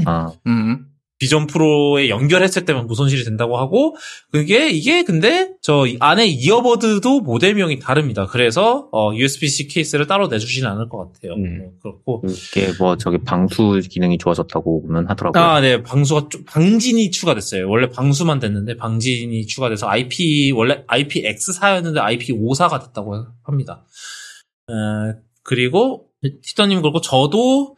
아 음. 비전 프로에 연결했을 때만 무손실이 된다고 하고 그게 이게 근데 저 안에 이어버드도 모델명이 다릅니다. 그래서 어, USB-C 케이스를 따로 내주지는 않을 것 같아요. 음. 뭐 그렇고 이게 뭐 저기 방수 기능이 좋아졌다고는 하더라고요. 아, 네. 방수가 좀, 방진이 추가됐어요. 원래 방수만 됐는데, 방진이 추가돼서 IP, 원래 IPX4였는데 IP54가 됐다고 합니다. 어, 그리고, 티터님 그렇고, 저도, 어,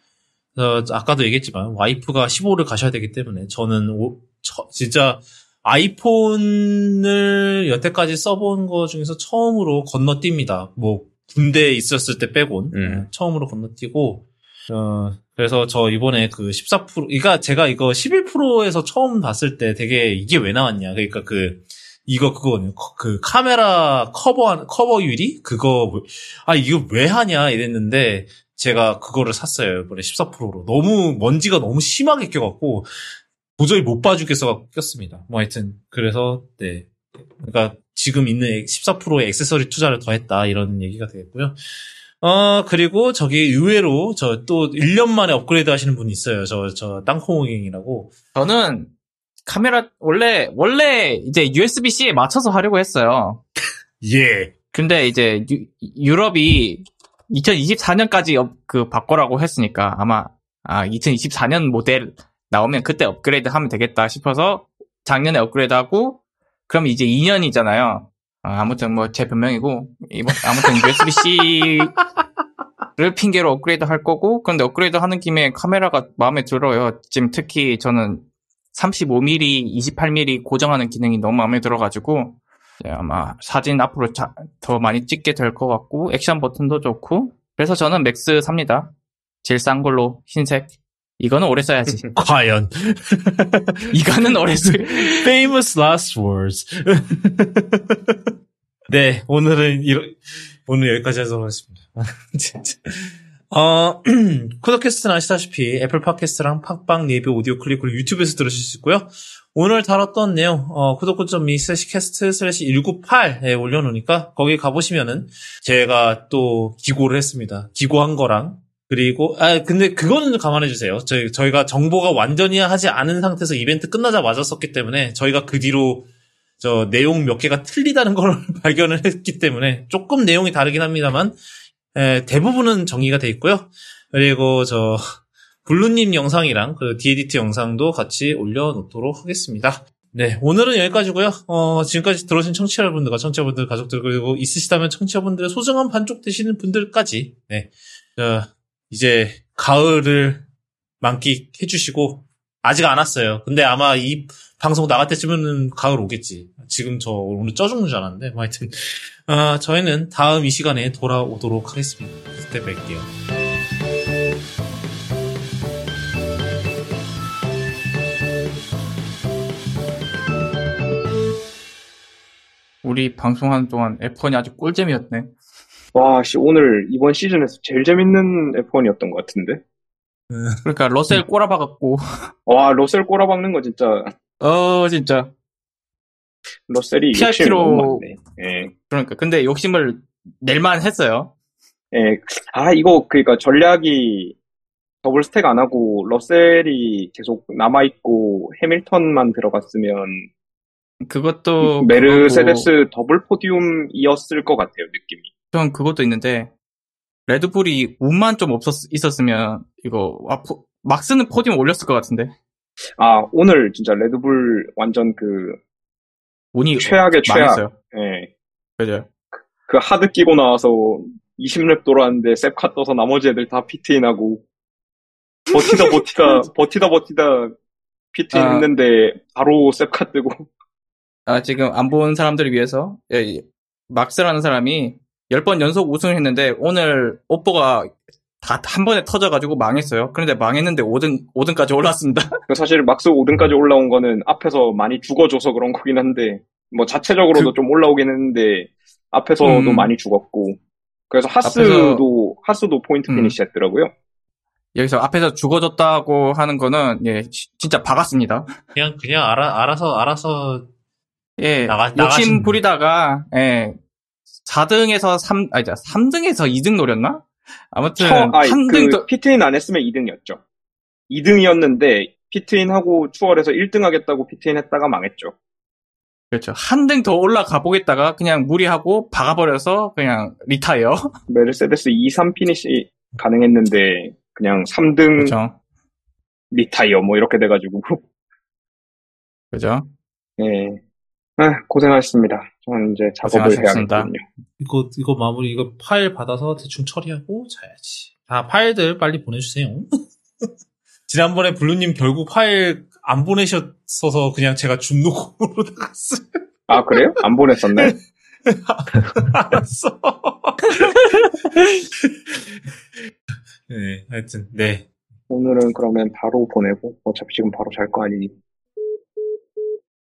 아까도 얘기했지만, 와이프가 15를 가셔야 되기 때문에, 저는, 오- 저- 진짜, 아이폰을 여태까지 써본 거 중에서 처음으로 건너뜁니다. 뭐, 군대에 있었을 때 빼곤, 음. 어, 처음으로 건너뛰고, 어, 그래서 저 이번에 그 14%, 그러니까 제가 이거 11%에서 처음 봤을 때 되게 이게 왜 나왔냐. 그러니까 그, 이거 그거는 그 카메라 커버, 커버 유리? 그거, 왜- 아, 이거 왜 하냐 이랬는데 제가 그거를 샀어요. 이번에 14 Pro로. 너무, 먼지가 너무 심하게 껴갖고 도저히 못 봐주겠어서 꼈습니다. 뭐 하여튼. 그래서, 네. 그러니까 지금 있는 14 Pro에 액세서리 투자를 더 했다. 이런 얘기가 되겠고요. 어, 그리고 저기 의외로 저 또 1년 만에 업그레이드 하시는 분이 있어요. 저, 저 땅콩호갱이라고. 저는 카메라, 원래, 원래 이제 USB-C에 맞춰서 하려고 했어요. 예. 근데 이제 유, 유럽이 2024년까지 그 바꿔라고 했으니까 아마 아 2024년 모델 나오면 그때 업그레이드 하면 되겠다 싶어서 작년에 업그레이드하고 그럼 이제 2년이잖아요. 아 무튼 뭐 제 변명이고 이번- 아무튼 USB-C를 핑계로 업그레이드 할 거고 그런데 업그레이드 하는 김에 카메라가 마음에 들어요. 지금 특히 저는 35mm, 28mm 고정하는 기능이 너무 마음에 들어가지고 아마 사진 앞으로 자- 더 많이 찍게 될 것 같고 액션 버튼도 좋고 그래서 저는 맥스 삽니다. 제일 싼 걸로 흰색. 이거는 오래 써야지. 과연. 이거는 오래 써. Famous last words. 네, 오늘은 이러, 오늘 여기까지 하도록 하겠습니다. 진짜. 어, 쿠더캐스트는 아시다시피 애플 팟캐스트랑 팟빵 네이버 오디오 클립 그리고 유튜브에서 들으실 수 있고요. 오늘 다뤘던 내용 어, 구독.me slash cast slash 198에 올려놓으니까 거기 가보시면은 제가 또 기고를 했습니다. 기고한 거랑 그리고 아 근데 그거는 감안해 주세요. 저희 저희가 정보가 완전히 하지 않은 상태에서 이벤트 끝나자마자 썼기 때문에 저희가 그 뒤로 저 내용 몇 개가 틀리다는 걸 발견을 했기 때문에 조금 내용이 다르긴 합니다만 에, 대부분은 정리가 돼 있고요. 그리고 저 블루님 영상이랑 그 디에디트 영상도 같이 올려놓도록 하겠습니다. 네, 오늘은 여기까지고요. 어, 지금까지 들어오신 청취자분들과 청취자분들, 가족들 그리고 있으시다면 청취자분들의 소중한 반쪽 되시는 분들까지 네, 어, 이제 가을을 만끽해 주시고 아직 안 왔어요. 근데 아마 이 방송 나갈 때쯤에는 가을 오겠지. 지금 저 오늘 쪄 죽는 줄 알았는데 뭐 하여튼 어, 저희는 다음 이 시간에 돌아오도록 하겠습니다. 그때 뵐게요. 우리 방송하는 동안 F1이 아주 꿀잼이었네. 와, 씨, 오늘 이번 시즌에서 제일 재밌는 F1이었던 것 같은데. 그러니까 러셀 꼬라박았고. 와, 러셀 꼬라박는 거 진짜, 어 진짜. 러셀이 PRP 욕심이 로- 너무 많네. 예. 그러니까 근데 욕심을 낼만 했어요. 예. 아, 이거, 그니까 전략이 double stack 안 하고 러셀이 계속 남아 있고 해밀턴만 들어갔으면 그것도 메르세데스 double podium이었을 것 같아요, 느낌이. 전 그것도 있는데 레드불이 운만 좀 없었 있었으면 이거 와, 포- 막스는 포디움 올렸을 것 같은데 아, 오늘 진짜 레드불 완전 그 운이 최악의 최악. 망했어요. 예. 그죠? 그 hard 끼고 나와서 20 lap 돌았는데 셉카 떠서 나머지 애들 다 pit in하고 버티다 버티다 버티다 버티다 pit in 아. 했는데 바로 셉카 뜨고 아 지금 안 본 사람들을 위해서 예, 예. 막스라는 사람이 10번 연속 우승을 했는데 오늘 업보가 다 한 번에 터져가지고 망했어요. 그런데 망했는데 5등 5등까지 올랐습니다. 그 사실 막스 5등까지 올라온 거는 앞에서 많이 죽어줘서 그런 거긴 한데 뭐 자체적으로도 좀 올라오긴 했는데 앞에서도 그 음. 많이 죽었고 그래서 하스도 하스도 포인트 음. finish 했더라고요. 여기서 앞에서 죽어줬다고 하는 거는 예 시- 진짜 박았습니다. 그냥 그냥 알아 알아서 알아서 예, 나가- 욕심 부리다가, 예, 4등에서 3, 아니, 3등에서 2등 노렸나? 아무튼, 처, 아니, 한그등 더, pit in 안 했으면 2등이었죠. 2등이었는데 pit in 하고 추월해서 1등 하겠다고 pit in 했다가 망했죠. 그렇죠. 한 등 더 올라가 보겠다가 그냥 무리하고 박아버려서 그냥 retire. 메르세데스 2, 3 finish 가능했는데 그냥 3등 그렇죠. retire 뭐 이렇게 돼가지고 그죠. 예. 아, 고생하셨습니다. 저는 이제 작업을. 해야겠군요. 이거 이거 마무리 이거 파일 받아서 대충 처리하고 자야지. 다 파일들 빨리 보내주세요. 지난번에 블루님 결국 파일 안 보내셨어서 그냥 제가 줌 녹음으로 나갔어요. 아 그래요? 안 보냈었네. 알았어. 네, 하여튼 네. 오늘은 그러면 바로 보내고 어차피 지금 바로 잘 거 아니니